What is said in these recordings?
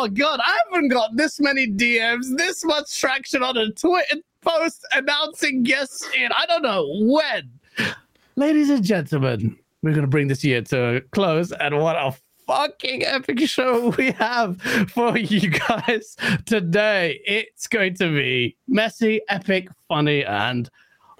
Oh god, I haven't got this many DMs, this much traction on a Twitter post announcing guests in. I don't know when. Ladies and gentlemen, we're gonna bring this year to a close, and what a fucking epic show we have for you guys today. It's going to be messy, epic, funny, and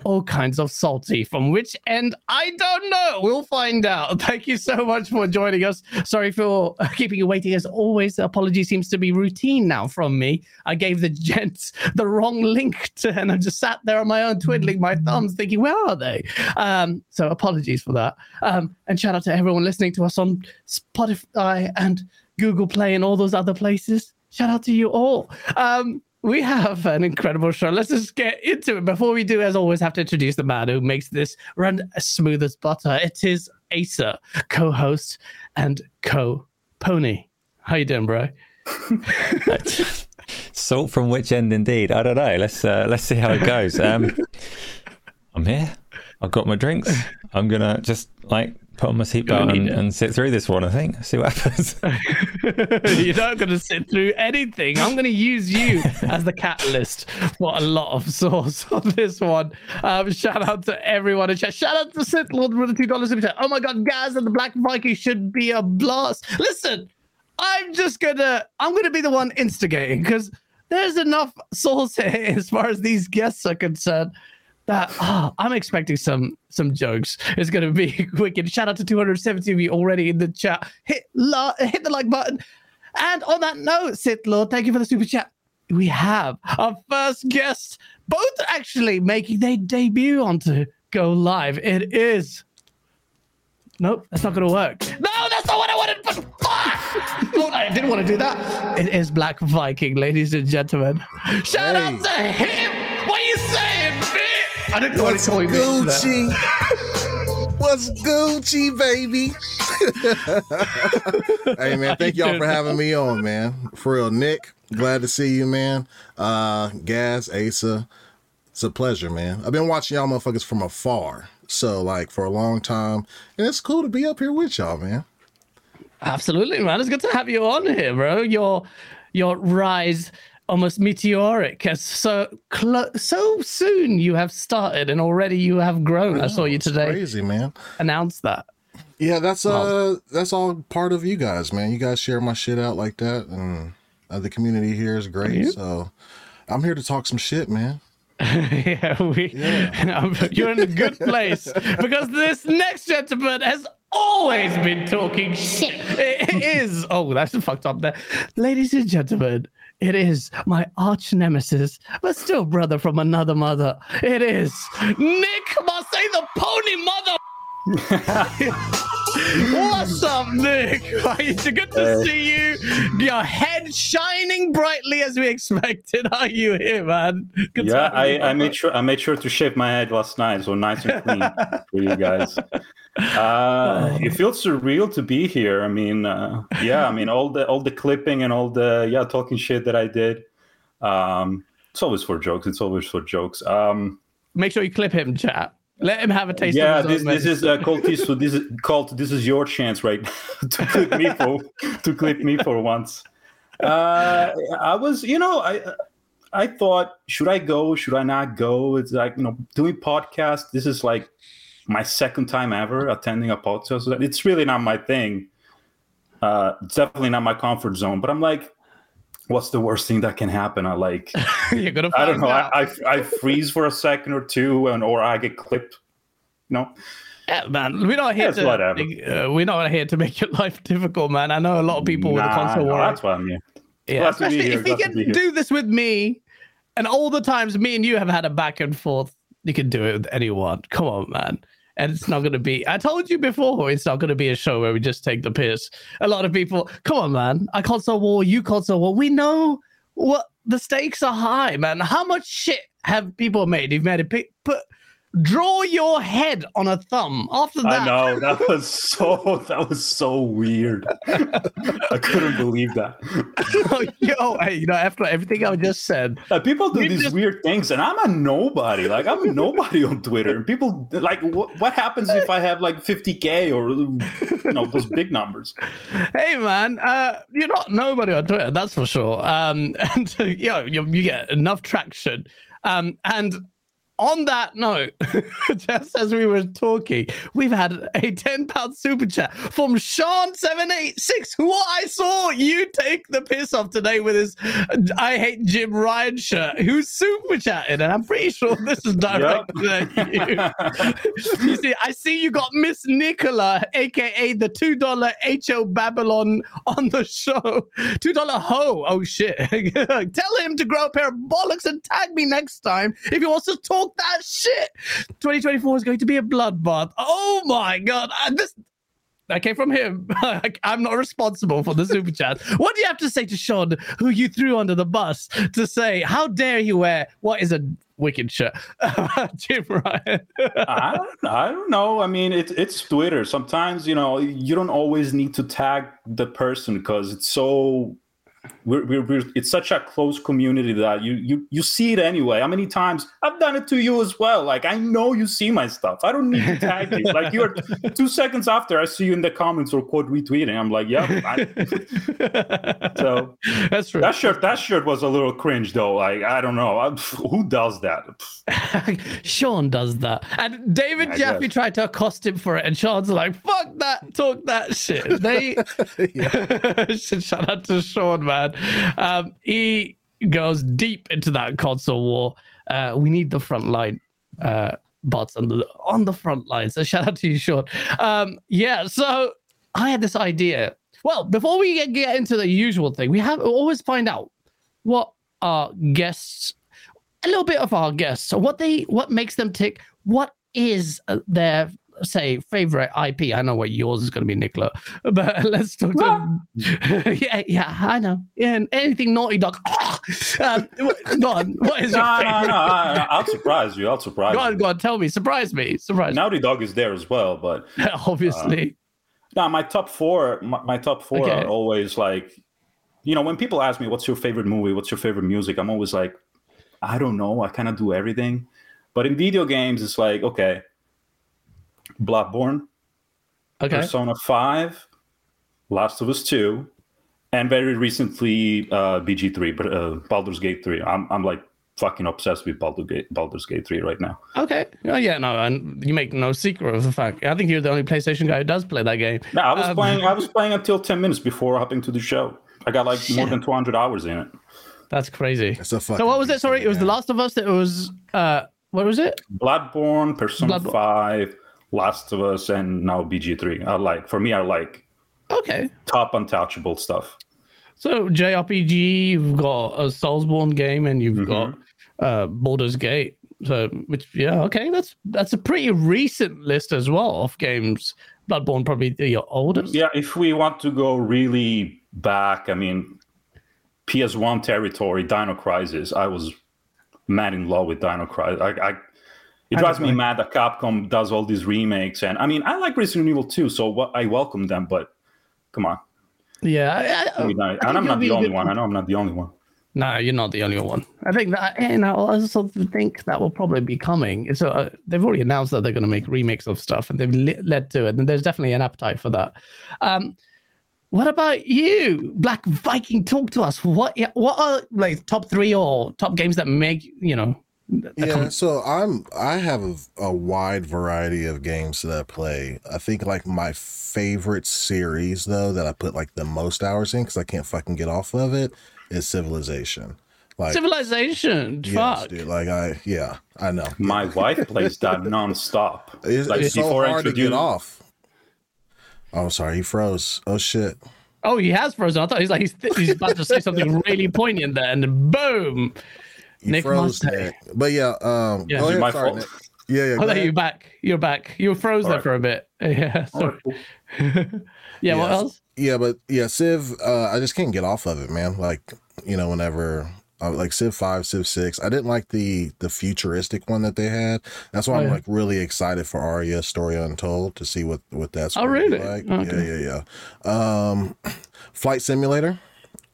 all kinds of salty. From which end, I don't know. We'll find out. Thank you so much for joining us. Sorry for keeping you waiting. As always, the apology seems to be routine now from me. I gave the gents the wrong link to, and I just sat there on my own, twiddling my thumbs, thinking, where are they? Um, so apologies for that. Um, and shout out to everyone listening to us on Spotify and Google Play and all those other places. Shout out to you all. Um, we have an incredible show. Let's just get into it. Before we do, as always, have to introduce the man who makes this run as smooth as butter. It is Asa, co-host and co-pony. How you doing, bro? Salt from which end, indeed? I don't know. Let's uh, let's see how it goes. Um, I'm here. I've got my drinks. I'm gonna just like put on my seatbelt and, and, sit through this one. I think. See what happens. You're not going to sit through anything. I'm going to use you as the catalyst for a lot of sauce on this one. Um, shout out to everyone in chat. Shout out to Sith Lord with the two dollars in chat. Oh my God, Gaz and the Black Viking should be a blast. Listen, I'm just gonna. I'm gonna be the one instigating because there's enough sauce here as far as these guests are concerned that oh, I'm expecting some some jokes. It's gonna be wicked. Shout out to 270 of you already in the chat. Hit la- hit the like button. And on that note, Sith Lord, thank you for the super chat. We have our first guest, both actually making their debut onto Go Live. It is. Nope, that's not gonna work. No, that's not what I wanted. But fuck! oh, I didn't want to do that. It is Black Viking, ladies and gentlemen. Shout hey. out to him. What are you saying, bitch? I didn't know What's know Gucci? What's Gucci, baby? hey man, thank y'all for having me on, man. For real, Nick, glad to see you, man. Uh Gaz, Asa. It's a pleasure, man. I've been watching y'all motherfuckers from afar. So like for a long time. And it's cool to be up here with y'all, man. Absolutely, man. It's good to have you on here, bro. Your your rise almost meteoric as so cl- so soon you have started and already you have grown. I, I saw you today. Crazy man. Announce that. Yeah, that's uh that's all part of you guys, man. You guys share my shit out like that and uh, the community here is great. So I'm here to talk some shit, man. yeah, we yeah. you're in a good place because this next gentleman has always been talking shit. It is. Oh, that's fucked up there. Ladies and gentlemen, it is my arch nemesis, but still brother from another mother. It is Nick Marseil, the pony mother. What's up, Nick? It's good to see you. Your head shining brightly as we expected. Are you here, man? Good yeah, I, I made sure I made sure to shave my head last night, so nice and clean for you guys. Uh, it feels surreal to be here. I mean, uh, yeah, I mean all the all the clipping and all the yeah talking shit that I did. Um, it's always for jokes. It's always for jokes. Um, Make sure you clip him, chat. Let him have a taste. Yeah, this, this is uh, called this. So this is called. This is your chance, right, to clip me for to clip me for once. Uh, I was, you know, I I thought, should I go? Should I not go? It's like you know, doing podcast. This is like my second time ever attending a podcast. It's really not my thing. Uh, it's definitely not my comfort zone. But I'm like, what's the worst thing that can happen? I like, You're gonna I don't know. I, I, I freeze for a second or two, and or I get clipped. No. Yeah, man, we're not here to uh, we're not here to make your life difficult, man. I know a lot of people nah, with a console no, war. That's why I'm here. Yeah, especially if you can do this with me, and all the times me and you have had a back and forth, you can do it with anyone. Come on, man and it's not going to be. I told you before, it's not going to be a show where we just take the piss. A lot of people, come on, man. I console war, you console war. We know what the stakes are high, man. How much shit have people made? You've made a pick, put draw your head on a thumb. After that, I know that was so that was so weird. I couldn't believe that. oh, hey, you know, after everything I just said, Uh, people do these just- weird things, and I'm a nobody. Like I'm a nobody on Twitter. And people like, what, what happens if I have like 50k or you know those big numbers? hey man, uh, you're not nobody on Twitter, that's for sure. Um, and you know, you, you get enough traction. Um, and on that note, just as we were talking, we've had a 10 pound super chat from Sean786, who I saw you take the piss off today with his I hate Jim Ryan shirt, who's super chatting. And I'm pretty sure this is directed at you. you see, I see you got Miss Nicola, aka the two dollar HO Babylon, on the show. Two dollar ho. Oh shit. Tell him to grow a pair of bollocks and tag me next time if he wants to talk that shit. 2024 is going to be a bloodbath. Oh my god. And this that came from him. I'm not responsible for the super chat. What do you have to say to Sean, who you threw under the bus, to say, how dare you wear what is a wicked shirt? Jim Ryan. I don't, I don't know. I mean, it's Twitter. Sometimes you know you don't always need to tag the person because it's so. We're, we're, we're, it's such a close community that you, you you see it anyway. How many times I've done it to you as well? Like I know you see my stuff. I don't need to tag you. Like you're two seconds after I see you in the comments or quote retweeting. I'm like, yeah. So That's true. that shirt that shirt was a little cringe though. Like I don't know I, who does that. Sean does that. And David I Jaffe guess. tried to accost him for it, and Sean's like, fuck that, talk that shit. They should shout out to Sean, man. Um, he goes deep into that console war. Uh, we need the front line. Uh, bots on the on the front line. So shout out to you, Sean. Um, yeah, so I had this idea. Well, before we get, into the usual thing, we have always find out what our guests a little bit of our guests. So what they what makes them tick? What is uh, their say favorite IP? I know what yours is going to be, Nicola, but let's talk to. yeah, yeah, I know. Yeah, and anything Naughty Dog. um, go on. What is your No, no, no. I, I'll surprise you. I'll surprise Go on, you. go on. Tell me. Surprise me. Surprise. Naughty Dog is there as well, but me. Obviously. no, my top four, my, my top four Okay. are always like, you know, when people ask me, "What's your favorite movie? What's your favorite music?" I'm always like, I don't know. I kind of do everything, but in video games, it's like, okay, Bloodborne, okay. Persona Five, Last of Us Two, and very recently uh, BG3, but uh, Baldur's Gate Three. I'm I'm like fucking obsessed with Baldur's Gate, Baldur's Gate Three right now. Okay. Oh, yeah, no, and you make no secret of the fact. I think you're the only PlayStation guy who does play that game. No, I was Um, playing. I was playing until ten minutes before hopping to the show. I got like more than two hundred hours in it. That's crazy. It's a fucking So what was it? Sorry, it was a The. Last of Us. That was uh, what was it? Bloodborne, Persona Bloodborne. Five, Last of Us, and now BG Three. I like. For me, I like Okay. top untouchable stuff. So JRPG, you've got a Soulsborne game, and you've got uh, Baldur's Gate. So, which yeah, okay, that's that's a pretty recent list as well of games. Bloodborne probably your oldest. Yeah, if we want to go really back, I mean, PS1 territory, Dino Crisis. I was mad in love with Dino Crisis. I, I it drives me like- mad that Capcom does all these remakes, and I mean, I like Resident Evil 2, so what, I welcome them. But come on, Yeah, I, I, mean, I, and I'm not the only good- one. I know I'm not the only one. No, you're not the only one. I think that, and I also think that will probably be coming. So uh, they've already announced that they're going to make remakes of stuff, and they've li- led to it, and there's definitely an appetite for that. Um, what about you, Black Viking? Talk to us. What what are like top three or top games that make you know? That Yeah, come- so I'm I have a, a wide variety of games that I play. I think like my favorite series though that I put like the most hours in because I can't fucking get off of it is Civilization. Like Civilization. yes, Fuck. dude. Like I yeah, I know. My wife plays that nonstop. It's, Like, it's so before I hard to get off. Oh, sorry, he froze. Oh shit. Oh, he has frozen. I thought he's like he's, he's about to say something really poignant there, and then boom. You Nick froze. Nick. But yeah, um Yeah. go Is ahead, my sorry, fault? Nick. Yeah, yeah. Oh, there, you're back. You're back. You were froze there Alright. for a bit. Yeah. Sorry. yeah. What else? Yeah, but yeah, Civ. Uh, I just can't get off of it, man. Like you know, whenever uh, like Civ Five, Civ Six. I didn't like the the futuristic one that they had. That's why Oh, I'm yeah. like really excited for Ara History Untold to see what what that's. Oh, really? Like. Okay. Yeah, yeah, yeah. Um, Flight Simulator.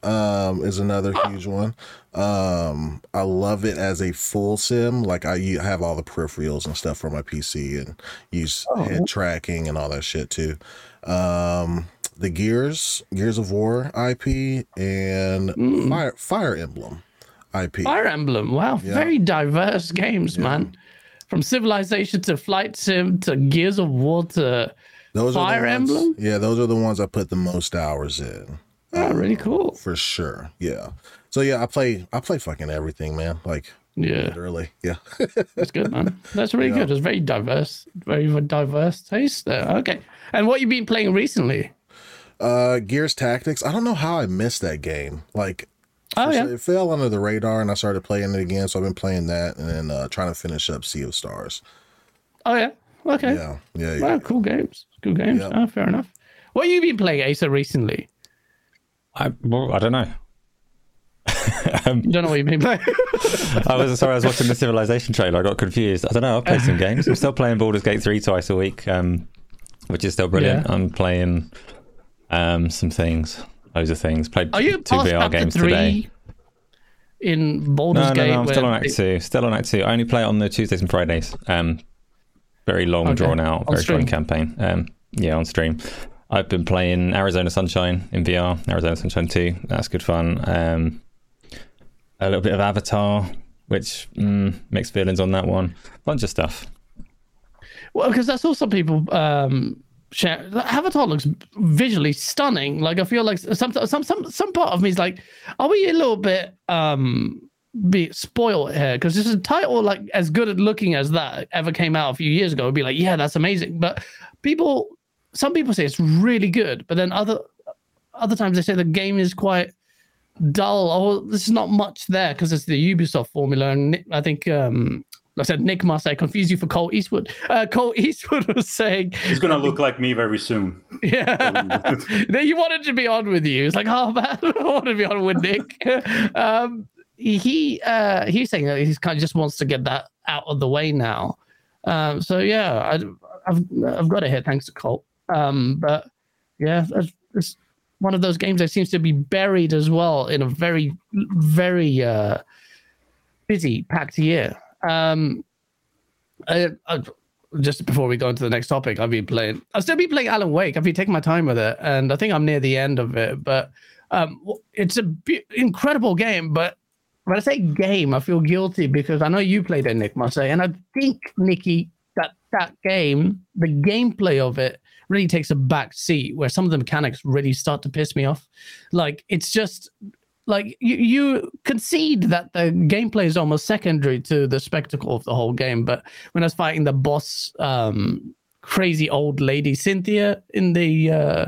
Um, is another huge one. Um, I love it as a full sim. Like I have all the peripherals and stuff for my PC and use Oh. head tracking and all that shit too. Um, the Gears, Gears of War IP, and Mm. Fire Fire Emblem IP. Fire Emblem. Wow, Yeah. very diverse games, man. From Civilization to Flight Sim to Gears of War to Those are Fire ones, Emblem? Yeah, those are the ones I put the most hours in. Oh, really cool. for sure. Yeah. So yeah, I play I play fucking everything, man. Like Yeah, literally. Yeah. that's good, man. That's really Yeah. good. It's very diverse, very diverse taste there. Okay, and what you been playing recently? Uh Gears Tactics. I don't know how I missed that game. Like Oh yeah, it fell under the radar and I started playing it again. So I've been playing that and then uh trying to finish up Sea of Stars. oh yeah. Okay, Yeah. Yeah. yeah. wow, cool games, cool games. Yeah. Oh, fair enough. What you been playing, Asa, recently? I, well, I don't know. um, You don't know what you mean by. I was sorry. I was watching the Civilization trailer. I got confused. I don't know. I play some games. I'm still playing Baldur's Gate three twice a week, um, which is still brilliant. Yeah. I'm playing um, some things, loads of things. Played Are you two VR games today. in Baldur's No, no, Gate? no. I'm still on Act it- two. Still on Act two. I only play it on the Tuesdays and Fridays. Um, very long, Okay. drawn out, very stream. campaign. Um, yeah, on stream. I've been playing Arizona Sunshine in VR. Arizona Sunshine two. That's good fun. Um, a little bit of Avatar, which mm, mixed feelings on that one. Bunch of stuff. Well, because I saw some people um, share. Avatar looks visually stunning. Like I feel like some some some some part of me is like, are we a little bit um be spoiled here? Because this is a title like as good at looking as that ever came out a few years ago. It'd be like, yeah, that's amazing. But people, some people say it's really good, but then other other times they say the game is quite dull. Oh, there's not much there because it's the Ubisoft formula, and I think um, I said Nick must I confuse you for Colt Eastwood. Uh, Colt Eastwood was saying, He's gonna look like me very soon. yeah, you wanted to be on with you. It's like, oh man, I want to be on with Nick. um, he uh, he's saying that he kind of just wants to get that out of the way now. Um, so yeah, I, I've I've got it here thanks to Colt. Um, but yeah, it's, one of those games that seems to be buried as well in a very very uh, busy packed year. Um, I, I, just before we go into the next topic, I've been playing. I've still been playing Alan Wake. I've been taking my time with it, and I think I'm near the end of it. But um, it's an be- incredible game. But when I say game, I feel guilty because I know you played it, Nick Massey, and I think Nikki that that game, the gameplay of it, really takes a back seat. Where some of the mechanics really start to piss me off. Like it's just like you, you concede that the gameplay is almost secondary to the spectacle of the whole game but when i was fighting the boss um crazy old lady cynthia in the uh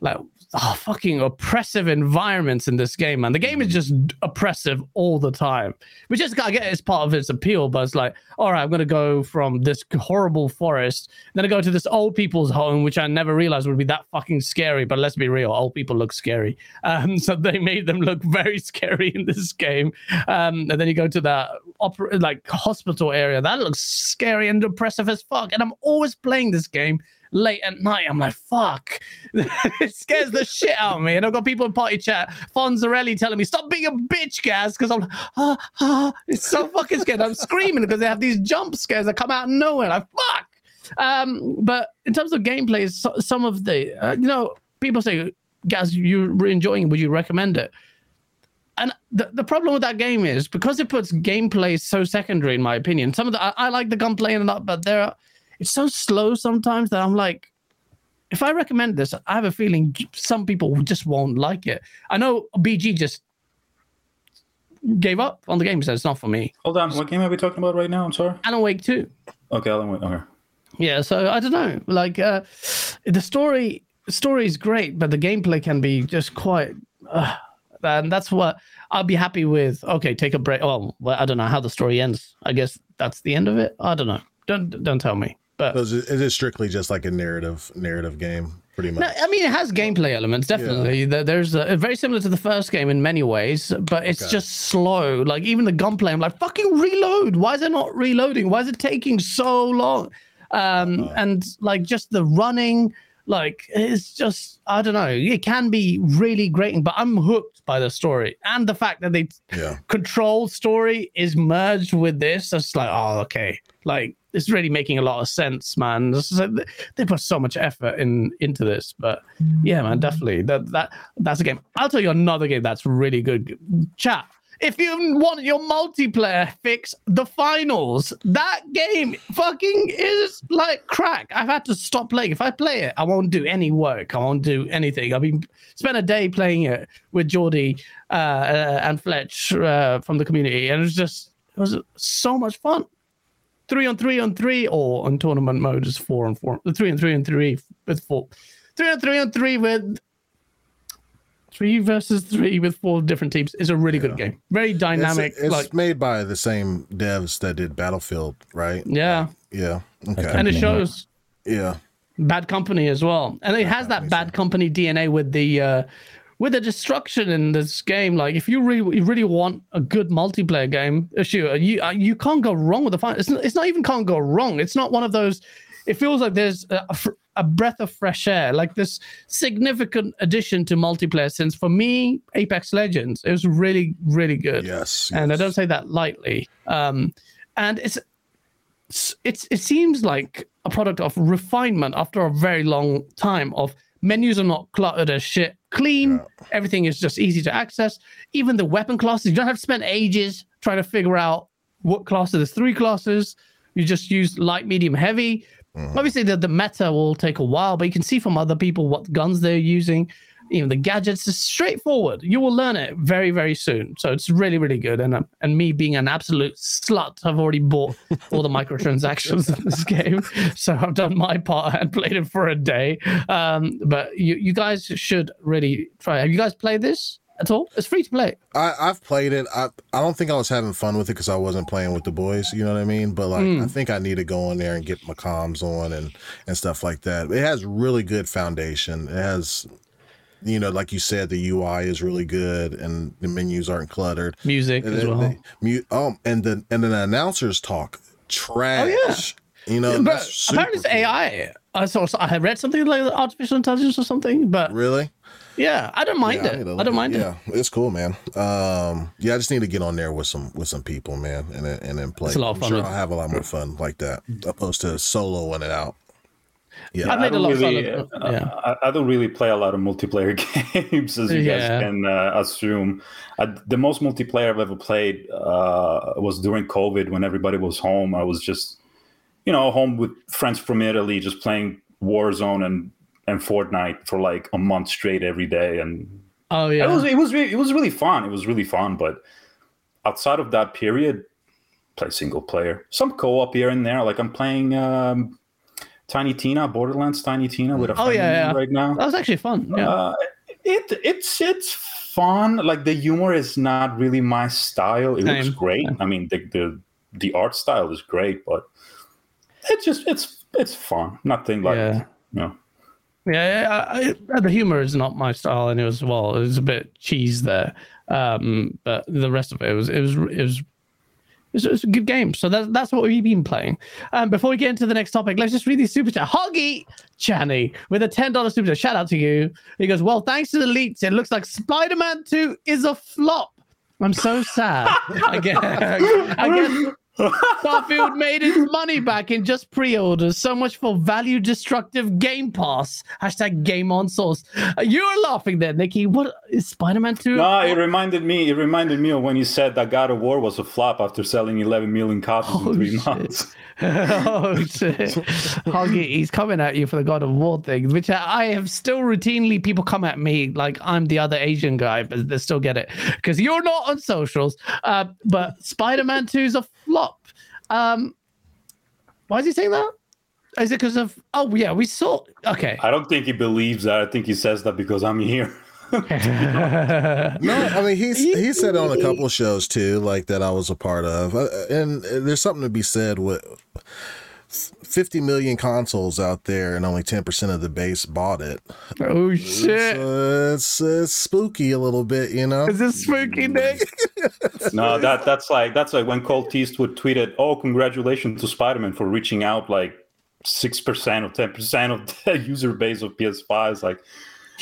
like oh, fucking oppressive environments in this game man the game is just oppressive all the time which is i get it's part of its appeal but it's like all right i'm gonna go from this horrible forest then i go to this old people's home which i never realized would be that fucking scary but let's be real old people look scary um, so they made them look very scary in this game. Um, and then you go to opera, like hospital area. That looks scary and oppressive as fuck. And I'm always playing this game late at night. I'm like, fuck. it scares the shit out of me. And I've got people in party chat, Fonzarelli telling me, stop being a bitch, Gaz, because I'm like, ah, ah, it's so fucking scared. I'm screaming because they have these jump scares that come out of nowhere. Like, fuck. Um, but in terms of gameplay, so, some of the, uh, you know, people say, Gaz, you're enjoying it. Would you recommend it? And the, the problem with that game is because it puts gameplay so secondary, in my opinion. Some of the I, I like the gunplay and that, but there, are- it's so slow sometimes that I'm like, if I recommend this, I have a feeling some people just won't like it. I know BG just gave up on the game. He said it's not for me. Hold on, what game are we talking about right now? I'm sorry. Alan Wake 2. Okay, Alan Wake. Okay. Yeah, so I don't know. Like uh, the story story is great, but the gameplay can be just quite. Uh, and that's what I'll be happy with. Okay, take a break. Oh, well, I don't know how the story ends. I guess that's the end of it. I don't know. Don't don't tell me. But So is it- is strictly just like a narrative narrative game, pretty much. no, I mean, it has gameplay elements, definitely. There- There's a, very similar to the first game in many ways, but it's Okay. just slow. Like even the gunplay, I'm like, fucking reload. Why is it not reloading? Why is it taking so long? Um, Uh-huh. and like just the running, Like it's just I don't know. It can be really grating, but I'm hooked by the story and the fact that they Yeah. control story is merged with this. It's like oh okay, like it's really making a lot of sense, man. Like, they put so much effort in into this, but yeah, man, definitely that that that's a game. I'll tell you another game that's really good. Chat. If you want your multiplayer fix, the finals, that game fucking is like crack. I've had to stop playing. If I play it, I won't do any work. I won't do anything. I mean, spent a day playing it with Geordie uh, uh, and Fletch uh, from the community, and it was just it was so much fun. Three on three on three, or on tournament mode is four on four. Three on three and three with four. Three on three on three with three versus three with four different teams is a really good game. Very dynamic. it's like made by the same devs that did Battlefield, right? yeah, Yeah. Okay. and it shows Yeah. bad company as well and it has that bad company dna with the uh with the destruction in this game like if you really you really want a good multiplayer game uh, sure you uh, you can't go wrong with the fun it's not, it's not even can't go wrong it's not one of those it feels like there's a, a breath of fresh air like this significant addition to multiplayer since for me apex legends it was really really good Yes. and I don't say that lightly. Um, and it's it's it seems like a product of refinement after a very long time of menus are not cluttered as shit, clean. Everything is just easy to access. Even the weapon classes, you don't have to spend ages trying to figure out what classes. There's three classes. You just use light, medium, heavy. Mm-hmm. Obviously, the, the meta will take a while, but you can see from other people what guns they're using. Even the gadgets is straightforward. You will learn it very, very soon. So it's really, really good. And um, and me being an absolute slut, I've already bought all the microtransactions in this game. So I've done my part and played it for a day. Um, but you, you guys should really try. Have you guys played this at all? It's free to play. I, I've played it. I I don't think I was having fun with it because I wasn't playing with the boys. You know what I mean? But like, Hmm. I think I need to go in there and get my comms on and and stuff like that. It has really good foundation. It has, you know, like you said, the UI is really good and the menus aren't cluttered. Music And as then well. they- mu- um, and the and then the announcers talk trash. Oh, yeah. You know, but apparently it's. AI. I saw. I had read something like artificial intelligence or something, but Really? yeah, I don't mind Yeah, it. to I don't mind it. Yeah, it's cool, man. Um, yeah, I just need to get on there with some with some people, man, and then and then play. It's a lot of I'm fun, Sure. I'll have a lot more fun like that, opposed to soloing it out. Yeah, I've made a don't of really, fun. uh, of- yeah. I, I don't really play a lot of multiplayer games, as you Yeah. guys can uh, assume. I, the most multiplayer I've ever played uh, was during COVID when everybody was home. I was just, you know, home with friends from Italy, just playing Warzone and and Fortnite for like a month straight every day, and Oh yeah, it was it was re- it was really fun. It was really fun, but outside of that period, play single player, some co-op here and there. Like I'm playing um, Tiny Tina, Borderlands Tiny Tina with a Oh, yeah, yeah. right now. That was actually fun. Yeah. Uh, it it's it's fun. Like the humor is not really my style. It looks Same. great. I mean the the the art style is great, but it's just it's it's fun. Nothing like Yeah. you know. Yeah, I, I, the humor is not my style, and it was well, it was a bit cheese there. Um, but the rest of it was it was it was. It was, it was a good game, so that's that's what we've been playing. Um, before we get into the next topic, let's just read these super chat. Hoggy Channy with a ten dollars super chat. Shout out to you. He goes, "Well, thanks to the leaks, it looks like Spider-Man Two is a flop. I'm so sad. I guess, I guess Starfield made its money back in just pre-orders. So much for value destructive Game Pass. Hashtag Game on Source. Uh, you were laughing there, Nikki. What is Spider-Man 2? No, it reminded me. It reminded me of when you said that God of War was a flop after selling 11 million copies Oh, in three shit. months. oh shit. Hoggy, he's coming at you for the God of War thing, which I, have still routinely people come at me like I'm the other Asian guy, but they still get it. Because you're not on socials. Uh, but Spider-Man 2 is a flop. Um why is he saying that? Is it because of oh yeah, we saw okay. I don't think he believes that. I think he says that because I'm here. No, I mean he's he said on a couple of shows too, like that I was a part of, Uh, uh and uh, there's something to be said with 50 million consoles out there, and only 10 percent of the base bought it. oh shit. So uh, it's it's spooky a little bit, you know. Is this spooky, Nick? no, that that's like that's like when Colt Eastwood tweeted, "Oh, congratulations to Spider-Man for reaching out like six percent or ten percent of the user base of PS5 is like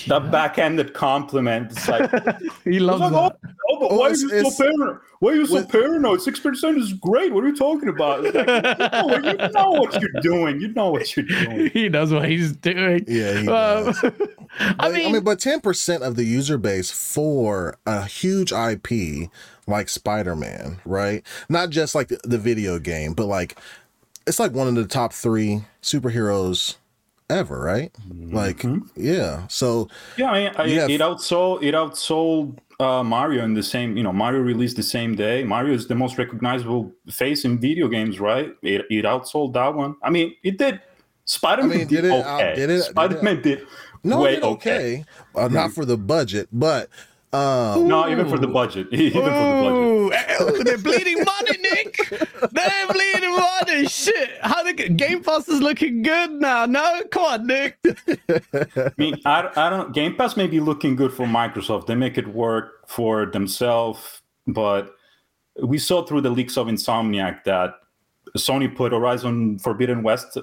that backhanded compliment. It's like he loves like, that. oh, oh, but Oh, why are it's- you so paranoid? Why are you so with- paranoid? Six percent is great. What are you talking about? Like, you, know, you know what you're doing. You know what you're doing. he knows what he's doing. Yeah, he Um, does. I mean, I mean, but ten percent of the user base for a huge IP like Spider-Man, right? Not just like the, the video game, but like it's like one of the top three superheroes ever, right? Like, yeah. So Yeah, I mean, I, have- it outsold it outsold uh, Mario in the same. You know, Mario released the same day. Mario is the most recognizable face in video games, right? It, it outsold that one. I mean, it did. Spider Man I mean, did, did it okay. did it- Spider Man did no, way it did okay. okay. Uh, not for the budget, but um, No, even for the budget. Even for the budget. Ooh, eh, they're bleeding money, Nick. They're bleeding money. Shit. How the Game Pass is looking good now. No, come on, Nick. I mean, I, I don't. Game Pass may be looking good for Microsoft. They make it work for themselves, but we saw through the leaks of Insomniac that Sony put Horizon Forbidden West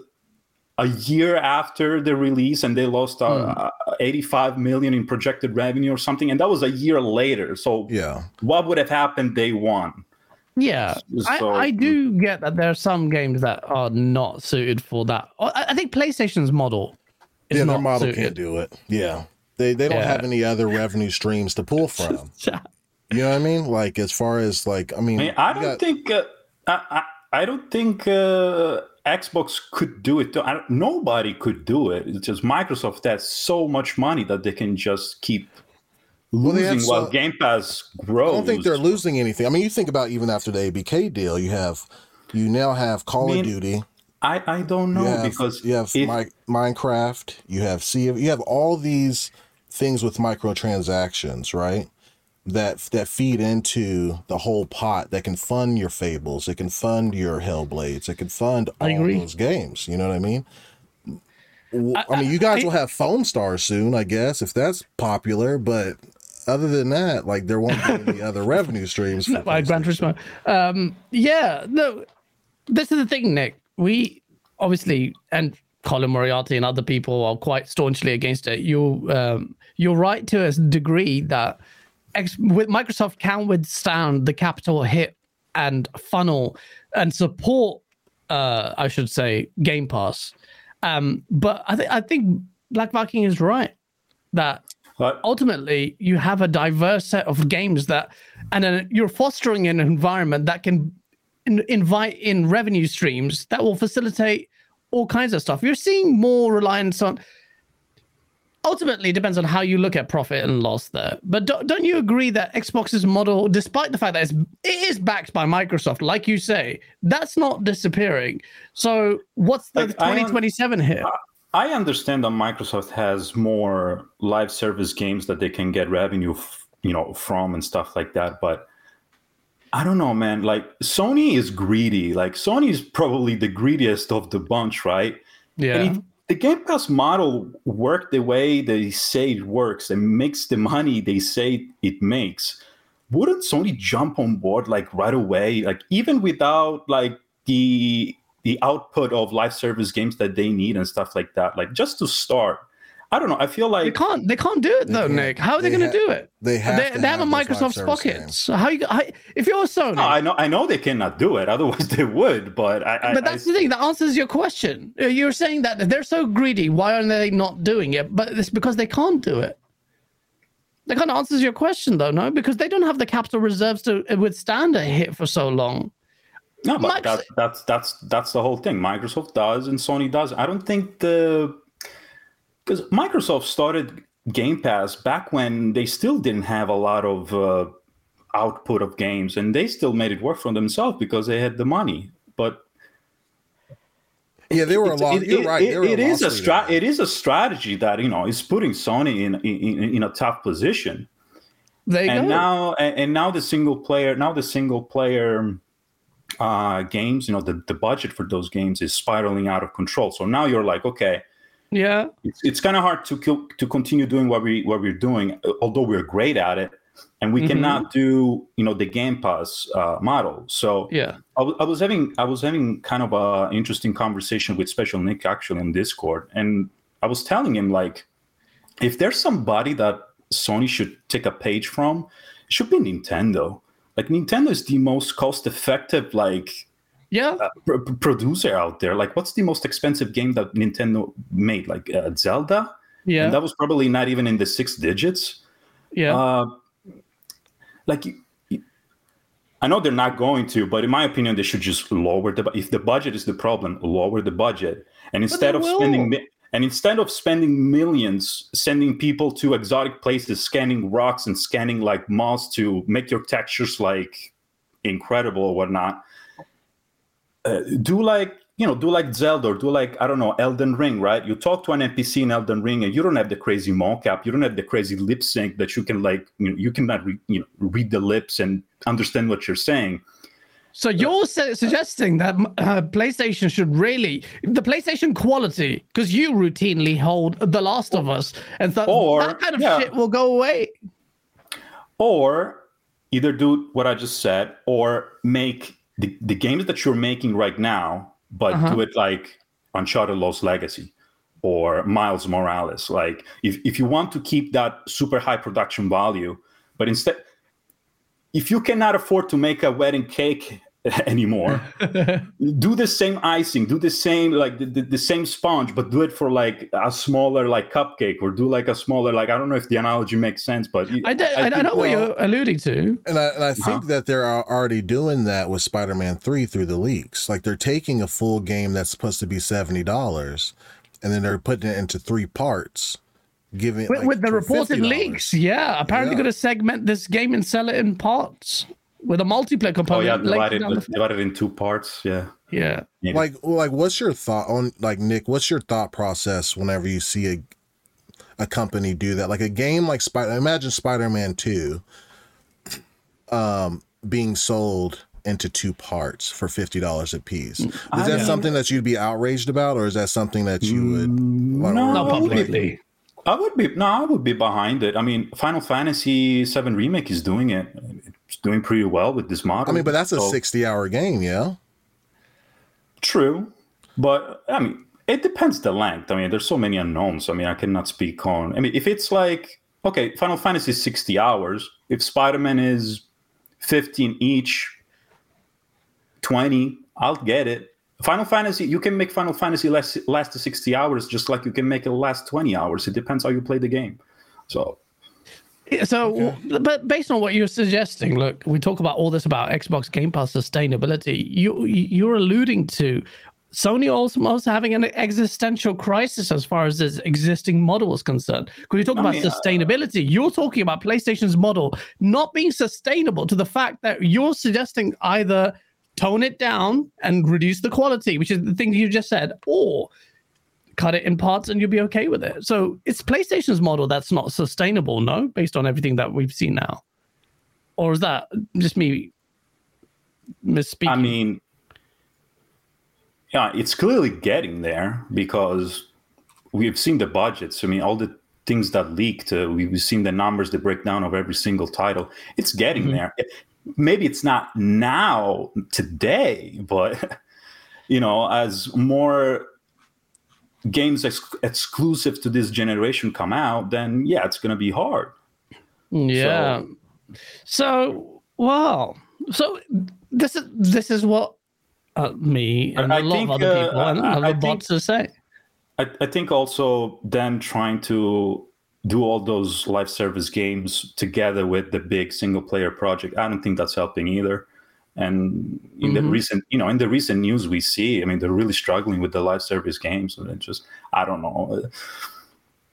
a year after the release, and they lost uh, 85 million in projected revenue or something, and that was a year later. So, yeah. what would have happened day one? Yeah, I, So- I do get that there are some games that are not suited for that. I, I think PlayStation's model is Yeah, not their model suited. can't do it. Yeah. They they don't Yeah. have any other revenue streams to pull from. You know what I mean? Like as far as like I mean, I mean, I don't got- think uh, I, I, I don't think uh, Xbox could do it. I don't, nobody could do it. It's just Microsoft has so much money that they can just keep Well, losing while so- Game Pass grows. I don't think they're losing anything. I mean, you think about even after the ABK deal, you have you now have Call I mean, of Duty, I, I don't know you have, because you have if, Mi- Minecraft, you have Sea of, you have all these things with microtransactions, right? That that feed into the whole pot that can fund your Fables, it can fund your Hellblades, it can fund all I those games. You know what I mean? I mean, you guys will have Phone Stars soon, I guess, if that's popular. But other than that, like there won't be any other revenue streams. For by Gran Turismo. Um, yeah, no, this is the thing, Nick. We obviously and Colin Moriarty and other people are quite staunchly against it. You, um, you're right to a degree that with Microsoft can withstand the capital hit and funnel and support. Uh, I should say Game Pass. Um, but I think I think Black Viking is right that but ultimately you have a diverse set of games that and then you're fostering an environment that can in, invite in revenue streams that will facilitate all kinds of stuff you're seeing more reliance on ultimately it depends on how you look at profit and loss there but don't, don't you agree that xbox's model despite the fact that it's, it is backed by microsoft like you say that's not disappearing so what's the Like, I am- 2027 here I understand that Microsoft has more live service games that they can get revenue, f- you know, from and stuff like that. But I don't know, man. Like Sony is greedy. Like Sony is probably the greediest of the bunch, right? yeah the Game Pass model worked the way they say it works and makes the money they say it makes, wouldn't Sony jump on board like right away? Like even without like the the output of live service games that they need and stuff like that, like just to start. I don't know. I feel like They like can't. They can't do it though. Nick. How are they, They going to ha- do it? They have They, to they have, a those live Microsoft's service pockets. So how you? How, if you're Sony, no, I know I know they cannot do it. Otherwise, they would. But I, I but that's I, the thing that answers your question. Uh, You're saying that they're so greedy, why aren't they not doing it? But it's because they can't do it. That kind of answers your question, though, no? Because they don't have the capital reserves to withstand a hit for so long. No, but Microsoft- that's that's that's that's the whole thing. Microsoft does and Sony does. I don't think the because Microsoft started Game Pass back when they still didn't have a lot of uh, output of games, and they still made it work for themselves because they had the money. But Yeah, they were a it's- lot. it- You're it- right. it- they were it is a loss stra- It is a strategy that you know is putting Sony in in, in a tough position. They you and go. now and, and now the single player now the single player uh games you know the, the budget for those games is spiraling out of control so now you're like okay yeah. it's, it's kind of hard to kill, to continue doing what we what we're doing uh, although we're great at it and we Mhm. cannot do you know the Game Pass uh, model. So Yeah. I was having I was having kind of a interesting conversation with Special Nick actually on Discord, and I was telling him like, if there's somebody that Sony should take a page from, it should be Nintendo. Like Nintendo is the most cost-effective like Yeah. uh, pr- pr- producer out there. Like, what's the most expensive game that Nintendo made? Like uh, Zelda, Yeah. and that was probably not even in the six digits. yeah. Uh, like, I know they're not going to, but in my opinion, they should just lower the. If the budget is the problem, lower the budget, and instead of spending will. mi- and instead of spending millions sending people to exotic places, scanning rocks and scanning like moss to make your textures like incredible or whatnot, uh, do like you know do like zelda or do like i don't know elden ring right you talk to an npc in elden ring and you don't have the crazy mocap you don't have the crazy lip sync that you can like you, know, you cannot re, you know read the lips and understand what you're saying So you're su- suggesting that uh, PlayStation should really the PlayStation quality because you routinely hold The Last of Us, and so Or- that kind of yeah. shit will go away. or either do what i just said or make the, the games that you're making right now but Uh-huh. do it like uncharted lost legacy or miles morales like if, if you want to keep that super high production value but instead if you cannot afford to make a wedding cake anymore do the same icing do the same like the, the, the same sponge but do it for like a smaller like cupcake or do like a smaller like i don't know if the analogy makes sense but I, do, I, I think- know what you're alluding to. And I, and I think Uh-huh. that they're already doing that with Spider Man 3 through the leaks. Like they're taking a full game that's supposed to be $70 and then they're putting it into three parts, giving With, like, with the reported $50. leaks, yeah. Apparently, Yeah. going to segment this game and sell it in parts with a multiplayer component. oh component. yeah divided, down divided in two parts yeah yeah. Maybe. Like, like, what's your thought on, like, Nick, what's your thought process whenever you see a, a company do that? Like a game like Spider, imagine Spider Man 2 um, being sold into two parts for $50 a piece. Is I that mean- something that you'd be outraged about, or is that something that you would? no, Not I would be- publicly. I would be no, I would be behind it. I mean, Final Fantasy VII remake is doing it. Doing pretty well with this model. I mean, but that's a So- 60 hour game, yeah? True, but I mean, it depends the length. I mean, there's so many unknowns. I mean, I cannot speak on. I mean, if it's like okay, Final Fantasy is 60 hours. If Spider Man is 15 each, 20, I'll get it. Final Fantasy, you can make Final Fantasy last last 60 hours, just like you can make it last 20 hours. It depends how you play the game. So So, but based on what you're suggesting, look, we talk about all this about Xbox Game Pass sustainability. You you're alluding to Sony also, also having an existential crisis as far as this existing model is concerned. Because you talk I about mean, uh, sustainability, you're talking about PlayStation's model not being sustainable to the fact that you're suggesting either tone it down and reduce the quality, which is the thing you just said, or cut it in parts and you'll be okay with it. So it's PlayStation's model that's not sustainable, no, based on everything that we've seen now. Or is that just me misspeaking? I mean, yeah, it's clearly getting there because we've seen the budgets. I mean, all the things that leaked, uh, we've seen the numbers, the breakdown of every single title. It's getting Mhm. there. Maybe it's not now, today, but you know, as more games ex- exclusive to this generation come out, then yeah, it's going to be hard. yeah. So, well, so this is this is what uh, me and I a lot think, of other uh, people and I- other I think- are saying. I, I think also them trying to do all those live service games together with the big single player project. I don't think that's helping either. And in the Mhm. recent, you know, in the recent news we see, I mean, they're really struggling with the live service games, and just, I don't know.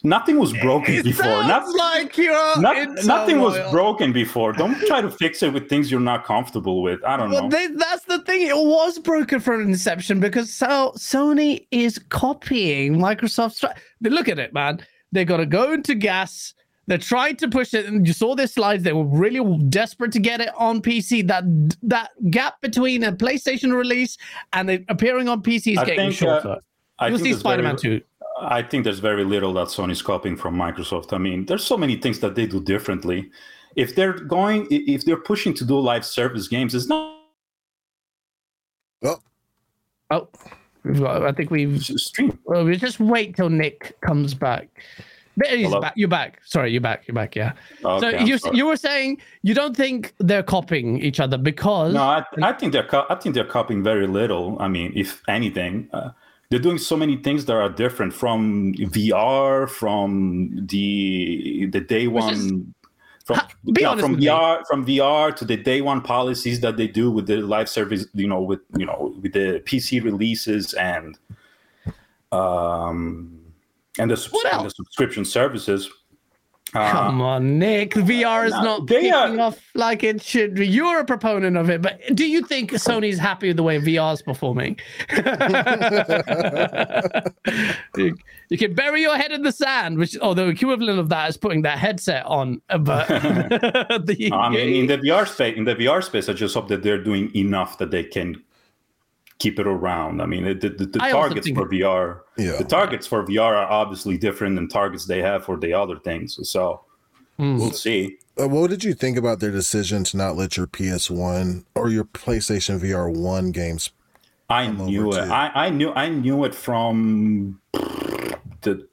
Nothing was broken It before. Not, like you're not- nothing was broken before. Don't try to fix it with things you're not comfortable with. I don't Well, know. they, that's the thing. It was broken from inception because so Sony is copying Microsoft's. Look at it, man. They're going to go into gas. They're trying to push it, and you saw their slides. They were really desperate to get it on PC. That that gap between a PlayStation release and it appearing on PC is I getting think, uh, shorter. I You'll see Spider-Man 2. I think there's very little that Sony's copying from Microsoft. I mean, there's so many things that they do differently. if they're going, if they're pushing to do live service games, it's not. Oh, Oh, we've got, I think we've. stream. Well, we just wait till Nick comes back. There back. You're back. Sorry, you're back. You're back. Yeah. Okay, so I'm you sorry. you were saying you don't think they're copying each other because No, I, I think they're co- I think they're copying very little. I mean, if anything, uh, they're doing so many things that are different from VR, from the the day Which one. is- From, Ha- yeah, from with me. VR from VR to the day one policies that they do with the live service, you know, with you know with the PC releases and um and the, What and the subscription services. Uh, Come on, Nick. VR is no, not they kicking are- off like it should be. You're a proponent of it, but do you think Sony's happy with the way VR is performing? you, you can bury your head in the sand, which, although the equivalent of that is putting that headset on. But the, I mean, in the VR space, in the VR space, I just hope that they're doing enough that they can keep it around. I mean, the, the, the I targets for VR, Yeah. the targets for VR are obviously different than targets they have for the other things. So Hmm. we'll see. Uh, what did you think about their decision to not let your PS1 or your PlayStation VR One games? I Come knew over it. I, I knew. I knew it from the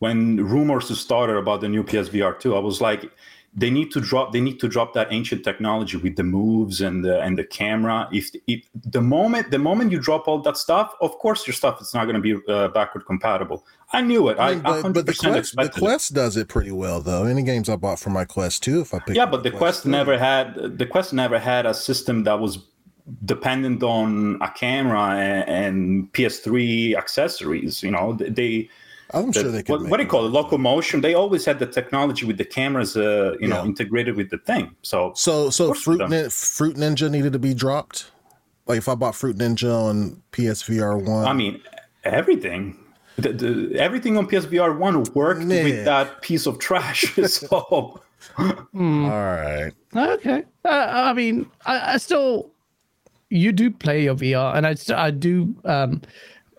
when rumors started about the new PSVR two. I was like, they need to drop. They need to drop that ancient technology with the moves and the and the camera. If if the moment the moment you drop all that stuff, of course your stuff is not going to be uh, backward compatible. I knew it. I, I mean, but, but the 100% Quest, the expected it. Quest does it pretty well though. Any games I bought for my Quest two, if I pick, yeah but the quest three- never had the quest never had a system that was dependent on a camera and, and ps3 accessories you know they I'm the- sure they could. what, make what do you call it one. locomotion they always had the technology with the cameras uh, you know integrated with the thing so So, so Fruit they Nin- Fruit Ninja needed to be dropped. Like if I bought Fruit Ninja on PSVR one, i mean everything the, the, everything on psvr 1 worked Nah. with that piece of trash so Hmm. all right. Okay. Uh, I mean, I, I still, you do play your VR, and I, st- I do um,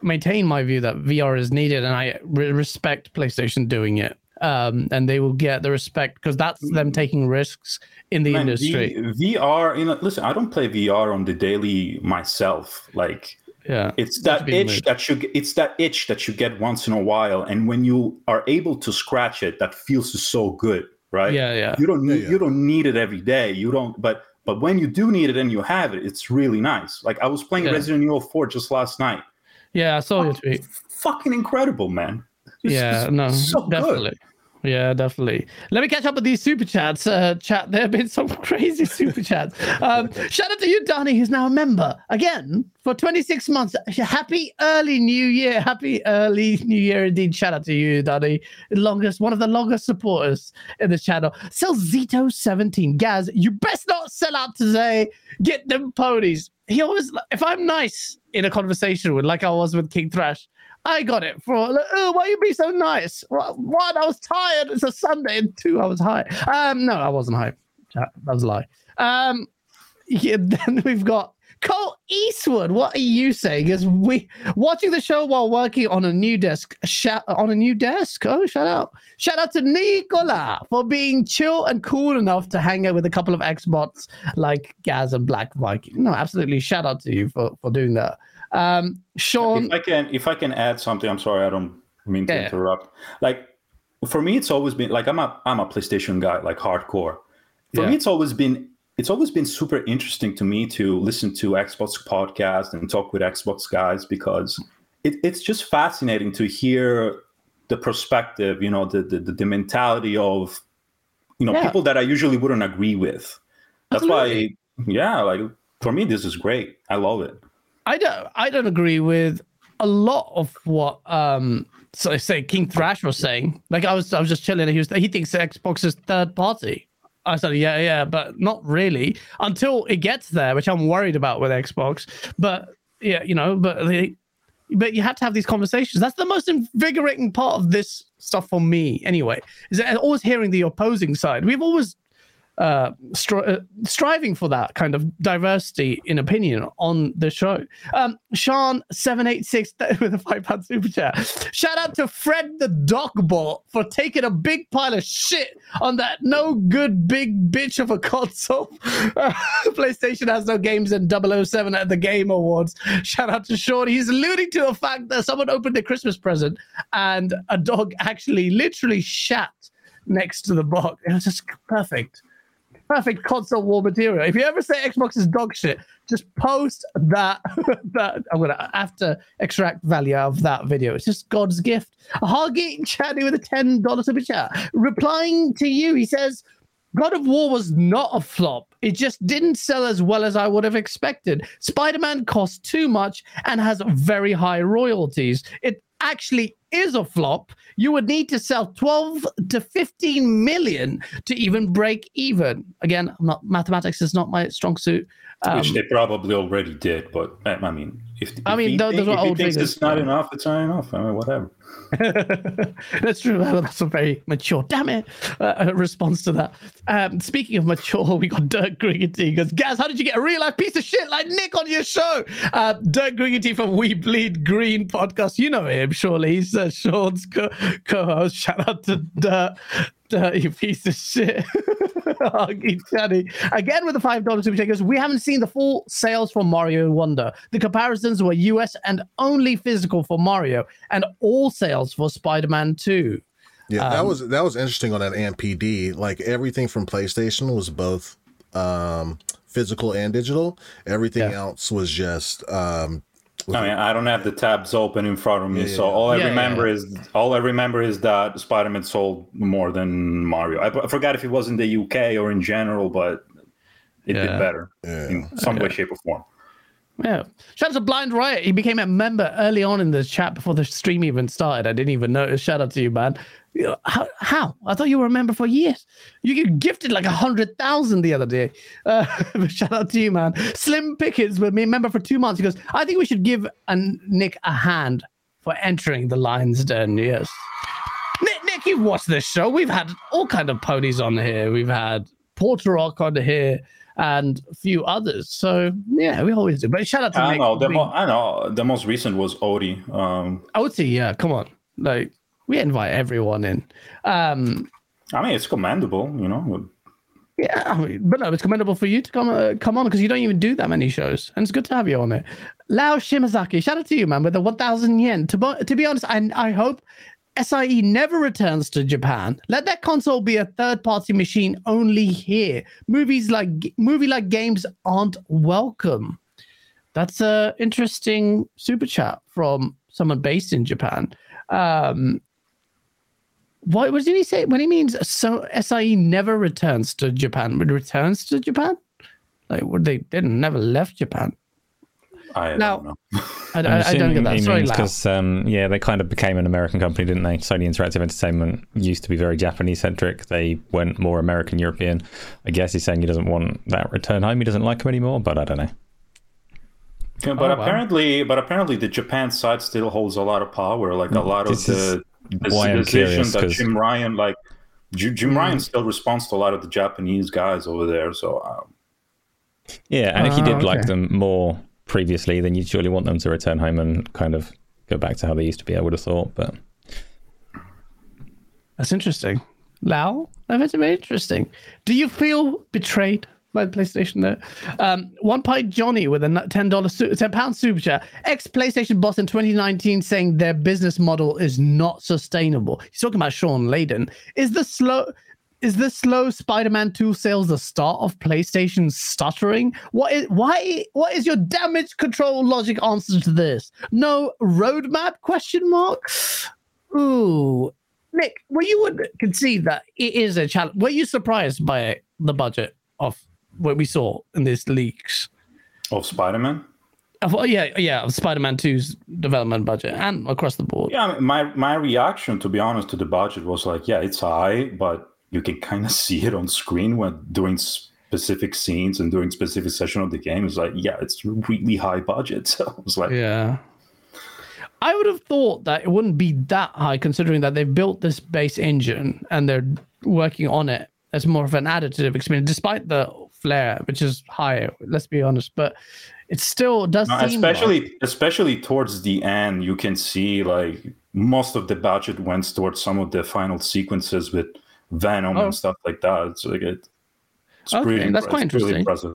maintain my view that VR is needed, and I re- respect PlayStation doing it. Um, and they will get the respect because that's them taking risks in the Man, industry. V- VR, you know, listen, I don't play VR on the daily myself. Like, yeah. it's that itch weird. that you get- it's that itch that you get once in a while, and when you are able to scratch it, that feels so good, right? Yeah, yeah. You don't need yeah. you don't need it every day. You don't, but but when you do need it and you have it, it's really nice. Like I was playing Yeah. Resident Evil 4 just last night. Yeah, I saw your tweet. Fucking incredible, man. It's- yeah, it's no, so good. definitely. Yeah, definitely. Let me catch up with these super chats. Uh, chat, there have been some crazy super chats. Um, shout out to you, Danny, who's now a member again for 26 months. Happy early New Year. Happy early New Year indeed. Shout out to you, Danny. Longest, one of the longest supporters in this channel. Sell Zito17. Gaz, you best not sell out today. Get them ponies. He always, if I'm nice in a conversation with, like I was with King Thrash, I got it for like, oh, why you be so nice? Wha- One, I was tired. It's a Sunday, and two, I was high. Um, no, I wasn't high. That was a lie. Um, yeah, then we've got Cole Eastwood. What are you saying? Is we watching the show while working on a new desk? Shout on a new desk. Oh, shout out! Shout out to Nicola for being chill and cool enough to hang out with a couple of Xbots like Gaz and Black Viking. No, absolutely. Shout out to you for for doing that. Um, Sean. if I can if I can add something, I'm sorry, I don't mean to Yeah. interrupt. Like for me, it's always been like I'm a I'm a PlayStation guy, like hardcore. For Yeah. me, it's always been it's always been super interesting to me to listen to Xbox podcast and talk with Xbox guys because it, it's just fascinating to hear the perspective, you know, the the, the, mentality of you know Yeah. people that I usually wouldn't agree with. That's Absolutely. why, yeah, like for me, this is great. I love it. I don't I don't agree with a lot of what um so say King Thrash was saying. Like I was I was just chilling he was he thinks Xbox is third party. I said, yeah, yeah, but not really until it gets there, which I'm worried about with Xbox. But yeah, you know, but they, but you have to have these conversations. That's the most invigorating part of this stuff for me, anyway. Is always hearing the opposing side. We've always uh, stri- uh, striving for that kind of diversity in opinion on the show. Um, Sean seven eight six with a five pound super chat. Shout out to Fred the Dogbot for taking a big pile of shit on that no good big bitch of a console. Uh, PlayStation has no games in 007 at the Game Awards. Shout out to Sean. He's alluding to the fact that someone opened a Christmas present and a dog actually literally shat next to the box. It was just perfect perfect console war material. If you ever say Xbox is dog shit, just post that. that I'm gonna have to extract value out of that video. It's just God's gift. Hargate Chatty with a ten dollar super chat, replying to you, he says. God of War was not a flop. It just didn't sell as well as I would have expected. Spider Man costs too much and has very high royalties. It actually is a flop, you would need to sell 12 to 15 million to even break even. Again, I'm not mathematics is not my strong suit. Um, Which they probably already did, but I mean, if, I mean, he, those, think, are old figures. it's not enough, it's not enough. I mean, whatever. That's true. That's a very mature, damn it, uh, response to that. Um, speaking of mature, we got Dirk Griggity. He goes, Gaz, how did you get a real life piece of shit like Nick on your show? Uh, Dirk Griggity from We Bleed Green podcast. You know him, surely. He's uh, Sean's co host. Shout out to Dirk. Dirty piece of shit. Huggy. Again with the $5 super checkers, we haven't seen the full sales for Mario Wonder. The comparisons were US and only physical for Mario, and all sales for Spider Man 2. Yeah, that was that was interesting on that AMPD. Like everything from PlayStation was both um physical and digital. Everything Yeah. else was just um I mean, I don't have the tabs open in front of me, Yeah, so all I Yeah, yeah, remember yeah. is all I remember is that Spider-Man sold more than Mario. I, I forgot if it was in the UK or in general, but it did better Yeah. in some way, shape, or form. Yeah. Shout out to Blind Riot. He became a member early on in the chat before the stream even started. I didn't even notice. Shout out to you, man. How? how? I thought you were a member for years. You gifted like a hundred thousand the other day. Uh, shout out to you, man. Slim Pickens with me, member for two months. He goes, I think we should give an, Nick a hand for entering the Lions Den. Yes. Nick, Nick, you've watched this show. We've had all kind of ponies on here. We've had Porter Rock on here and a few others. So yeah, we always do. But shout out to I Nick. know the We- mo- I know the most recent was Odie. Um, OT, yeah, come on. Like we invite everyone in. Um I mean, it's commendable, you know. yeah, I mean, but no, it's commendable for you to come uh, come on because you don't even do that many shows, and it's good to have you on it. Lao Shimazaki, shout out to you, man, with the one thousand yen. To bo- to be honest, I I hope SIE never returns to Japan. Let that console be a third party machine only here. Movies like movie like games aren't welcome. That's a interesting super chat from someone based in Japan. Um, what, what did he say when he means so SIE never returns to Japan? It returns to Japan? Like what they didn't never left Japan. I Now- don't know. I, I, I don't get that. Sorry, because um, yeah, they kind of became an American company, didn't they? Sony Interactive Entertainment used to be very Japanese centric. They went more American European. I guess he's saying he doesn't want that return home. He doesn't like him anymore, but I don't know. Yeah, but Oh, wow. apparently, but apparently, the Japan side still holds a lot of power. Like a lot of This is the, the why I'm decision curious, Jim Ryan, like Jim, Jim Hmm. Ryan, still responds to a lot of the Japanese guys over there. So um, Yeah, and if he Ah, did like them more previously, then you'd surely want them to return home and kind of go back to how they used to be. I would have thought, but That's interesting. Lau, that's very interesting. Do you feel betrayed by the PlayStation there? Um, One Pint Johnny with a ten dollar su- ten pound super chat. Ex PlayStation boss in 2019 saying their business model is not sustainable. He's talking about Shawn Layden. Is the slow is the slow Spider-Man 2 sales the start of PlayStation stuttering? What is why what is your damage control logic answer to this? No roadmap question mark? Ooh. Nick, well, you would concede that it is a challenge. Were you surprised by the budget of what we saw in these leaks? of Spider-Man. Of, oh, yeah, yeah, of Spider-Man 2's development budget and across the board. Yeah, my my reaction, to be honest, to the budget was like, yeah, it's high, but you can kind of see it on screen when doing specific scenes and doing specific session of the game. It's like, yeah, it's really high budget. So I was like, Yeah. I would have thought that it wouldn't be that high considering that they've built this base engine and they're working on it as more of an additive experience, despite the flare, which is higher. Let's be honest, but it still does. No, seem especially like- especially towards the end, you can see like most of the budget went towards some of the final sequences with Venom Oh. and stuff like that. It's like it, it's Okay, pretty that's quite it's really interesting. impressive.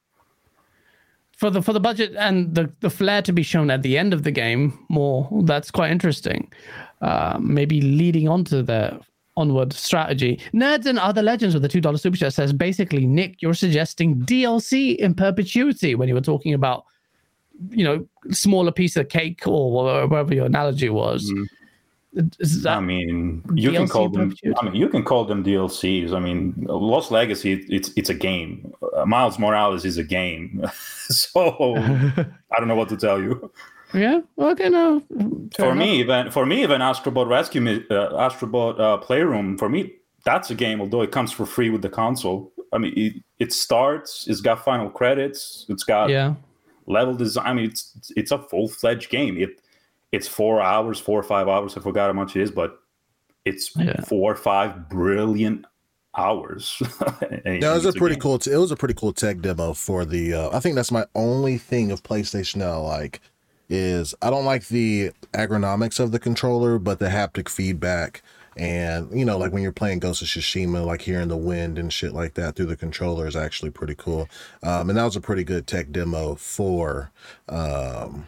for the for the budget and the the flare to be shown at the end of the game more that's quite interesting uh maybe leading on to the onward strategy nerds and other legends with the two dollar super chat says basically nick you're suggesting dlc in perpetuity when you were talking about you know smaller piece of cake or whatever your analogy was Mm. I mean, you can call them. I mean, you can call them DLCs. I mean, Lost Legacy. it- It's it's a game. Uh, Miles Morales is a game. so I don't know what to tell you. yeah okay no for enough. me, even for me, even Astrobot Rescue, uh, Astrobot uh, Playroom, for me, that's a game. Although it comes for free with the console. I mean, it, it starts. It's got final credits. It's got yeah level design. I mean, it's it's a full fledged game. It it's four hours, four or five hours. I forgot how much it is, but it's Yeah. four or five brilliant hours. And Yeah, it was a pretty game. cool. T- it was a pretty cool tech demo for the. Uh, I think that's my only thing of PlayStation that I like is I don't like the ergonomics of the controller, but the haptic feedback and you know like when you're playing Ghost of Tsushima, like hearing the wind and shit like that through the controller is actually pretty cool. Um, and that was a pretty good tech demo for um,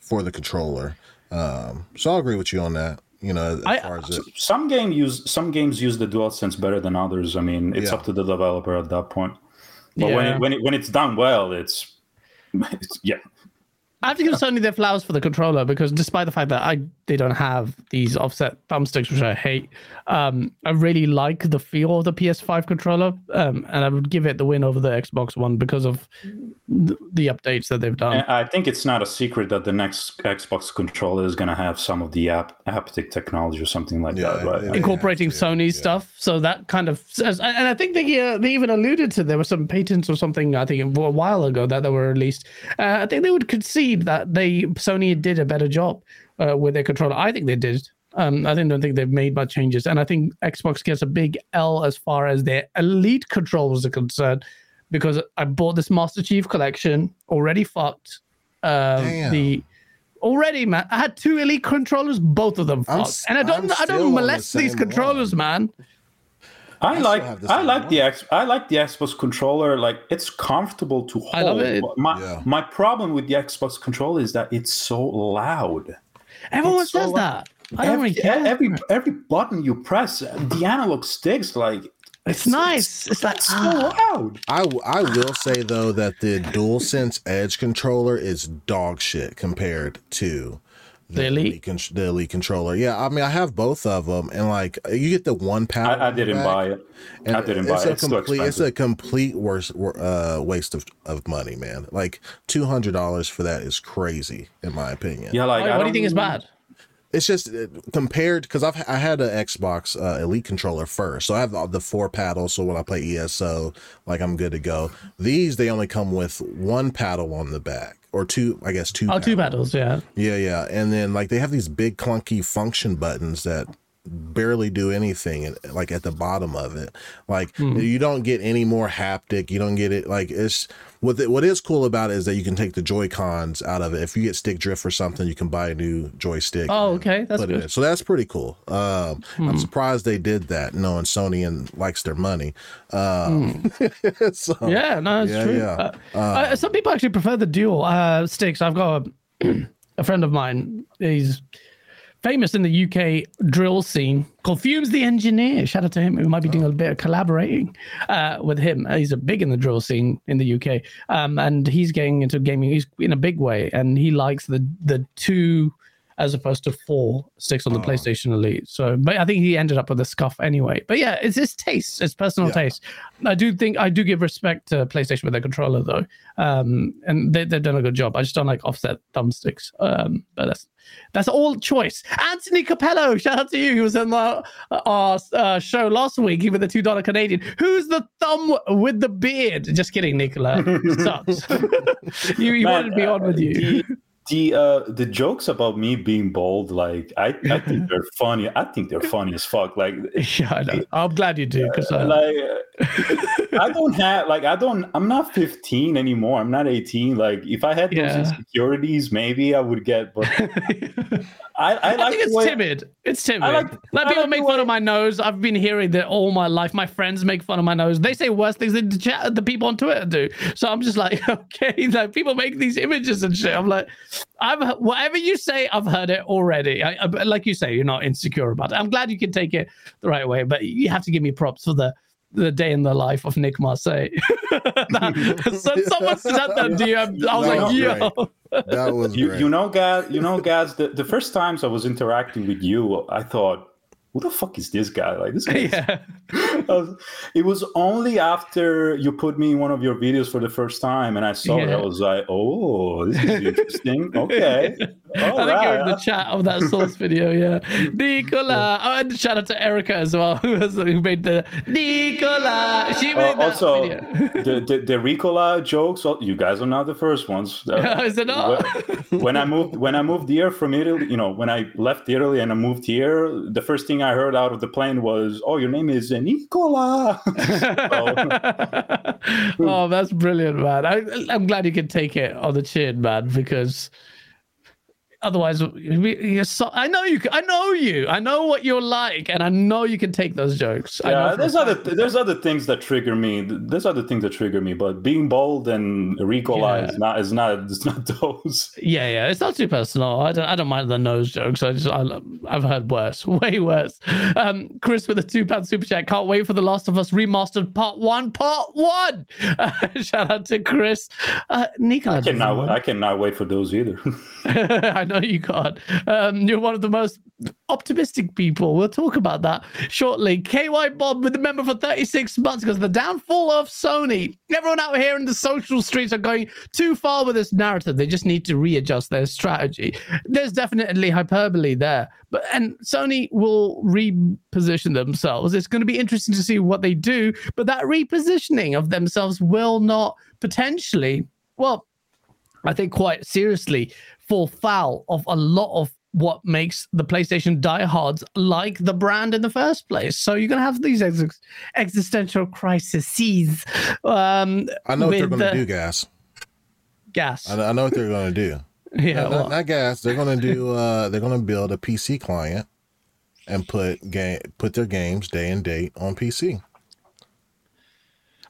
for the controller. Um, so I'll agree with you on that. You know, as I- far as it. Some game use some games use the DualSense better than others. I mean, it's Yeah. up to the developer at that point. But when it, when it, when it's done well, it's, it's yeah. I have to give Sony their flowers for the controller because despite the fact that I they don't have these offset thumbsticks, which I hate, um, I really like the feel of the PS5 controller, um, and I would give it the win over the Xbox One because of the, the updates that they've done. I think it's not a secret that the next Xbox controller is going to have some of the app, haptic technology or something like Yeah, that, right? Incorporating Yeah, Sony yeah. stuff, so that kind of says, and I think they uh, they even alluded to there were some patents or something. I think a while ago that they were released. Uh, I think they would concede that they Sony did a better job uh, with their controller. I think they did. Um, I think don't think they've made much changes, and I think Xbox gets a big L as far as their elite controllers are concerned, because I bought this Master Chief collection already fucked. Um, Damn. the already man, I had two elite controllers, both of them I'm fucked, s- and I don't I still on don't the molest these controllers, one. man. I, still like have the I same like the one. X I like the Xbox controller. Like it's comfortable to hold. I love it. My Yeah. my problem with the Xbox controller is that it's so loud. Everyone It's so says loud. that. I don't every, really care. every every button you press, the analog sticks like It's nice. It's like, so ah. loud. I, w- I will say though that the DualSense Edge controller is dog shit compared to The Elite? con- the Elite controller. Yeah, I mean I have both of them, and like you get the one paddle. I, I didn't back, buy it. and I didn't buy it's it. A It's too complete, it's expensive. a complete worst uh, waste of, of money, man. Like two hundred dollars for that is crazy, in my opinion. yeah, like Why- I what do you think is bad? It's just uh, compared because I've I had an Xbox uh, Elite controller first, so I have the, the four paddles. So when I play ESO, like I'm good to go. These they only come with one paddle on the back or two, I guess two. Oh, two paddles. battles, yeah. Yeah, yeah, and then like they have these big clunky function buttons that barely do anything like at the bottom of it like you don't get any more haptic you don't get it like it's what the, what is cool about it is that you can take the joy cons out of it if you get stick drift or something you can buy a new joystick Oh, okay. That's good. so that's pretty cool um i'm surprised they did that knowing sony and likes their money um so Yeah, no, it's Yeah, true. yeah. Uh, uh, some people actually prefer the dual uh, sticks. I've got a, a friend of mine. He's famous in the UK drill scene called Fumes the Engineer. Shout out to him. We might be doing a bit of collaborating uh, with him. He's a big in the drill scene in the UK, um, and he's getting into gaming. He's in a big way, and he likes the the two as opposed to four sticks on the PlayStation Elite. So, but I think he ended up with a scuff anyway. But yeah, it's his taste, it's personal Yeah. taste. I do think I do give respect to PlayStation with their controller though, um, and they, they've done a good job. I just don't like offset thumbsticks, um, but that's that's all choice. Anthony Capello, shout out to you. He was on the, our uh, show last week. He was the two dollar Canadian. Who's the thumb with the beard? Just kidding, Nicola. Sucks. you you Man, wanted to be on with uh, you. The, the uh the jokes about me being bold like i i think they're funny. I think they're funny as fuck. Like yeah I i'm glad you do because uh, like i don't have like i don't i'm not 15 anymore i'm not 18 like if i had those insecurities maybe i would get but i i I like think it's way- timid. It's timid. like- like I people like make fun way- of my nose. I've been hearing that all my life. My friends make fun of my nose. They say worse things than the chat the people on Twitter do. So I'm just like, okay, like people make these images and shit. I'm like, I've whatever you say, I've heard it already. I, I, like you say, you're not insecure about it. I'm glad you can take it the right way, but you have to give me props for the the day in the life of Nick Marseil. That- so someone sent that DM. I was That like, was yo. That was you, you know guys you know guys the, the first times i was interacting with you i thought who the fuck is this guy like this guy yeah. Was- it was only after you put me in one of your videos for the first time and I saw it, I was like, oh, this is interesting. Okay. I think you're in the chat of that source video, yeah. Nicola. Oh, and shout out to Erica as well, who, was, who made the Nicola. She Uh, made that also, video. the, the the Ricola jokes. well, You guys are not the first ones. Uh, Is it not? when- when I moved when I moved here from Italy, you know, when I left Italy and I moved here, the first thing I heard out of the plane was, "Oh, your name is Nicola." oh, that's brilliant, man. I, I'm glad you can take it on the chin, man, because otherwise, we- so, I know you. I know you. I know what you're like, and I know you can take those jokes. Yeah, there's other there's other things that trigger me. There's other things that trigger me, but being bold and Ricola Yeah. is not is not it's not those. Yeah, yeah, it's not too personal. I don't, I don't mind the nose jokes. I just, I, I've heard worse, way worse. Um, Chris with a two pound super chat. Can't wait for the Last of Us remastered part one. Part one. Uh, shout out to Chris. Uh, Nicola. I cannot. I cannot wait for those either. I know you can't. Um, you're one of the most optimistic people. We'll talk about that shortly. KY Bob with the member for 36 months because the downfall of Sony. Everyone out here in the social streets are going too far with this narrative. They just need to readjust their strategy. There's definitely hyperbole there, but and Sony will reposition themselves. It's going to be interesting to see what they do, but that repositioning of themselves will not potentially, well, I think quite seriously fall foul of a lot of what makes the PlayStation diehards like the brand in the first place. So you're gonna have these ex- existential crises. Um, I know what they're going to the do, gas. Gas. I, I know what they're going to do. yeah. not, well, not gas. They're going to do. Uh, they're to build a PC client and put game put their games day and date on PC.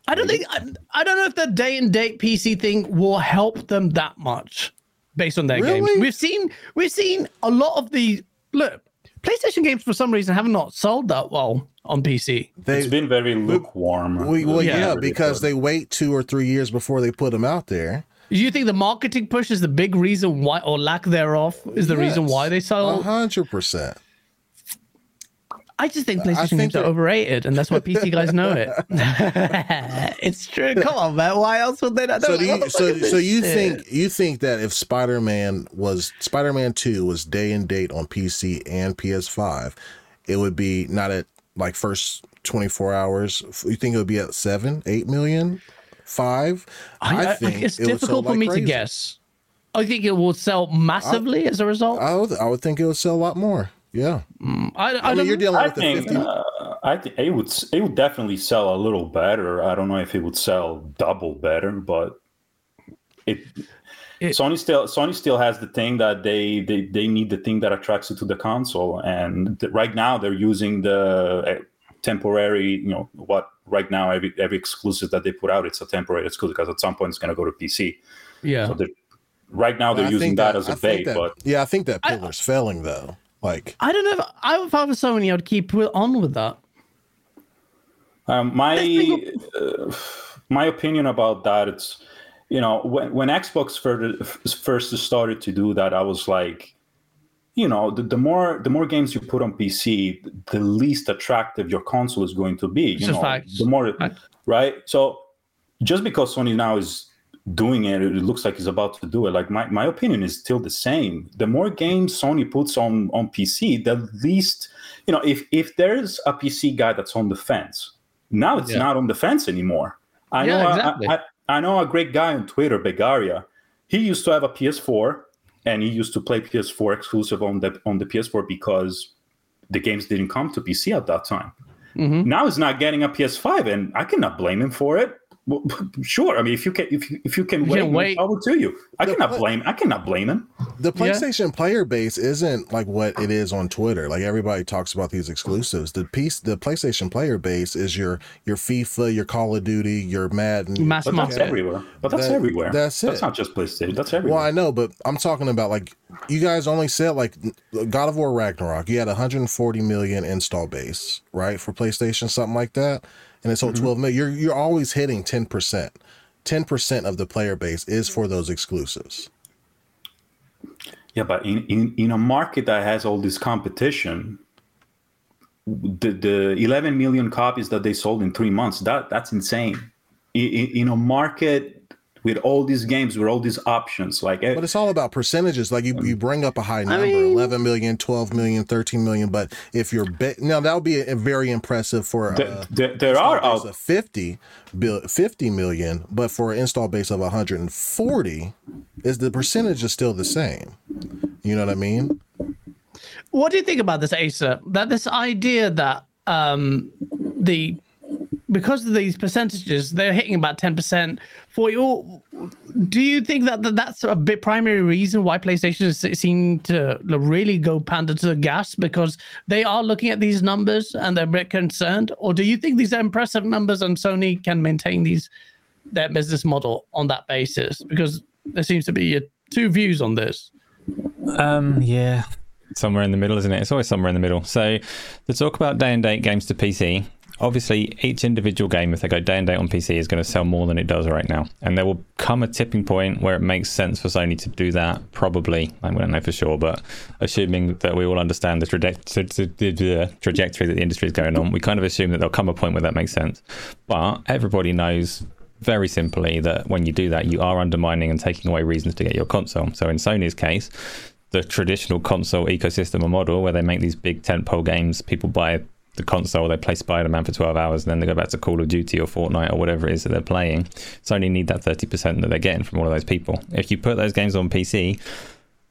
I don't think I, I don't know if the day and date PC thing will help them that much based on their games. We've seen we've seen a lot of the look PlayStation games for some reason have not sold that well on PC. They it's been very lukewarm. we, well, Yeah. yeah, because they wait two or three years before they put them out there. Do you think the marketing push is the big reason why, or lack thereof, is the reason why they A sell? hundred percent. I just think PlayStation think games are overrated, and that's why PC guys know it. it's true. Come on, man. Why else would they not? know? So do you so so you think you think that if Spider Man was Spider Man Two was day and date on PC and PS5, it would be not at like first twenty four hours. You think it would be at seven, eight million, five? I, I, it's it difficult for like me to guess. I think it will sell massively as a result. I would I would think it would sell a lot more. Yeah, I, I, I, mean don't you're dealing I with the think fifty. uh, I think it would it would definitely sell a little better. I don't know if it would sell double better, but it, It- Sony still Sony still has the thing that they they, they need the thing that attracts you to the console, and th- right now they're using the uh, temporary you know what right now every every exclusive that they put out it's a temporary exclusive because at some point it's going to go to PC. yeah. So right now they're I using think that, as a bait, that- but yeah, I think that I- pillar's failing though. Like I don't know if I, if I was Sony, I'd keep on with that. Um, my uh, my opinion about that it's you know when when Xbox first first started to do that, I was like, you know, the, the more the more games you put on PC, the least attractive your console is going to be. You It's a know, fact. the more Fact. right. So just because Sony now is doing it, it looks like he's about to do it. Like my, my opinion is still the same. The more games Sony puts on on PC, the least you know. If if there's a PC guy that's on the fence, now it's Yeah. not on the fence anymore. I Yeah, know. exactly. I, I, know a great guy on Twitter, Begaria. He used to have a PS4. and he used to play PS4 exclusive on the on the PS4 because the games didn't come to PC at that time. Mhm. Now he's not getting a PS5, and I cannot blame him for it. Well, sure, I mean, if you can, if you, if you can You wait, can wait. power to you. I The cannot pla- blame. I cannot blame him. The Yeah. PlayStation player base isn't like what it is on Twitter. Like everybody talks about these exclusives. The piece, the PlayStation player base is your your FIFA, your Call of Duty, your Madden. Mass But that's everywhere. But that's That- everywhere. that's That's it. not just PlayStation. That's everywhere. Well, I know, but I'm talking about like you guys only said like God of War Ragnarok. You had 140 million install base, right, for PlayStation, something like that, and it sold mm-hmm. 12 million. You're you're always hitting 10 percent. 10 percent of the player base is for those exclusives. Yeah, but in, in, in a market that has all this competition, the, the 11 million copies that they sold in three months, that that's insane. In, in, in a market with all these games, with all these options, like eh, But it's all about percentages. Like you, you bring up a high number, mean- 11 million, 12 million, 13 million. But if you're be- now that would be a, very impressive for th- uh, th- there are out, of 50 50 million, but for an install base of 140, is the percentage is still the same. You know what I mean? What do you think about this, Asa? That this idea that um, the because of these percentages, they're hitting about ten percent for your. Do you think that, that that's a bit primary reason why PlayStation is- seem to really go pander to the GaaS because they are looking at these numbers and they're a bit concerned, or do you think these are impressive numbers and Sony can maintain these their business model on that basis? Because there seems to be uh, two views on this. Um, yeah, somewhere in the middle, isn't it? It's always somewhere in the middle. So, to talk about day and date games to PC, obviously each individual game, if they go day and date on PC, is going to sell more than it does right now, and there will come a tipping point where it makes sense for Sony to do that. Probably, I don't know for sure, but assuming that we all understand the, the trajectory that the industry is going on, we kind of assume that there'll come a point where that makes sense. But everybody knows very simply that when you do that, you are undermining and taking away reasons to get your console. So in Sony's case, the traditional console ecosystem or model where they make these big tentpole games, people buy the console, they play Spider Man for 12 hours, and then they go back to Call of Duty or Fortnite or whatever it is that they're playing. Sony need that 30% that they're getting from all of those people. If you put those games on PC,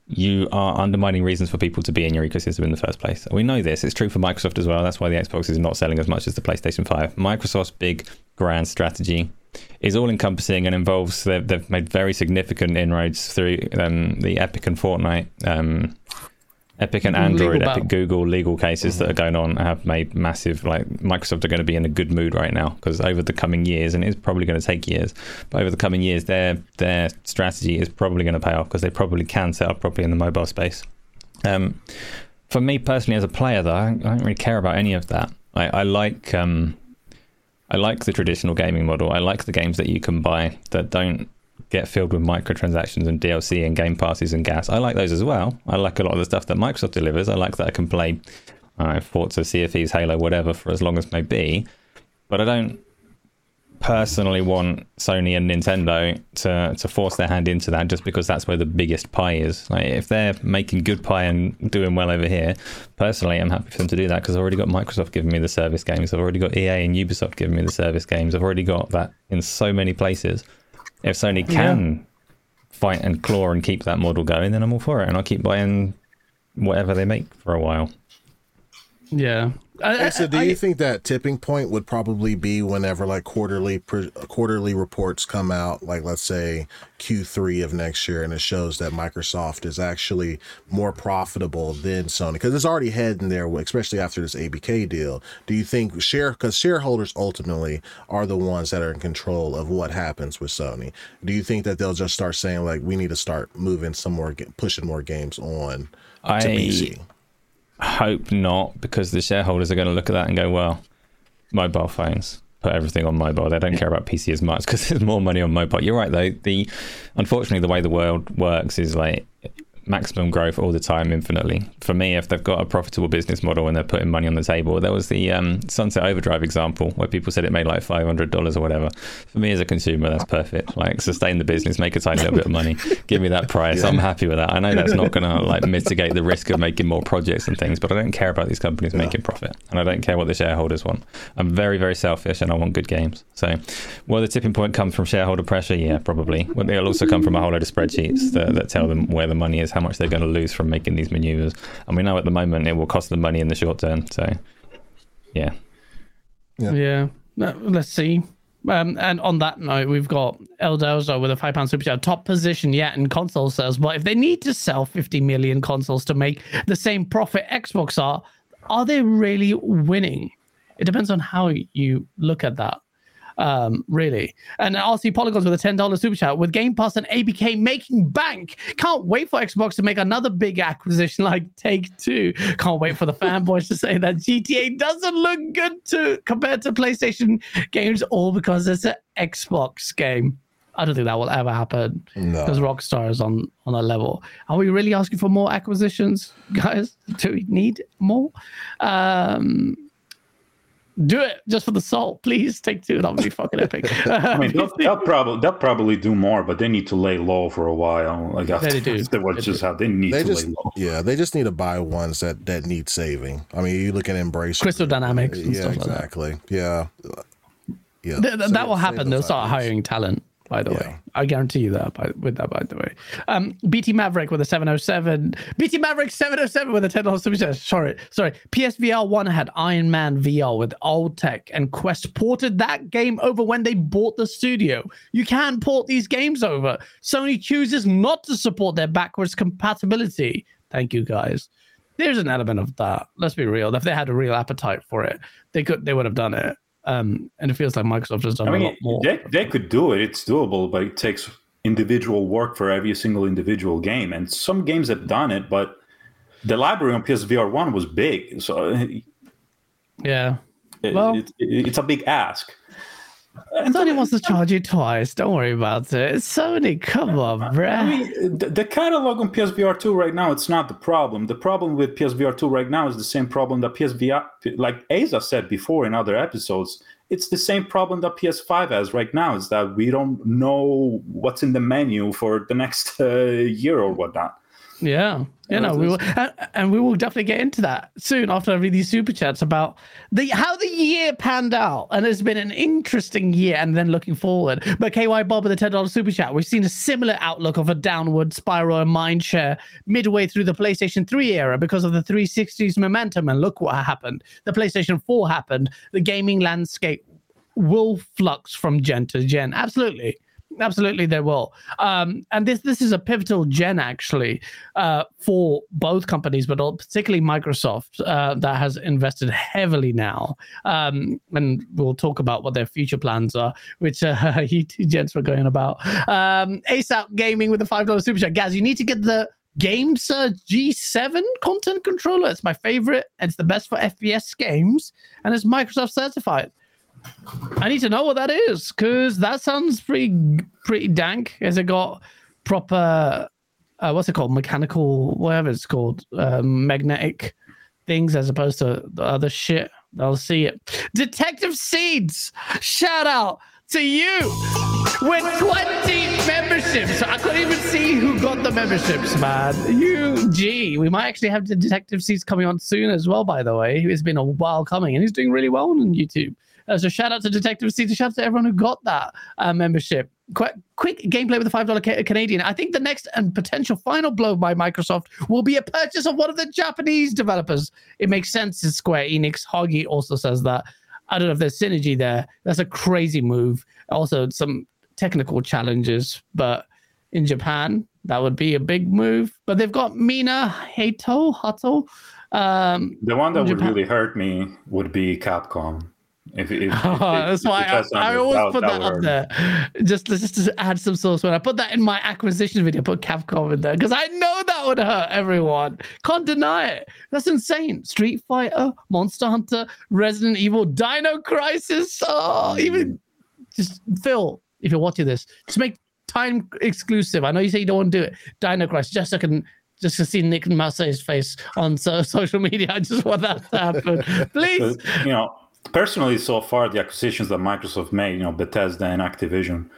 you are undermining reasons for people to be in your ecosystem in the first place. We know this. It's true for Microsoft as well. That's why the Xbox is not selling as much as the PlayStation 5. Microsoft's big grand strategy is all encompassing and involves, they've, they've made very significant inroads through um, the Epic and Fortnite, um, Epic and Android, battle. Epic Google legal cases that are going on have made massive, like Microsoft are going to be in a good mood right now because over the coming years, and it's probably going to take years, but over the coming years, their their strategy is probably going to pay off because they probably can set up properly in the mobile space. Um, for me personally, as a player, though, I don't, I don't really care about any of that. I, I like um, I like the traditional gaming model. I like the games that you can buy that don't get filled with microtransactions and DLC and game passes and GaaS. I like those as well. I like a lot of the stuff that Microsoft delivers. I like that I can play know, Forza, Thieves, Halo, whatever for as long as may be. But I don't personally want Sony and Nintendo to to force their hand into that just because that's where the biggest pie is. Like if they're making good pie and doing well over here, personally, I'm happy for them to do that because I've already got Microsoft giving me the service games. I've already got EA and Ubisoft giving me the service games. I've already got that in so many places. If Sony can fight and claw and keep that model going, then I'm all for it, and I'll keep buying whatever they make for a while. Yeah. I- I- So, do I- you think that tipping point would probably be whenever like quarterly pr- quarterly reports come out, like let's say Q3 of next year, and it shows that Microsoft is actually more profitable than Sony because it's already heading there, especially after this ABK deal. Do you think share because shareholders ultimately are the ones that are in control of what happens with Sony? Do you think that they'll just start saying like we need to start moving some more, pushing more games on to I- PC? Hope not because the shareholders are going to look at that and go well mobile phones put everything on mobile. They don't care about pc as much because there's more money on mobile. You're right though. The unfortunately the way the world works is like maximum growth all the time infinitely. For me if they've got a profitable business model and they're putting money on the table there was the um, sunset overdrive example where people said it made like $500 or whatever. For me as a consumer that's perfect. Like sustain the business make a tiny little bit of money give me that price. I'm happy with that. I know that's not going to like mitigate the risk of making more projects and things but i don't care about these companies making profit and i don't care what the shareholders want. I'm very very selfish and i want good games. So will the tipping point come from shareholder pressure? Yeah probably. Well, it'll also come from a whole load of spreadsheets that, that tell them where the money is how much they're going to lose from making these maneuvers. And we know at the moment it will cost them money in the short term. So, yeah. Yeah. Yeah. No, Let's see. Um, and on that note, we've got Eldozo with a five pound super chat, top position yet in console sales. But if they need to sell 50 million consoles to make the same profit Xbox are, are they really winning? It depends on how you look at that. Um, really. And RC Polygons with a $10 super chat with Game Pass and ABK making bank. Can't wait for Xbox to make another big acquisition like Take Two. Can't wait for the fanboys to say that GTA doesn't look good to compared to PlayStation games, all because it's an Xbox game. I don't think that will ever happen No. because Rockstar is on on a level. Are we really asking for more acquisitions, guys? Do we need more? Um, do it just for the salt, please. Take two. That would be fucking epic. I mean, they'll, they'll probably they'll probably do more, but they need to lay low for a while. Like after, They do. afterwards, They just do. how they need They to just lay low. yeah, they just need to buy ones that that need saving. I mean, you look at Embrace Crystal Dynamics and Yeah, stuff like that. exactly. Yeah. Yeah. Th- th- Save- that will happen. They'll start hiring talent. By the Yeah. way, I guarantee you that. By, with that, by the way, um, BT Maverick with a 707. BT Maverick 707 with a 10 dollars super chat. Sorry, sorry. PSVR one had Iron Man VR with old tech, and Quest ported that game over when they bought the studio. You can port these games over. Sony chooses not to support their backwards compatibility. Thank you, guys. There's an element of that. Let's be real. If they had a real appetite for it, they could. They would have done it. Um, and it feels like Microsoft has done I a lot more. they, they could do it. It's doable, but it takes individual work for every single individual game. And some games have done it, but the library on PSVR one was big, so Yeah. it- Well- it- it's a big ask. Sony wants to charge you twice. Don't worry about it. Sony. Come on, I mean, the, the catalog on PSVR 2 right now, it's not the problem. The problem with PSVR 2 right now is the same problem that PSVR, like Asa said before in other episodes, it's the same problem that PS5 has right now, is that we don't know what's in the menu for the next uh, year or whatnot. Yeah. You know, we will, and, and we will definitely get into that soon after I read these super chats about the how the year panned out. And it's been an interesting year and then looking forward. But KY Bob with the $10 super chat, we've seen a similar outlook of a downward spiral in mind share midway through the PlayStation 3 era because of the 360's momentum. And look what happened. The PlayStation 4 happened. The gaming landscape will flux from gen to gen. Absolutely. Absolutely, they will. Um, and this this is a pivotal gen actually uh, for both companies, but particularly Microsoft uh, that has invested heavily now. Um, and we'll talk about what their future plans are, which uh, you two gents were going about. Um, ASAP Gaming with a five dollar super chat. Guys, you need to get the GameSir G7 content controller. It's my favorite. It's the best for FPS games, and it's Microsoft certified. I need to know what that is because that sounds pretty pretty dank. Has it got proper uh, what's it called? Mechanical, whatever it's called, um, magnetic things as opposed to the other shit. I'll see it. Detective Seeds, shout out to you with 20 memberships. I couldn't even see who got the memberships, man. You, G. We might actually have the Detective Seeds coming on soon as well, by the way. It's been a while coming and he's doing really well on YouTube. Uh, so shout out to Detective Seeds. Shout out to everyone who got that uh, membership. Quick, quick gameplay with a five dollar Canadian. I think the next and potential final blow by Microsoft will be a purchase of one of the Japanese developers. It makes sense. It's Square Enix. Hoggy also says that. I don't know if there's synergy there. That's a crazy move. Also, some technical challenges, but in Japan, that would be a big move. But they've got Mina Hato, Hato. Um, The one that would Japan- really hurt me would be Capcom. If, if, oh, if- that's why I, I always put that, would up there. Just, just to add some source when I put that in my acquisition video, put Capcom in there because I know that would hurt everyone. Can't deny it. That's insane. Street Fighter, Monster Hunter, Resident Evil, Dino Crisis. Oh, even mm. just Phil, if you're watching this, just make time exclusive. I know you say you don't want to do it. Dino Crisis, just so I can just to see Nick Marseil's face on so, social media. I just want that to happen. Please. You know, personally, so far the acquisitions that Microsoft made, you know, Bethesda and Activision,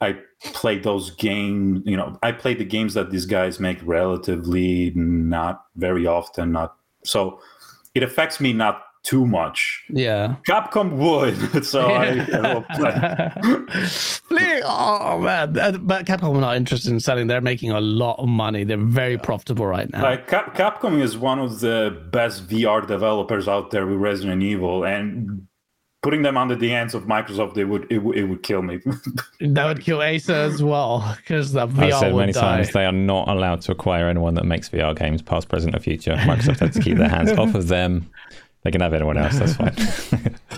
I played those games. You know, I played the games that these guys make relatively not very often. Not so. It affects me not too much. Yeah. Capcom would, so I, I oh man, but Capcom are not interested in selling. They're making a lot of money. They're very profitable right now. Like Cap- Capcom is one of the best VR developers out there with Resident Evil, and putting them under the hands of Microsoft, it would it, would- it would kill me. that would kill Asa as well because the I've VR said would many die. times they are not allowed to acquire anyone that makes VR games, past, present, or future. Microsoft has to keep their hands off of them. They can have anyone else. That's fine.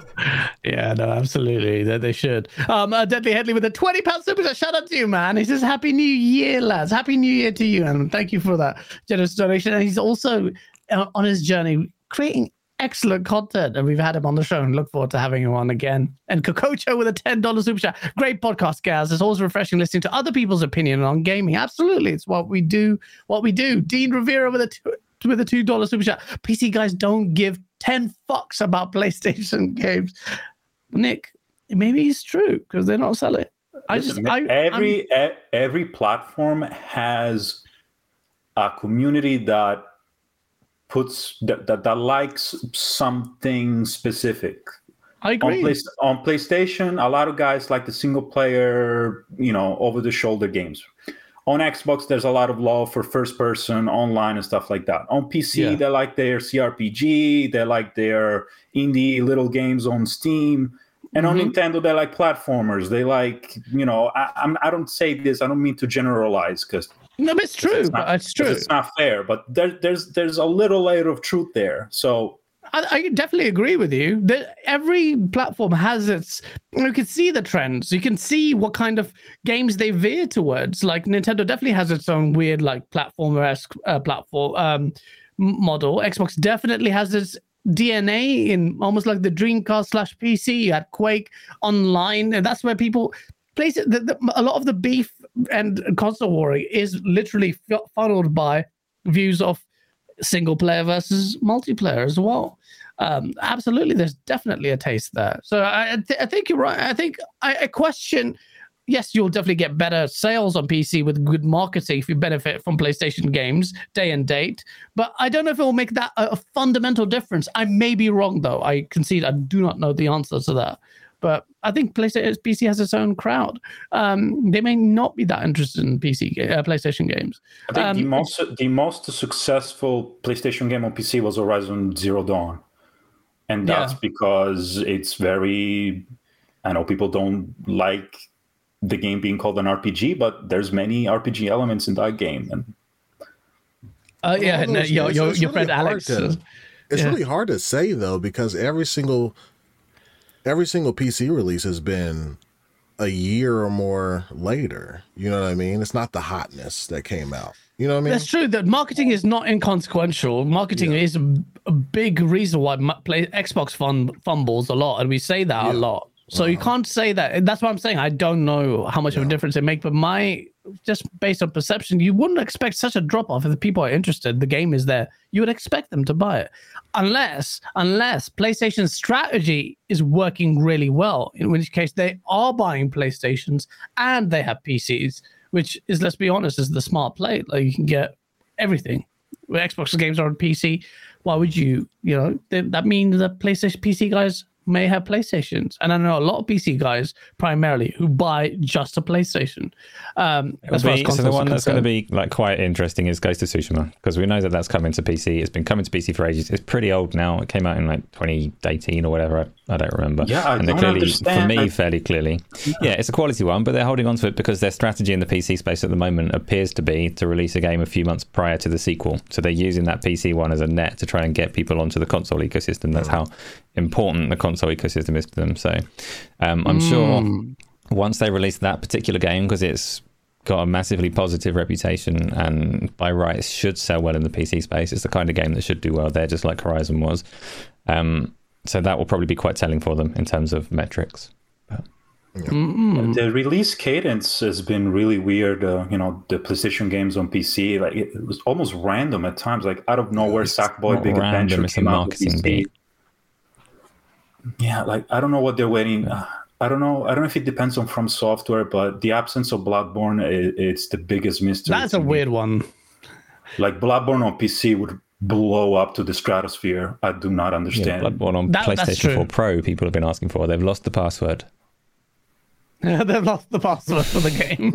Yeah, no, absolutely. That they should. Um, uh, Deadly Headley with a twenty pound super chat. Shout out to you, man. He says, "Happy New Year, lads. Happy New Year to you, and thank you for that generous donation." And he's also uh, on his journey creating excellent content, and we've had him on the show, and look forward to having him on again. And Kokocho with a ten dollars super chat. Great podcast, guys. It's always refreshing listening to other people's opinion on gaming. Absolutely, it's what we do. What we do. Dean Rivera with a two, with a two dollar super chat. PC guys don't give ten fucks about PlayStation games. Nick, maybe it's true because they're not selling. I just I, I'm- every e- every platform has a community that puts that, that, that likes something specific I on, agree. Play, on PlayStation, a lot of guys like the single player, you know, over the shoulder games. On Xbox, there's a lot of love for first person, online, and stuff like that. On PC, Yeah. they like their CRPG, they like their indie little games on Steam. And on Mhm. Nintendo, they like platformers. They like, you know, I, I'm, I don't say this, I don't mean to generalize because no, but it's true. it's not- it's true. it's not fair, but there, there's there's a little layer of truth there. So I, I definitely agree with you that every platform has its. You can see the trends. You can see what kind of games they veer towards. Like Nintendo definitely has its own weird, like platformer esque uh, platform um, model. Xbox definitely has its DNA in almost like the Dreamcast slash PC. You had Quake Online, and that's where people place it. The, the, a lot of the beef and console warring is literally fu- funneled by views of single player versus multiplayer as well. Um, absolutely, there's definitely a taste there. So I, I, th- I think you're right. I think I, I question. Yes, you'll definitely get better sales on PC with good marketing if you benefit from PlayStation games day and date. But I don't know if it will make that a, fundamental difference. I may be wrong though. I concede I do not know the answer to that. But I think PlayStation PC has its own crowd. Um, they may not be that interested in PC uh, PlayStation games. I think the Um, most the most successful PlayStation game on PC was Horizon Zero Dawn, and that's Yeah. because it's very. I know people don't like the game being called an RPG, but there's many RPG elements in that game, and Uh, yeah, no, it's- your it's- your, it's your really friend Alex. to- uh, It's Yeah. really hard to say though because every single every single PC release has been a year or more later. You know what I mean? It's not the hotness that came out. You know what I mean? That's true. That marketing is not inconsequential. Marketing is a, big reason why play, Xbox fun, fumbles a lot, and we say that a lot. So you uh-huh. can't say that. That's what I'm saying. I don't know how much of a difference it makes, but my just based on perception, you wouldn't expect such a drop off if the people are interested. The game is there. You would expect them to buy it, unless unless PlayStation's strategy is working really well. In which case, they are buying PlayStations and they have PCs, which is let's be honest, is the smart play. Like you can get everything. When Xbox games are on PC, why would you? You know th- that means that PlayStation PC guys may have PlayStations, and I know a lot of PC guys primarily who buy just a PlayStation. Um, It'll as far as so consoles the are one that's going to be like quite interesting is Ghost of Tsushima because we know that that's coming to PC. It's been coming to PC for ages. It's pretty old now. It came out in like 2018 or whatever. I, I don't remember. Yeah, I and don't clearly, understand. for me, I- fairly clearly, yeah. it's a quality one, but they're holding on to it because their strategy in the PC space at the moment appears to be to release a game a few months prior to the sequel. So they're using that PC one as a net to try and get people onto the console ecosystem. That's how important the console ecosystem is to them. So um, I'm sure once they release that particular game because it's got a massively positive reputation and by rights should sell well in the PC space. It's the kind of game that should do well there, just like Horizon was. Um, so that will probably be quite telling for them in terms of metrics. the release cadence has been really weird. Uh, you know, the PlayStation games on PC, like it, it was almost random at times. Like out of nowhere, Sackboy Big random, Adventure it's a came out on marketing PC. Beat. Yeah, like I don't know what they're waiting. Uh, I don't know. I don't know if it depends on From Software, but the absence of Bloodborne, i it's the biggest mystery. That's a me. weird one. Like Bloodborne on PC would blow up to the stratosphere. I do not Yeah, understand. Bloodborne on That- PlayStation 4. Pro, people have been asking for. They've lost the password. They've lost the password for the game.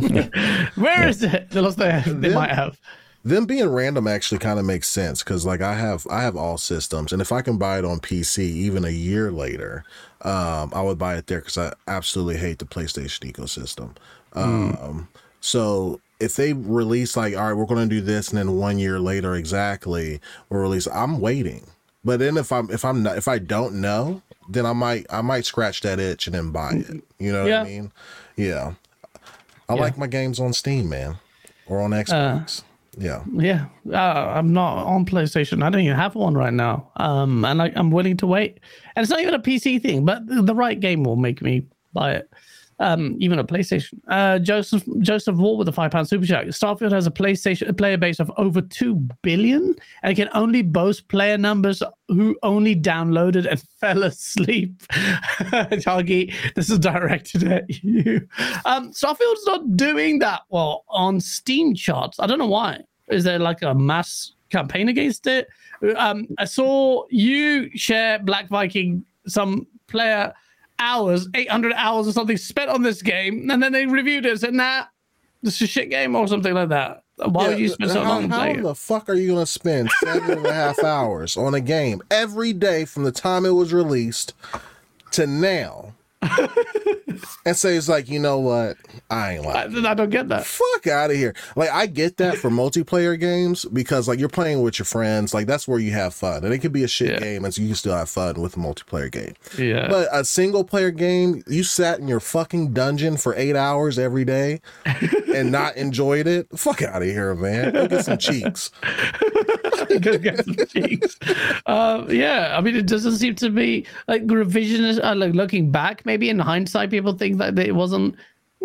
Where is it? They lost their. They might have. Them being random actually kind of makes sense because like i have i have all systems and if i can buy it on pc even a year later um i would buy it there because i absolutely hate the playstation ecosystem. Um so if they release like all right we're going to do this and then one year later exactly we'll release i'm waiting. But then if i'm if i'm not if i don't know then i might i might scratch that itch and then buy it. You know what Yeah. i mean? Yeah. I Yeah. like my games on steam man or on xbox yeah Yeah, uh, I'm not on PlayStation. I don't even have one right now. Um, and I, I'm willing to wait. And it's not even a PC thing, but the right game will make me buy it. Um, even a PlayStation. Uh, Joseph Joseph Wall with a five pound super chat. Starfield has a PlayStation a player base of over two billion, and can only boast player numbers who only downloaded and fell asleep. Chagi, this is directed at you. Um, Starfield's not doing that well on Steam charts. I don't know why. Is there like a mass campaign against it? Um, I saw you share Black Viking some player hours, 800 hours or something spent on this game, and then they reviewed it and said, nah, this is a shit game or something like that. Why would you spend so how, long how the fuck are you gonna spend seven and a half hours on a game every day from the time it was released to now? And say it's like, you know what? I ain't like I, I don't get that. fuck out of here. Like I get that for multiplayer games because like you're playing with your friends, like that's where you have fun. And it could be a shit Yeah. game and so you can still have fun with a multiplayer game. Yeah. But a single player game, you sat in your fucking dungeon for eight hours every day and not enjoyed it. Fuck out of here, man. Go get some cheeks. Go get some cheeks. Um, yeah, I mean, it doesn't seem to be like revisionist. Uh, like looking back, maybe in hindsight, people think that it wasn't.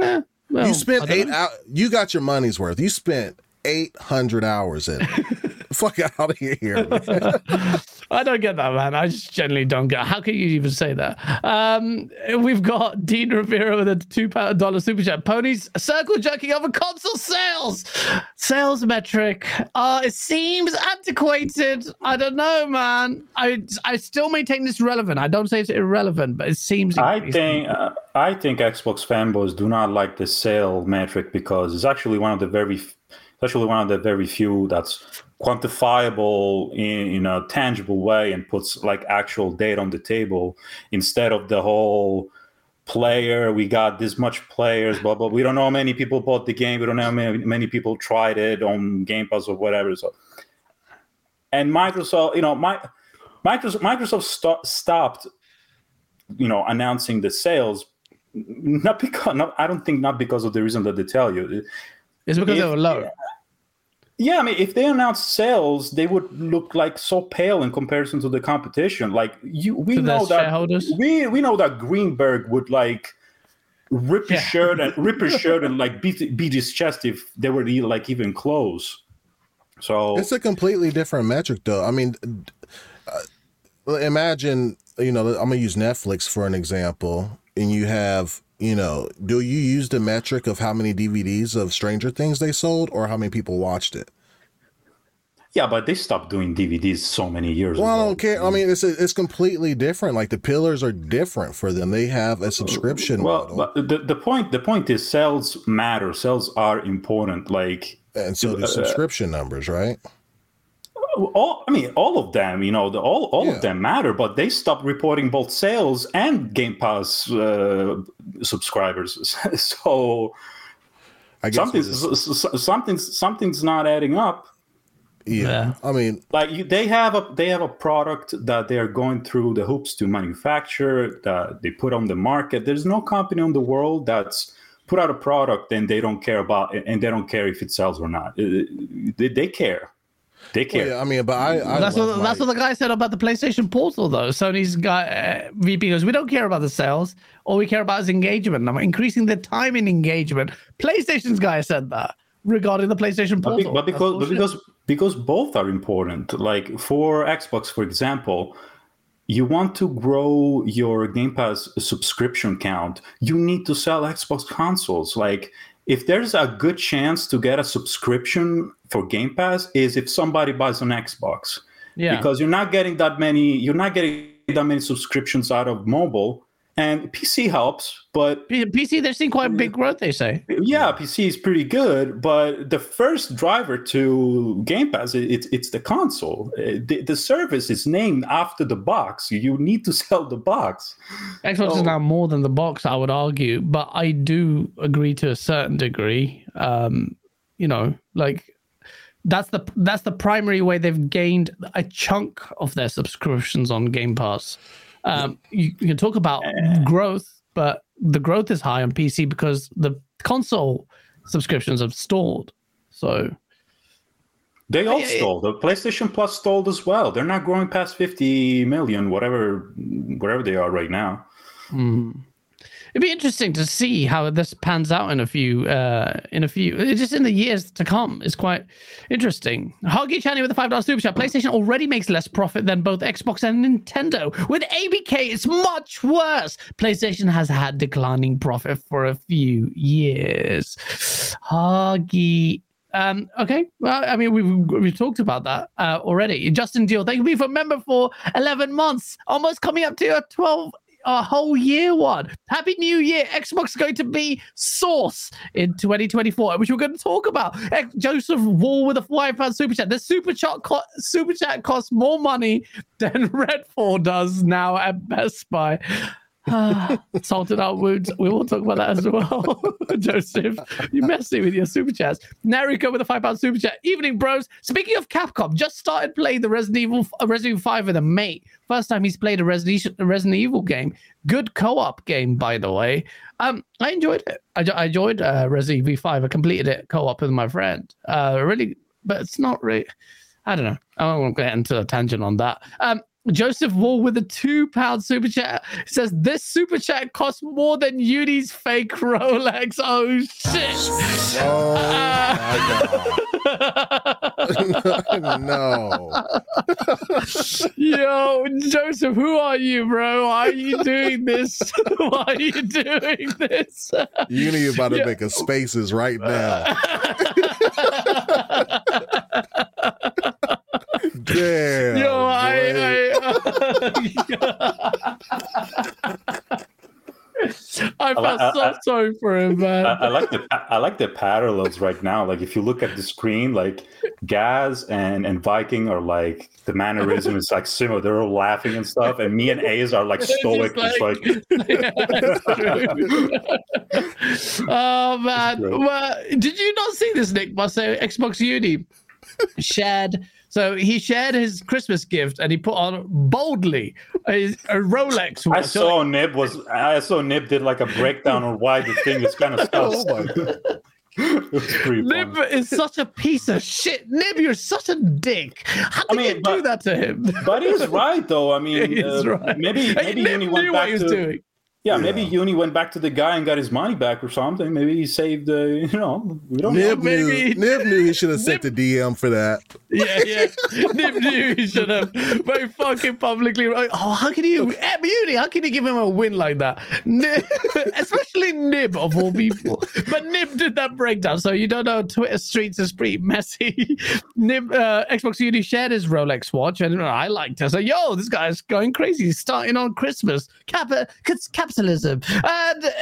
Eh, well, You spent eight hours. You got your money's worth. You spent eight hundred hours in. it. Fuck out of here. I don't get that, man. I just generally don't get. How can you even say that? Um, we've got Dean Rivera with a two dollar super chat. Ponies circle jerking over console sales, sales metric. Uh, it seems antiquated. I don't know, man. I I still maintain this relevant. I don't say it's irrelevant, but it seems. I think uh, I think Xbox fanboys do not like the sale metric because it's actually one of the very, it's actually one of the very few that's quantifiable in, in a tangible way and puts like actual data on the table instead of the whole player we got this much players blah blah. We don't know how many people bought the game. We don't know how many, many people tried it on game pass or whatever. So and microsoft you know my microsoft microsoft sto- stopped you know announcing the sales. Not because not, i don't think not because of the reason that they tell you. It's because they were low. Yeah i mean if they announced sales they would look like so pale in comparison to the competition like you we To know that we we know that greenberg would like rip his Yeah. shirt and rip his shirt and like beat, beat his chest if they were like even close so It's a completely different metric, though. I mean, uh, imagine you know I'm gonna use Netflix for an example, and you have you know, do you use the metric of how many DVDs of Stranger Things they sold, or how many people watched it? yeah but they stopped doing dvds so many years Well, I ago don't care. I mean, it's it's completely different. Like the pillars are different for them. They have a subscription well model, but the, the point the point is sales matter sales are important like and so do uh, subscription numbers, right? All i mean all of them you know the, all all Yeah. of them matter but they stopped reporting both sales and game pass uh, subscribers so I guess something's it's- s- s- something's something's not adding up yeah. Yeah. I mean, like you, they have a they have a product that they're going through the hoops to manufacture that they put on the market there's no company in the world that's put out a product and they don't care about and they don't care if it sells or not Uh, they, they care they care yeah, I mean, but I, I that's what love that's what the guy said about the PlayStation Portal, though. Sony's guy uh, VP goes, "We don't care about the sales. All we care about is engagement. I'm increasing the time in engagement." PlayStation's guy said that regarding the PlayStation but, be- Portal. but because but because because both are important like for xbox for example you want to grow your game pass subscription count you need to sell xbox consoles like if there's a good chance to get a subscription for game pass is if somebody buys an xbox Yeah. because you're not getting that many. You're not getting that many subscriptions out of mobile, and PC helps, but PC, they're seeing quite big growth. They say. yeah, PC is pretty good, but the first driver to Game Pass, it, it's it's the console. Uh, The, the service is named after the box. You need to sell the box. Xbox is Oh. now more than the box, I would argue, but I do agree to a certain degree. Um, you know, like that's the that's the primary way they've gained a chunk of their subscriptions on Game Pass. Um, you, you can talk about growth, but the growth is high on PC because the console subscriptions have stalled. So They all stalled. The PlayStation Plus stalled as well. They're not growing past 50 million, whatever, whatever they are right now. It'd be interesting to see how this pans out in a few, uh, in a few, just in the years to come. It's quite interesting. Hoggy Channy with the five dollar super chat. PlayStation already makes less profit than both Xbox and Nintendo. With ABK, it's much worse. PlayStation has had declining profit for a few years. Hoggy. Um, okay, well, I mean, we've we've talked about that uh, already. Justin Deal, thank you for a member for eleven months, almost coming up to a twelve a whole year one. Happy New Year. Xbox is going to be Source in 2024, which we're going to talk about. Joseph Wall with a five pound super chat. The super chat, co- super chat costs more money than Redfall does now at Best Buy. Salted out wounds. We will talk about that as well. Joseph, you messy with your super chats. Nariko with a five pound super chat. Evening, bros. Speaking of Capcom, just started playing the Resident Evil, uh, Resident Evil 5 with a mate. First time he's played a Resident, Resident Evil game. Good co-op game, by the way. Um, I enjoyed it. I, I enjoyed uh, Resident Evil 5. I completed it co-op with my friend. Uh, really, but it's not really. I don't know. I won't get into a tangent on that. Um, Joseph Wall with a two pound super chat says this super chat costs more than Uni's fake Rolex. Oh shit! Oh Uh, my god. no. Yo, Joseph, who are you, bro? Why are you doing this? Why are you doing this? You need about to make a spaces right now. Damn. Yo, boy. I, I, I felt I- so I- sorry for him, man. I, I like the I like the parallels right now. Like if you look at the screen, like Gaz and and Viking are like the mannerism is like similar. They're all laughing and stuff, and me and Ace are like It's just stoic. It's like, Yeah, oh man, well, did you not see this, Nick? Must say Xbox Uni shared. So he shared his Christmas gift and he put on boldly a, a Rolex. I saw Nib was I saw Nib did like a breakdown on why the thing is kind of stuff. Oh my god. it was pretty Nib funny. is such a piece of shit. Nib, you're such a dick. How I mean, you but- do that to him? But he's right though. I mean, uh, right. maybe Hey, maybe Nib Uni knew went what back he was to doing. Yeah, maybe Yeah. Uni went back to the guy and got his money back or something. Maybe he saved uh, you know we don't know. Nib maybe- knew, Nib knew he should have sent the DM for that. Yeah, yeah. Nib knew he should have. But he fucking publicly. like, Oh, how can you, Beauty? How can you give him a win like that? Nib, especially Nib of all people. But Nib did that breakdown, so you don't know. Twitter streets is pretty messy. Nib, uh, Xbox Uni shared his Rolex watch, and I liked it. So, yo, this guy's going crazy. He's starting on Christmas. Cap- it's capitalism. And.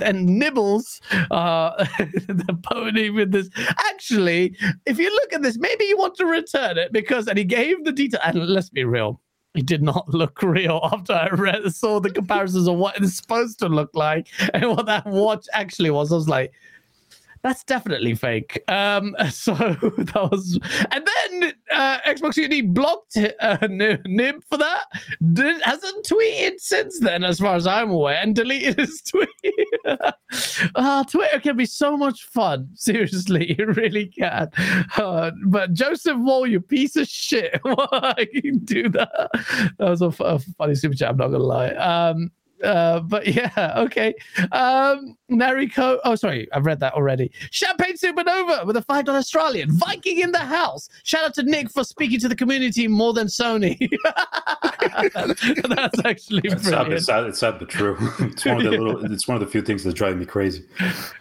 And Nibbles, uh, the pony with this. Actually, if you look at this, maybe you want to return it because, and he gave the detail. And let's be real, it did not look real after I read, saw the comparisons of what it's supposed to look like and what that watch actually was. I was like, that's definitely fake. Um, so that was, and then uh, Xbox Uni blocked uh, Nib for that. Did, hasn't tweeted since then, as far as I'm aware, and deleted his tweet. Ah, Twitter can be so much fun. Seriously, it really can. Uh, but Joseph Wall, you piece of shit, why you do that? That was a funny super chat. I'm not gonna lie. Um, uh, but yeah, okay. Um, Nariko. Oh, sorry, I've read that already. Champagne Supernova with a five dollar Australian. Viking in the house. Shout out to Nick for speaking to the community more than Sony. That's actually It's sad, it's sad, it's sad but true. It's one of the little. It's one of the few things that drive me crazy.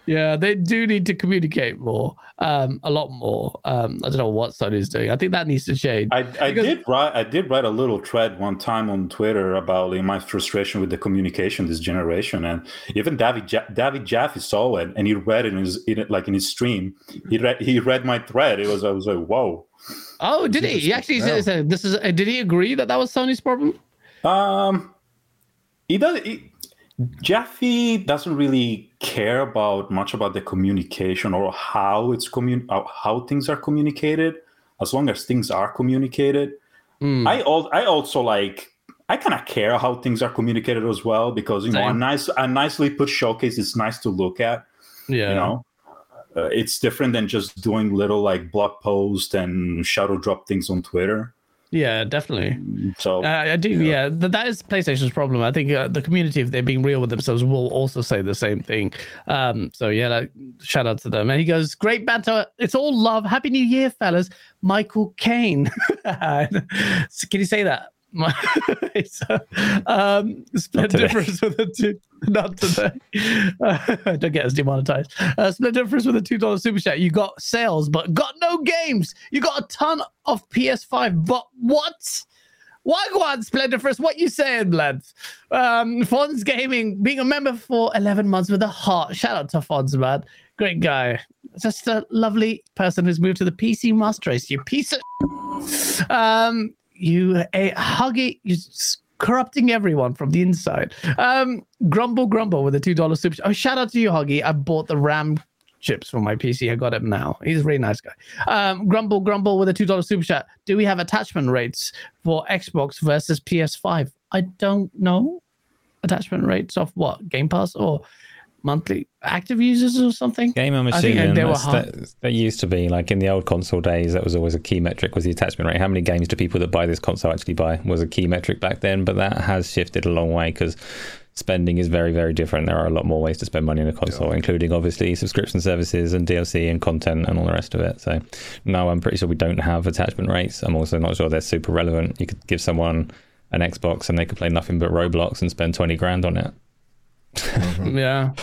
Yeah, they do need to communicate more. Um, a lot more. Um, I don't know what Sony's doing. I think that needs to change. I, I Because- did write I did write a little thread one time on Twitter about like, my frustration with the communication this generation, and even David ja- David Jaffe saw it and he read it in his in it, like in his stream. He read he read my thread. It was I was like whoa. Oh, did he? He actually said, said this is. Uh, did he agree that that was Sony's problem? Um, he does. He, Jaffe doesn't really care about much about the communication or how it's commun uh, how things are communicated. As long as things are communicated, Hmm. I al- I also like I kind of care how things are communicated as well because you know a nice a nicely put showcase is nice to look at. Yeah. You know, uh, it's different than just doing little like blog posts and shadow drop things on Twitter. Yeah, definitely. So Uh, I do. Yeah, Th- that is PlayStation's problem. I think uh, the community, if they're being real with themselves, will also say the same thing. Um, so yeah, like, shout out to them. And he goes, "Great banter. It's all love. Happy New Year, fellas." Michael Caine. Can you say that? My- um, split difference with the two. Not today. Uh, don't get us demonetized. Uh, split difference with a two dollar super chat. You got sales, but got no games. You got a ton of PS5, but what? Why go on, split difference? what you saying, lads? Um, Fonz Gaming, being a member for 11 months with a heart. Shout out to Fonz, man. Great guy. Just a lovely person who's moved to the PC Master Race. You piece of. Um, you a huggy. You corrupting everyone from the inside. Um, Grumble Grumble with a $2 super. Oh, shout out to you, Huggy. I bought the RAM chips for my PC. I got him now. He's a really nice guy. Um, Grumble Grumble with a $2 super chat. Do we have attachment rates for Xbox versus PS5? I don't know. Attachment rates of what? Game Pass or monthly active users or something? Gamer I think machine. they were that's- hard. that, that used to be like in the old console days. That was always a key metric. Was the attachment rate? How many games do people that buy this console actually buy? Was a key metric back then. But that has shifted a long way because spending is very, very different. There are a lot more ways to spend money in a console, including obviously subscription services and DLC and content and all the rest of it. So, no, I'm pretty sure we don't have attachment rates. I'm also not sure they're super relevant. You could give someone an Xbox and they could play nothing but Roblox and spend 20 grand on it. Yeah.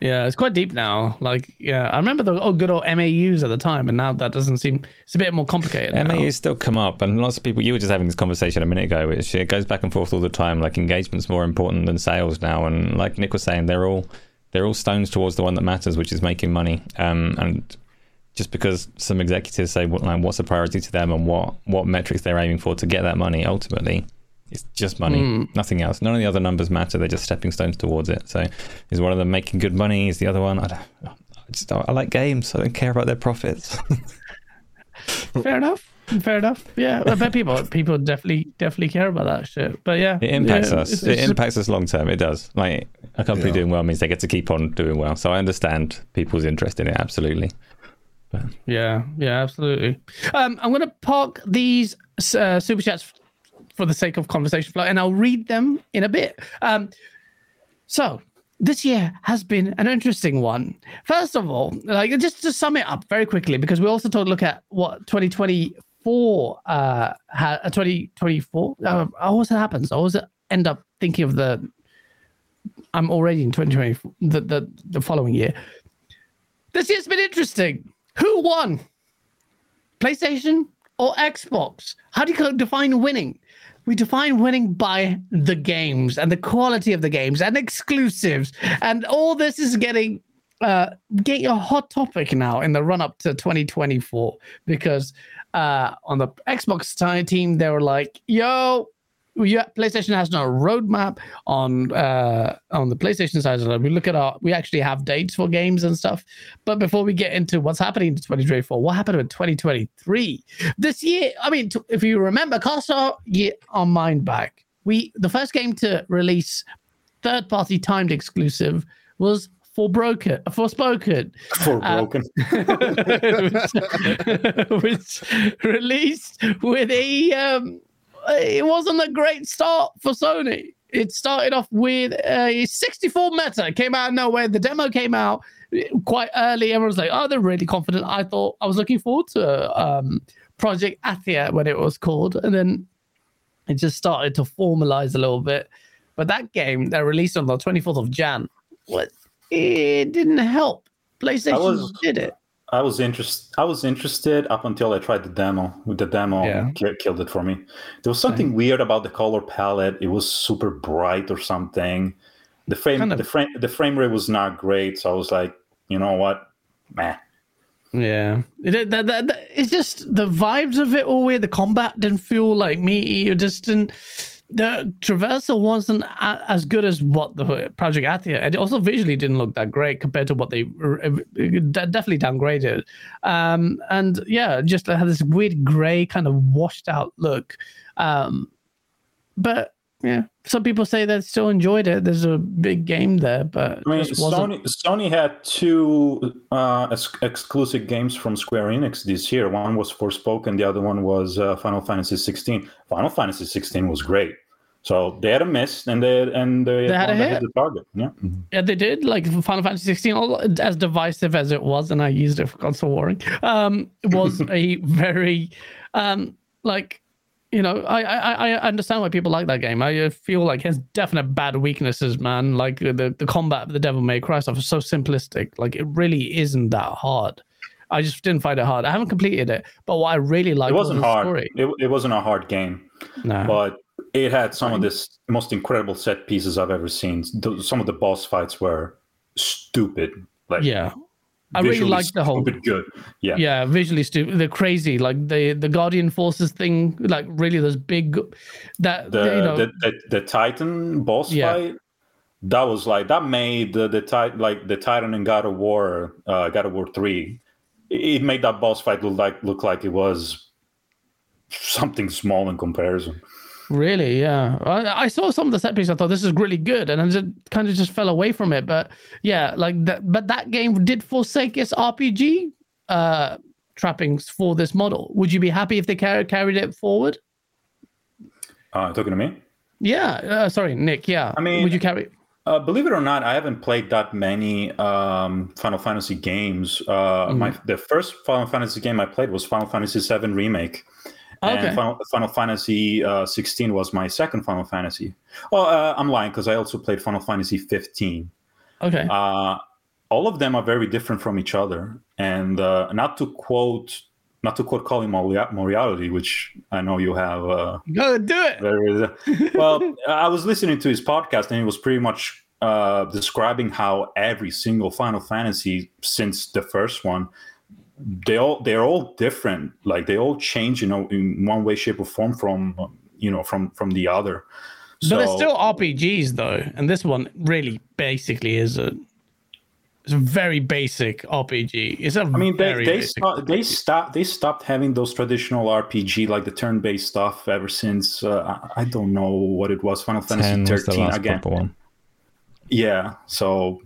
Yeah, it's quite deep now. Like, yeah, I remember the oh, good old MAUs at the time, and now that doesn't seem. It's a bit more complicated. now. MAUs still come up, and lots of people. You were just having this conversation a minute ago, which it goes back and forth all the time. Like engagement's more important than sales now, and like Nick was saying, they're all they're all stones towards the one that matters, which is making money. Um, and just because some executives say what, like, what's a priority to them and what what metrics they're aiming for to get that money, ultimately, it's just money, nothing else. None of the other numbers matter. They're just stepping stones towards it. So, is one of them making good money? Is the other one? I don't. I just I like games. I don't care about their profits. Fair enough. Fair enough. Yeah, I bet people people definitely definitely care about that shit. But yeah, It impacts yeah, us. it's- it impacts us long term. It does. Like a company Yeah. doing well means they get to keep on doing well. So I understand people's interest in it. Absolutely. Yeah, yeah, absolutely. Um, I'm going to park these uh, super chats for the sake of conversation flow, and I'll read them in a bit. Um, so this year has been an interesting one. First of all, like just to sum it up very quickly, because we also told look at what 2024 uh, ha- uh 2024. Uh, always happens. I always end up thinking of the. I'm already in 2024, the, the the following year. This year's been interesting. Who won? PlayStation or Xbox? How do you define winning? We define winning by the games and the quality of the games and exclusives. And all this is getting uh getting a hot topic now in the run up to 2024 because uh on the Xbox team they were like, yo, yeah, PlayStation has no roadmap on uh on the PlayStation side. We look at our we actually have dates for games and stuff. But before we get into what's happening in 2024, what happened in 2023? This year, I mean, t- if you remember, cast our year our mind back. We the first game to release third party timed exclusive was for broken for spoken for Uh, which, which released with a um, it wasn't a great start for Sony. It started off with a 64 meta. Came out of nowhere. The demo came out quite early. Everyone's like, "Oh, they're really confident." I thought I was looking forward to um, Project Athia when it was called, and then it just started to formalize a little bit. But that game that released on the 24th of Jan, what it didn't help. PlayStation was- did it. I was interested. I was interested up until I tried the demo. With the demo Yeah. killed it for me. There was something weird about the color palette. It was super bright or something. The frame, Kind of- the frame, the frame rate was not great. So I was like, you know what, meh. Yeah, it, that, that, that- it's just the vibes of it all weird. The combat didn't feel like meaty. It just didn't. The traversal wasn't a, as good as what the Project Athia. It also visually didn't look that great compared to what they uh, de- definitely downgraded. Um, and yeah, just had this weird gray kind of washed out look. Um, but yeah, some people say they still enjoyed it. There's a big game there, but I mean, Sony Sony had two uh, ex- exclusive games from Square Enix this year. One was Forspoken, the other one was uh, Final Fantasy 16. Final Fantasy 16 was great. So they had a miss, and they and they, They had a hit. hit the target. Yeah. Yeah, they did. Like Final Fantasy 16, all as divisive as it was, and I used it for console warring, um, was a very, um, like, you know, I, I I understand why people like that game. I uh, feel like it has definite bad weaknesses, man. Like uh, the the combat of the Devil May Cry stuff is so simplistic. Like it really isn't that hard. I just didn't find it hard. I haven't completed it, but what I really liked It wasn't was the hard. story. It, it wasn't a hard game, No. but it had some of the most incredible set pieces I've ever seen. Some of the boss fights were stupid. Like yeah, I really liked the whole good. Yeah. yeah visually stupid they're crazy like the the guardian forces thing like really those big that the, you know the, the the Titan boss Yeah. fight. That was like that made the the Titan like the Titan and God of War, uh, God of War three. It it made that boss fight look like look like it was something small in comparison. Really? Yeah. I, I saw some of the set pieces i thought this is really good and i just kind of just fell away from it but yeah like that but that game did forsake its rpg uh trappings for this model. Would you be happy if they car- carried it forward? Uh, talking to me. yeah uh, sorry nick yeah. I mean- would you carry? Uh, believe it or not, I haven't played that many um, Final Fantasy games. Uh, My the first Final Fantasy game I played was Final Fantasy VII Remake, Okay. and Final, Final Fantasy uh, 16 was my second Final Fantasy. Oh, uh, I'm lying because I also played Final Fantasy 15. okay Uh, all of them are very different from each other, and uh, not to quote. Not to quote Colin Moriarty, which I know you have uh, go do it very well. I was listening to his podcast, and he was pretty much uh, describing how every single Final Fantasy since the first one, they all they're all different. Like they all change, you know, in one way, shape, or form from um, you know from from the other. But they're still RPGs though, and this one really basically is a it's a very basic RPG. It's a I mean, they very they basic sto- they RPG. stopped they stopped having those traditional RPG like the turn based stuff ever since uh, I, I don't know what it was Final Fantasy 10 was the thirteen last again. proper one. Yeah, so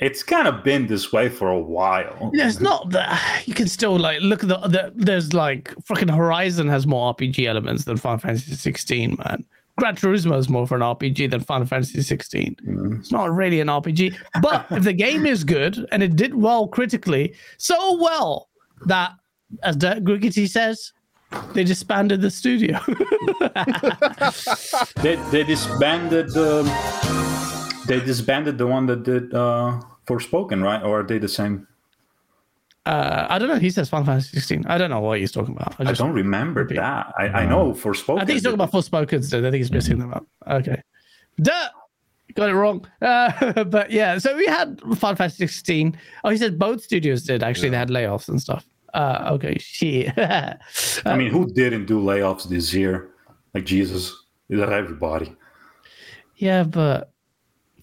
it's kind of been this way for a while. Yeah, it's not that you can still like look at the, the there's like fucking Horizon has more RPG elements than Final Fantasy 16, man. Gran Turismo is more for an RPG than Final Fantasy 16. Mm. It's not really an RPG, but if the game is good and it did well critically, so well that, as Dirk Griggity says, they disbanded the studio. They they disbanded the they disbanded the one that did uh Forspoken, right? Or are they the same? uh, I don't know. He says Final Fantasy 16. I don't know what he's talking about. I just- don't remember repeat. that. I, I know Forspoken. I think he's talking about Forspoken. So I think he's mixing them up. Okay. Duh! Got it wrong. Uh, but yeah, so we had Final Fantasy 16. Oh, he said both studios did. Actually, they had layoffs and stuff. Uh, okay, shit. I mean, who didn't do layoffs this year? Like Jesus, is that everybody? yeah, but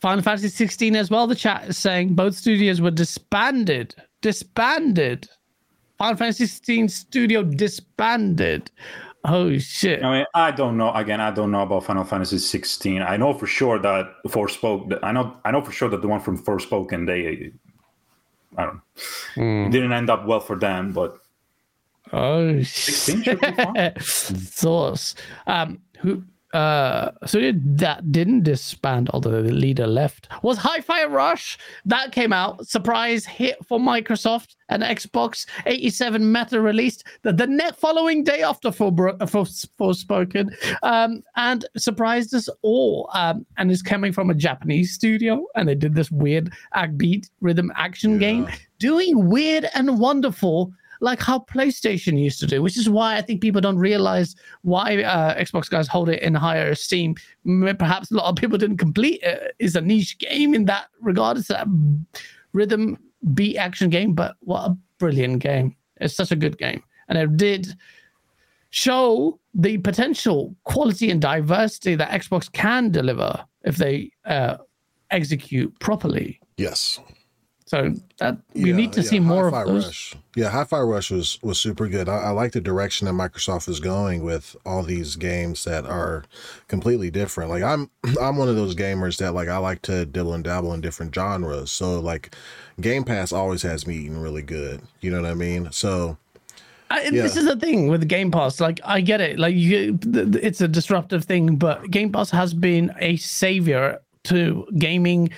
Final Fantasy 16 as well. The chat is saying both studios were disbanded. Disbanded. Final Fantasy 16 studio disbanded. Oh shit. I mean, I don't know. Again, I don't know about Final Fantasy 16. I know for sure that Forspoken. I know. I know for sure that the one from Forspoken, they. I don't. It didn't end up well for them, but Oh 16 should be fine. Source. Um, who? Uh, so that didn't disband, although the leader left. Was Hi-Fi Rush that came out? Surprise hit for Microsoft and Xbox. 87 Meta released the, the net following day after for for Forspoken, um, and surprised us all. Um, and is coming from a Japanese studio, and they did this weird act beat rhythm action game. doing weird and wonderful like how PlayStation used to do, which is why I think people don't realize why uh, Xbox guys hold it in higher esteem. Perhaps a lot of people didn't complete it. It's a niche game in that regard. It's a rhythm beat action game, but what a brilliant game! It's such a good game, and it did show the potential quality and diversity that Xbox can deliver if they uh, execute properly. Yes. So that we need to yeah. see more Hi-Fi of those. Rush. Yeah, Hi-Fi Rush was was super good. I, I, like the direction that Microsoft is going with all these games that are completely different. Like I'm I'm one of those gamers that like I like to dibble and dabble in different genres. So like Game Pass always has me eating really good. You know what I mean? So I, yeah. This is the thing with Game Pass. Like, I get it. Like, you, it's a disruptive thing, but Game Pass has been a savior to gaming.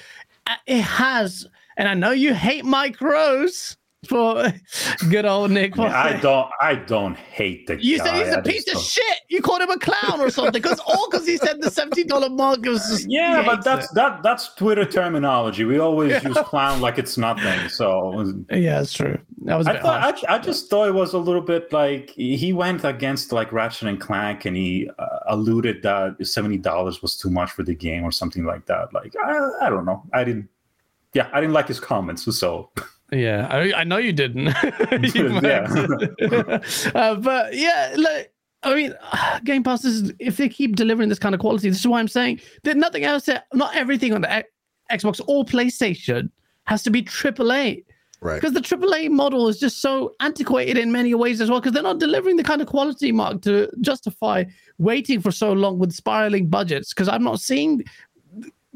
Uh, it has and I know you hate Mike Rose for good old Nick. I, mean, I, don't. I don't hate the. Guy. You guy. said he's a piece of shit. You called him a clown or something because all because he said the seventy dollar mark was. Yeah, but that's it. that that's Twitter terminology. We always yeah. use clown like it's nothing. So yeah, it's true. That was. I thought. I, I, just thought it was a little bit like he went against like Ratchet and Clank, and he uh, alluded that seventy dollars was too much for the game or something like that. Like I, I don't know. I didn't yeah, I didn't like his comments. So yeah, I, I know you didn't. you yeah, uh, but yeah, like I mean, Game Pass is if they keep delivering this kind of quality, this is why I'm saying that nothing else, not everything on the Xbox or PlayStation has to be AAA. Right. Because the AAA model is just so antiquated in many ways as well, because they're not delivering the kind of quality mark to justify waiting for so long with spiraling budgets. Because I'm not seeing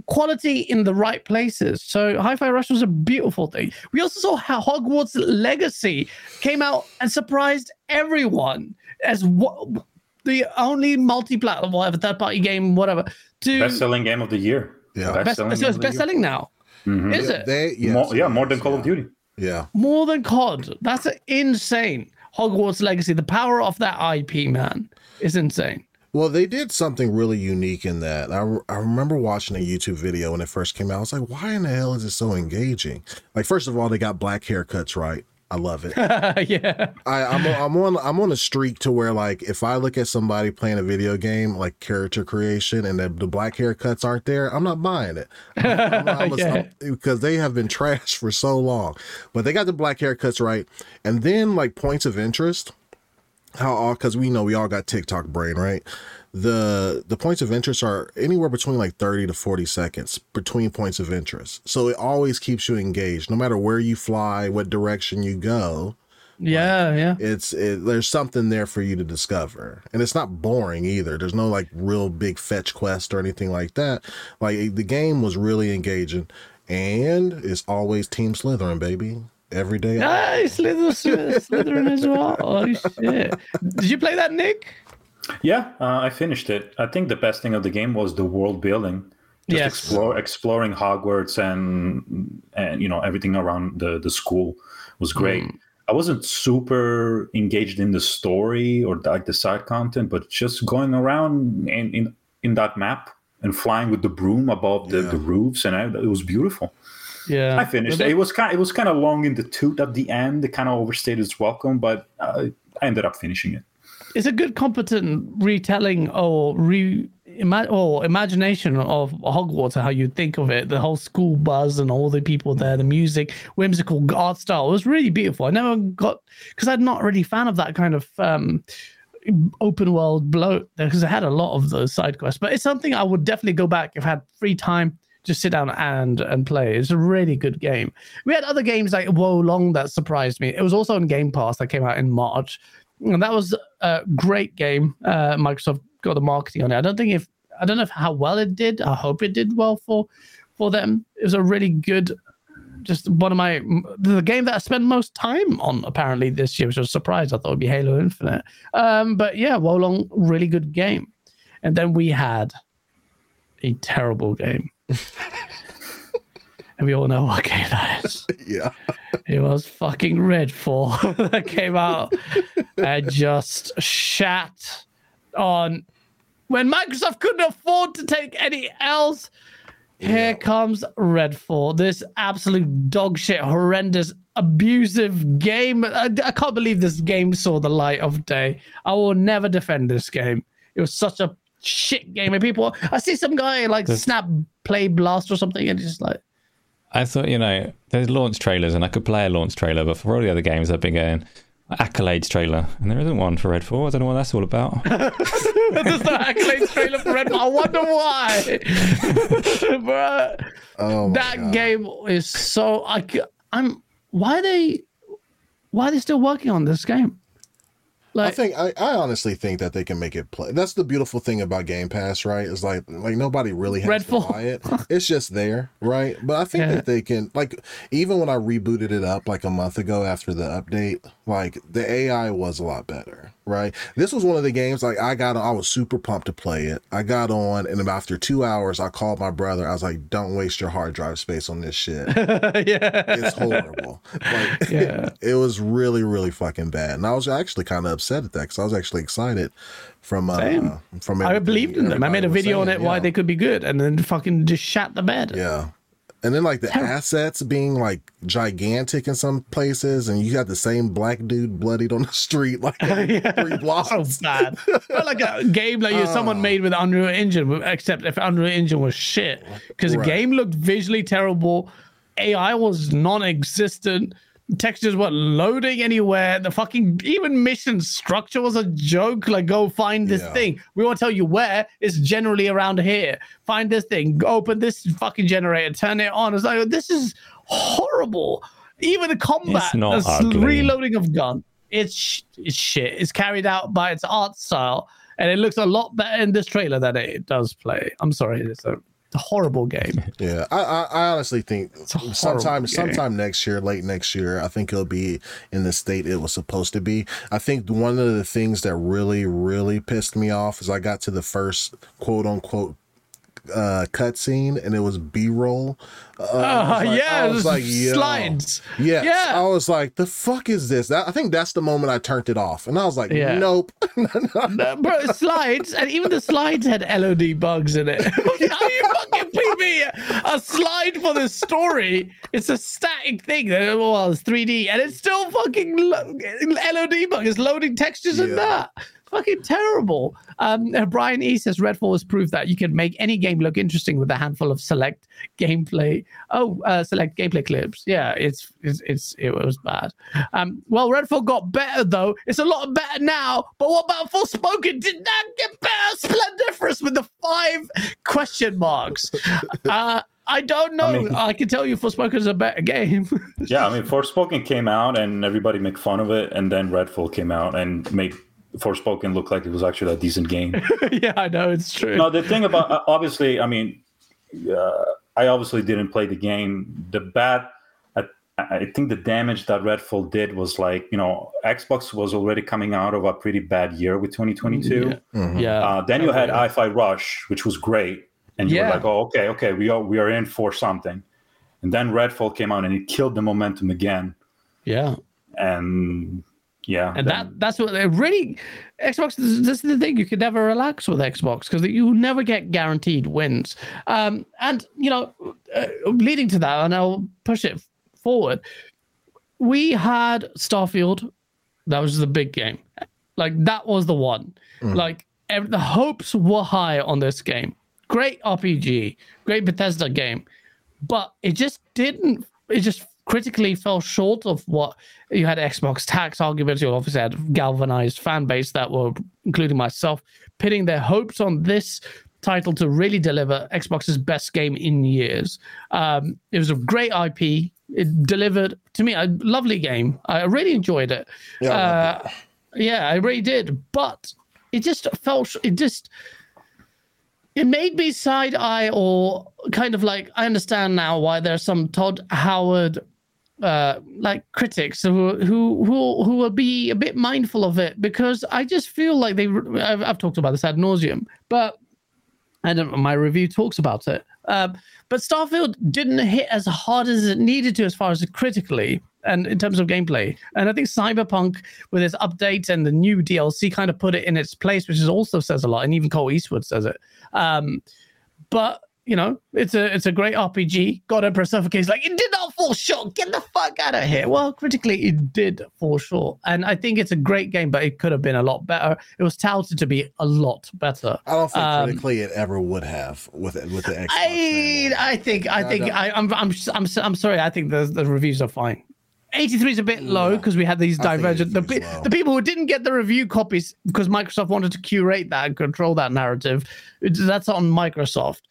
quality in the right places. So Hi-Fi Rush was a beautiful thing. We also saw how Hogwarts Legacy came out and surprised everyone as what the only multi-platform, whatever third-party game, whatever. To best-selling game of the year. Yeah, best, so it's best-selling now. Mm-hmm. Is yeah, it? They, yes, more, yeah, more than Call yeah. of Duty. Yeah, more than COD. That's insane. Hogwarts Legacy, the power of that IP, man, is insane. Well, they did something really unique in that. I, I remember watching a YouTube video when it first came out. I was like, why in the hell is it so engaging? Like, first of all, they got black haircuts right. I love it. yeah. I, I'm I'm on I'm on a streak to where like if I look at somebody playing a video game like character creation and the, the black haircuts aren't there, I'm not buying it. I'm, yeah. because they have been trashed for so long. But they got the black haircuts right, and then like points of interest how all because we know we all got TikTok brain, right? The the points of interest are anywhere between like 30 to 40 seconds between points of interest. So it always keeps you engaged, no matter where you fly, what direction you go. Yeah, like, yeah. It's it, there's something there for you to discover, and it's not boring either. There's no like real big fetch quest or anything like that. Like the game was really engaging, and it's always Team Slytherin, baby every day. Nice, Slytherin, Slytherin as well. Oh shit! Did you play that, Nick? Yeah, uh, I finished it. I think the best thing of the game was the world building. Just yes. explore exploring Hogwarts and and you know everything around the the school was great. Mm. I wasn't super engaged in the story or like the side content, but just going around in in, in that map and flying with the broom above the, yeah. the roofs, and I, it was beautiful. Yeah, I finished. It was kind. It was kind of long in the tooth at the end. It kind of overstayed its welcome, but uh, I ended up finishing it. It's a good, competent retelling or re ima- or imagination of Hogwarts how you think of it. The whole school buzz and all the people there, the music, whimsical art style. It was really beautiful. I never got because I'm not really fan of that kind of. um open world bloat because I had a lot of those side quests, but it's something I would definitely go back if I had free time just sit down and and play. It's a really good game. We had other games like Wo Long that surprised me. It was also on Game Pass that came out in March, and that was a great game. Uh, Microsoft got the marketing on it. I don't think if I don't know how well it did. I hope it did well for for them. It was a really good. Just one of my the game that I spent most time on apparently this year, which was a surprise. I thought it'd be Halo Infinite. Um, but yeah, Wo Long, really good game. And then we had a terrible game and we all know what game that is. Yeah. It was fucking Redfall that came out and just shat on when Microsoft couldn't afford to take any else. Here yeah. comes Redfall. This absolute dog shit, horrendous abusive game. I, I can't believe this game saw the light of day. I will never defend this game. It was such a shit game, and people. I see some guy like snap play blast or something, and it's just like. I thought, you know, there's launch trailers and I could play a launch trailer, but for all the other games I've been going, accolades trailer, and there isn't one for Redfall. I don't know what that's all about. There's no accolades trailer for Redfall. I wonder why. Bruh, Oh my that God. game is so. I, I'm. Why are they? Why are they still working on this game? I think I, I honestly think that they can make it play. That's the beautiful thing about Game Pass, right? Is like like nobody really has Redfall. to buy it. It's just there, right? But I think Yeah. that they can like even when I rebooted it up like a month ago after the update, like the AI was a lot better, right? This was one of the games like I got on, I was super pumped to play it. I got on and after two hours I called my brother. I was like, "Don't waste your hard drive space on this shit." yeah. it's horrible. Like, Yeah. it was really, really fucking bad. And I was actually kind of upset at that because I was actually excited from uh, Same. from. I believed in them. I made a video on saying, it why they could be good, and then fucking just shat the bed. Yeah. And then like the Terrible. assets being like gigantic in some places, and you got the same black dude bloodied on the street like every three blocks. Oh, so bad. Felt like a game like you someone oh. made with Unreal Engine, except if Unreal Engine was shit. Because Right. the game looked visually terrible, AI was non-existent, textures weren't loading anywhere. The fucking even mission structure was a joke. Like, go find this Yeah. thing. We won't tell you where. It's generally around here. Find this thing. Open this fucking generator. Turn it on. It's like this is horrible. Even the combat, It's not the ugly. reloading of gun, it's it's shit. It's carried out by its art style, and it looks a lot better in this trailer than it does play. I'm sorry, it's a, a horrible game. Yeah, I, I, I honestly think sometime game. sometime next year, late next year, I think it'll be in the state it was supposed to be. I think one of the things that really, really pissed me off is I got to the first quote unquote uh cutscene and it was B-roll. Uh, I Oh was like- yeah, I was like, yo. slides. Yes. Yeah. I was like, the fuck is this? That, I think that's the moment I turned it off. And I was like, Yeah. nope. No, bro, slides, and even the slides had LOD bugs in it. How you fucking pay me a slide for this story? It's a static thing. that- Well, it's 3D, and it's still fucking lo- LOD bug. It's loading textures and that. Fucking terrible. Um, uh, Brian E says Redfall has proved that you can make any game look interesting with a handful of select gameplay. Oh, uh, select gameplay clips. Yeah, it's it's, it's it was bad. Um, well, Redfall got better though. It's a lot better now. But what about Forspoken? Did that get better? Splendiferous with the five question marks. Uh, I don't know. I, mean- can tell you Forspoken is a better game. Yeah, I mean, Forspoken came out and everybody make fun of it, and then Redfall came out and made Forspoken looked like it was actually a decent game. yeah, I know it's true. no, the thing about uh, obviously, I mean, uh, I obviously didn't play the game. The bad, I, I think the damage that Redfall did was like, you know, Xbox was already coming out of a pretty bad year with 2022. Mhm. yeah. Uh, then you had Yeah. Hi-Fi Rush, which was great, and you Yeah. were like, "Oh, okay, okay, we are we are in for something." And then Redfall came out and it killed the momentum again. yeah. And yeah, And then- that that's what they really Xbox. This, is the thing you can never relax with Xbox because you never get guaranteed wins. Um, and you know, uh, leading to that, and I'll push it forward. We had Starfield. That was the big game. Like that was the one. Like ev- the hopes were high on this game. Great RPG, great Bethesda game, but it just didn't. It just critically fell short of what you had Xbox tax arguments. You obviously had galvanized fan base that were, including myself, pitting their hopes on this title to really deliver Xbox's best game in years. Um, it was a great IP. It delivered to me a lovely game. I really enjoyed it. Yeah, I Uh, yeah, I really did. But it just felt. sh- It just. It made me side eye or kind of like I understand now why there's some Todd Howard uh like critics who who who will be a bit mindful of it because I just feel like they I've, I've talked about this ad nauseum but I don't my review talks about it. Um but Starfield didn't hit as hard as it needed to as far as critically and in terms of gameplay. And I think Cyberpunk with its update and the new DLC kind of put it in its place which is also says a lot and even Colt Eastwood says it. Um but you know, it's a it's a great RPG. God Emperor Suffocates like it did not fall short. Get the fuck out of here. Well, critically, it did fall short, and I think it's a great game, but it could have been a lot better. It was touted to be a lot better. I don't think Um, critically it ever would have with it with the Xbox. I name on it. I think I think no. I, I'm I'm I'm I'm sorry. I think the the reviews are fine. 83 is a bit low Yeah. because we had these divergent the, 83 pe- is low. the people who didn't get the review copies because Microsoft wanted to curate that and control that narrative. That's on Microsoft.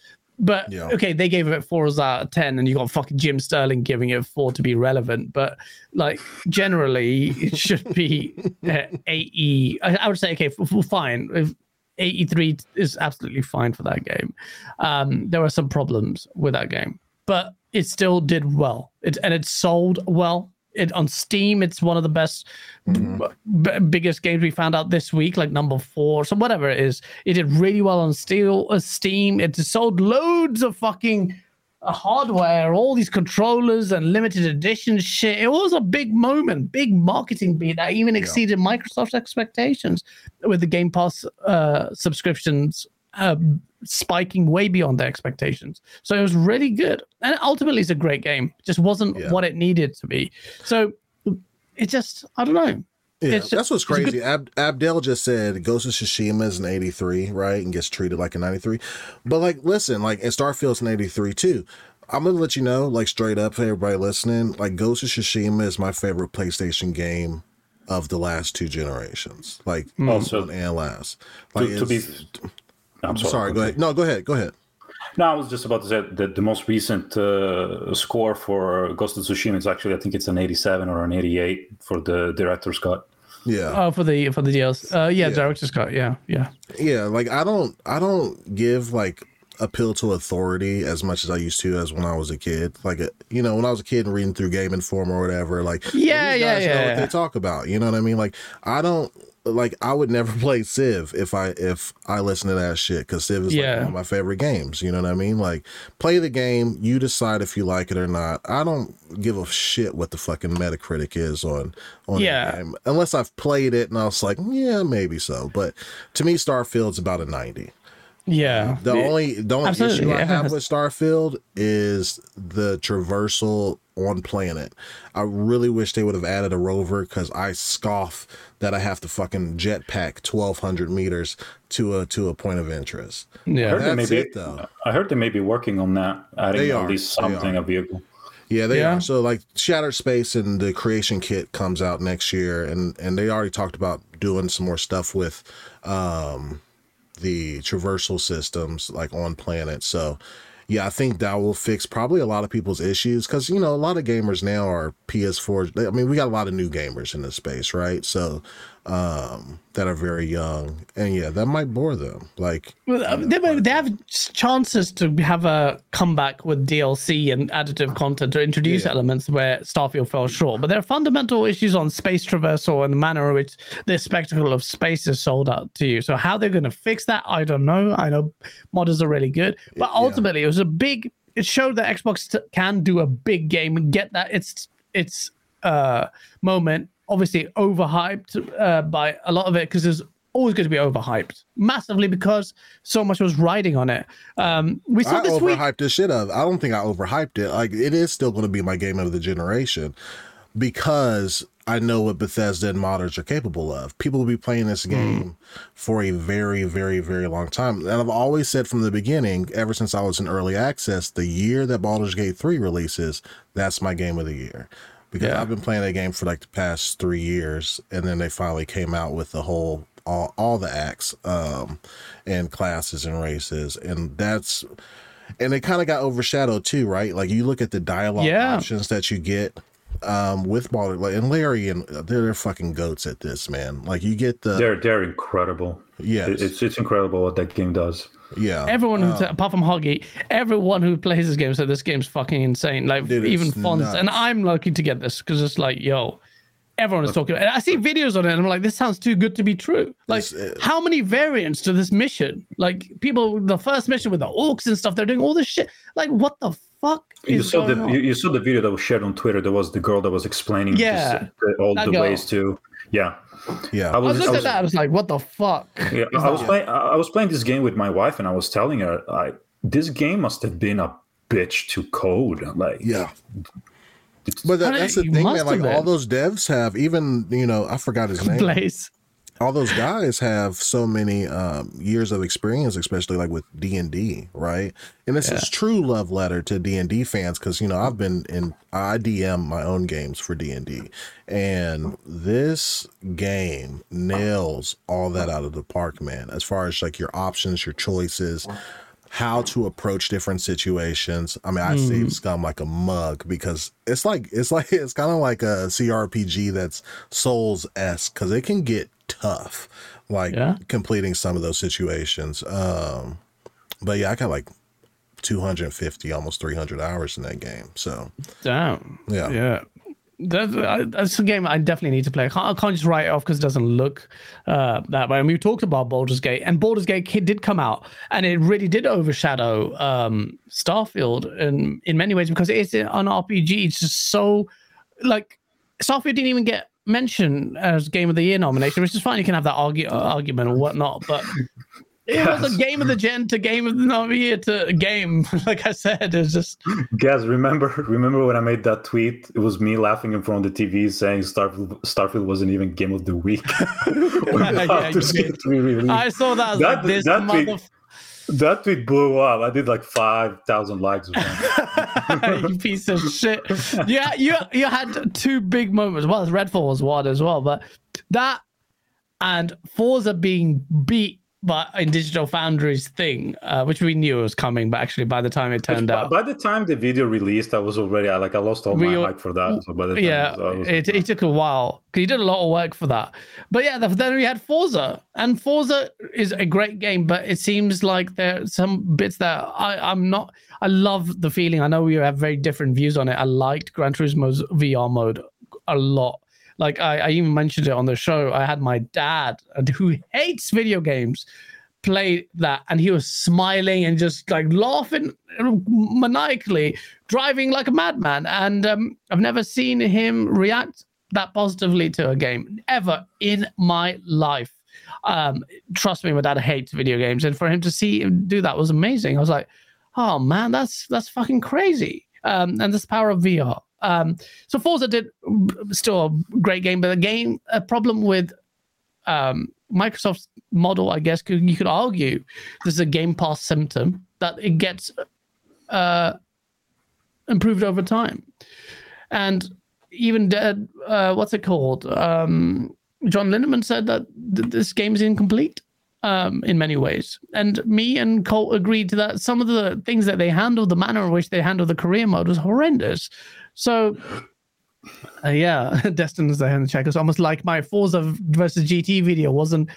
But Yeah. okay, they gave it fours out of ten, and you got fucking Jim Sterling giving it four to be relevant. But like generally, it should be uh, eighty. I, I would say okay, f- f- fine. If 83 is absolutely fine for that game. Um, there were some problems with that game, but it still did well. It and it sold well. It on Steam, it's one of the best, b- b- biggest games we found out this week, like number four, so whatever it is. It did really well on Steel, uh, Steam. It sold loads of fucking uh, hardware, all these controllers and limited edition shit. It was a big moment, big marketing beat that even exceeded Microsoft's expectations with the Game Pass uh, subscriptions uh, spiking way beyond their expectations. So it was really good, and ultimately, it's a great game. It just wasn't Yeah. what it needed to be. So it just, I don't know. Yeah, It's- that's what's it's a good- crazy. Ab- Abdel just said Ghost of Tsushima is an 83, right? And gets treated like a 93. But like, listen, like, and Starfield's an 83 too. I'm gonna let you know, like, straight up for everybody listening, like, Ghost of Tsushima is my favorite PlayStation game of the last two generations, like, Also, one and last. Like, to, to be, it's- I'm sorry. sorry, go ahead. No, go ahead. Go ahead. No, I was just about to say that the most recent uh, score for Ghost of Tsushima is actually, I think it's an 87 or an 88 for the director's cut. Yeah. Oh, for the for the deals. Uh, yeah, Yeah. director's cut. Yeah, yeah. yeah like i don't i don't give like appeal to authority as much as i used to as when i was a kid like uh, you know when i was a kid and reading through game inform or whatever like well, Yeah, these yeah, guys know yeah, what they talk about you know what i mean like i don't like i would never play civ if i if i listen to that shit because civ is like one of my favorite games you know what i mean? Like play the game you decide if you like it or not. I don't give a shit what the fucking metacritic is on on the Yeah. game unless i've played it and i was like yeah maybe so. But to me starfield's about a 90 Yeah. the only the only Absolutely, issue I yeah. have with Starfield is the traversal on planet. I really wish they would have added a rover because I scoff that I have to fucking jetpack twelve hundred meters to a to a point of interest. Yeah, I Yeah. heard, they That's may it, be, though. I heard they may be working on that, adding They at are, least they something, a vehicle. Yeah, they Yeah. are. So like Shattered Space and the Creation Kit comes out next year, and and they already talked about doing some more stuff with um the traversal systems like on planet. So yeah, I think that will fix probably a lot of people's issues because you know a lot of gamers now are PS4. I mean, we got a lot of new gamers in this space, right? So um that are very young, and yeah, that might bore them. Like Well, uh, they, they have chances to have a comeback with DLC and additive content to introduce Yeah. elements where Starfield fell short. But there are fundamental issues on space traversal and the manner in which the spectacle of space is sold out to you. So how they're going to fix that, I don't know. I know modders are really good, but ultimately it was a big. It showed that Xbox can do a big game and get that its its uh, moment. Obviously overhyped uh, by a lot of it because there's always going to be overhyped massively because so much was riding on it. Um, we saw I this week. overhyped the shit of. I don't think I overhyped it. Like it is still going to be my game of the generation because I know what Bethesda and modders are capable of. People will be playing this game for a very, very, very long time. And I've always said from the beginning, ever since I was in early access, the year that Baldur's Gate 3 releases, that's my game of the year. Because Yeah. I've been playing that game for like the past three years, and then they finally came out with the whole all all the acts um and classes and races, and that's and it kind of got overshadowed too, right? Like you look at the dialogue Yeah. options that you get um with Baldur, like and Larian they're, they're fucking goats at this, man. Like you get the They're they're incredible. Yeah, It's it's incredible what that game does. Yeah, Everyone, who apart from Hoggy, everyone who plays this game said this game's fucking insane. Like Dude, even fonts, nuts. and I'm lucky to get this because it's like, yo, everyone is talking. About. And I see videos on it, and I'm like, this sounds too good to be true. Like, uh, how many variants to this mission? Like people, the first mission with the orcs and stuff, they're doing all this shit. Like, what the fuck You saw the going you, on? you saw the video that was shared on Twitter. There was the girl that was explaining Yeah, just, the, all that the girl. ways to yeah. Yeah. I I was was, I looking was, at that. I was like, what the fuck? yeah, I was playing I I was playing this game with my wife and I was telling her I this game must have been a bitch to code. Like, Yeah. But that, that's the thing, man. Like have all those devs have, even you know, I forgot his name. Blaze. All those guys have so many um, years of experience, especially like with D and D, right? And this is true love letter to D and D fans because you know I've been in I DM my own games for D and D, and this game nails all that out of the park, man. As far as like your options, your choices. How to approach different situations. I mean, I save scum like a mug because it's like it's like it's kind of like a CRPG that's Souls esque because it can get tough, like Yeah. completing some of those situations. Um, but yeah, I got like 250, almost 300 hours in that game. So Damn. Yeah. Yeah. That's, that's a game I definitely need to play. I can't, I can't just write it off because it doesn't look uh, that way. And we talked about Baldur's Gate, and Baldur's Gate Kid did come out, and it really did overshadow um, Starfield in in many ways because it's an RPG. It's just so like Starfield didn't even get mentioned as Game of the Year nomination, which is fine. You can have that argue, uh, argument or whatnot, but it was a Game of the Gen to Game of the Year to game. Like I said, it's just Guys, remember remember when I made that tweet? It was me laughing in front of the TV saying Starfield, Starfield wasn't even game of the week. Yeah, After you did. it's re-released. I saw that. That- like, this that tweet- mother that tweet blew up. I did like five thousand likes. You piece of shit. Yeah, you you had two big moments. Well, Redfall was one as well, but that and Forza being beat by in Digital Foundry's thing, uh, which we knew was coming, but actually by the time it turned by, out, by the time the video released, I was already like I lost all my We hype for that. So by the time yeah, I was, it, it took a while because he did a lot of work for that. But yeah, then we had Forza, and Forza is a great game, but it seems like there are some bits that I, I'm not. I love the feeling. I know we have very different views on it. I liked Gran Turismo's VR mode a lot. Like I, I even mentioned it on the show. I had my dad, who hates video games, play that, and he was smiling and just like laughing maniacally, driving like a madman. And um, I've never seen him react that positively to a game ever in my life. Um, trust me, my dad hates video games, and for him to see him do that was amazing. I was like, oh man, that's that's fucking crazy. Um, and this power of VR. Um, so Forza did still a great game, but a game a problem with um, Microsoft's model, I guess, you could argue this is a Game Pass symptom that it gets uh, improved over time. And even dead, uh, what's it called? Um, John Linneman said that th- this game is incomplete um, in many ways. And me and Colt agreed to that. Some of the things that they handled, the manner in which they handled the career mode was horrendous. So, uh, yeah, Destin is there in the chat. It's almost like my Forza versus GT video wasn't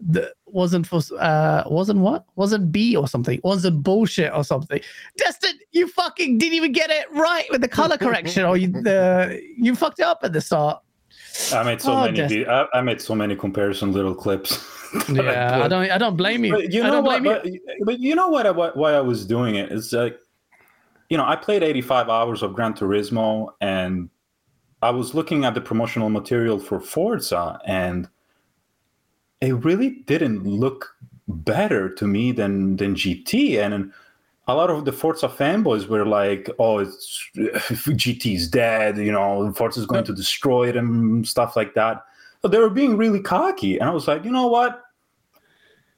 the wasn't for uh wasn't what wasn't B or something wasn't bullshit or something. Destin, you fucking didn't even get it right with the color correction, or you the you fucked it up at the start. I made so Oh, many. Des- I, I made so many comparison little clips. Yeah, I put. don't I don't blame you. But you I know don't what? blame you. But, but you know what? I, what? Why I was doing it is like, you know, I played 85 hours of Gran Turismo, and I was looking at the promotional material for Forza, and it really didn't look better to me than than GT. And a lot of the Forza fanboys were like, "Oh, it's GT's dead," you know, Forza's going to destroy it and stuff like that. But they were being really cocky, and I was like, you know what?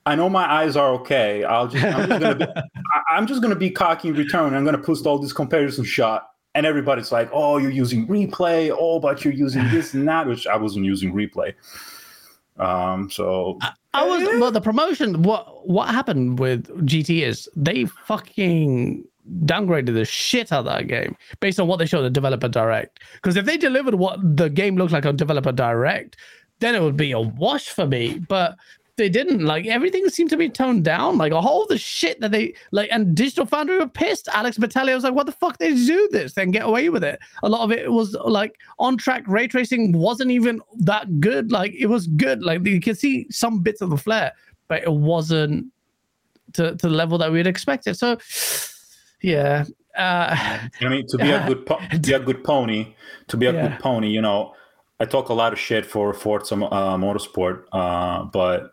I know my eyes are okay. I'll just, I'm just gonna be, I- I'm just gonna be cocky in return. I'm gonna post all this comparison shot, and everybody's like, "Oh, you're using replay. Oh, but you're using this and that," which I wasn't using replay. Um, so I was well the promotion what what happened with GT is they fucking downgraded the shit out of that game based on what they showed the developer direct. Because if they delivered what the game looked like on developer direct, then it would be a wash for me. But they didn't. Like everything seemed to be toned down. Like all the shit that they like and Digital Foundry were pissed. Alex Battaglia was like, what the fuck did you do this? Then get away with it. A lot of it was like on track ray tracing wasn't even that good. Like it was good. Like you can see some bits of the flair, but it wasn't to, to the level that we'd expected. So yeah. Uh I mean, to be a good po- to be a good pony, to be a Yeah. good pony, you know, I talk a lot of shit for Forza uh, Motorsport, uh, but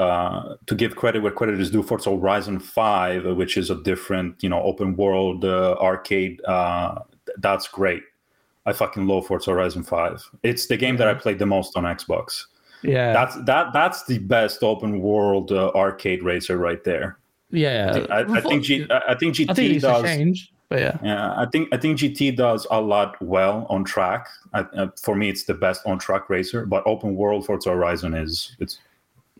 uh, to give credit where credit is due, Forza Horizon Five, which is a different, you know, open world uh, arcade. Uh, that's great. I fucking love Forza Horizon Five. It's the game that I played the most on Xbox. Yeah, That's that. That's the best open world uh, arcade racer right there. yeah. I, I think G, I I think GT I think it needs to does. change, but yeah. Yeah, I think I think GT does a lot well on track. I, uh, for me, it's the best on track racer. But open world Forza Horizon is it's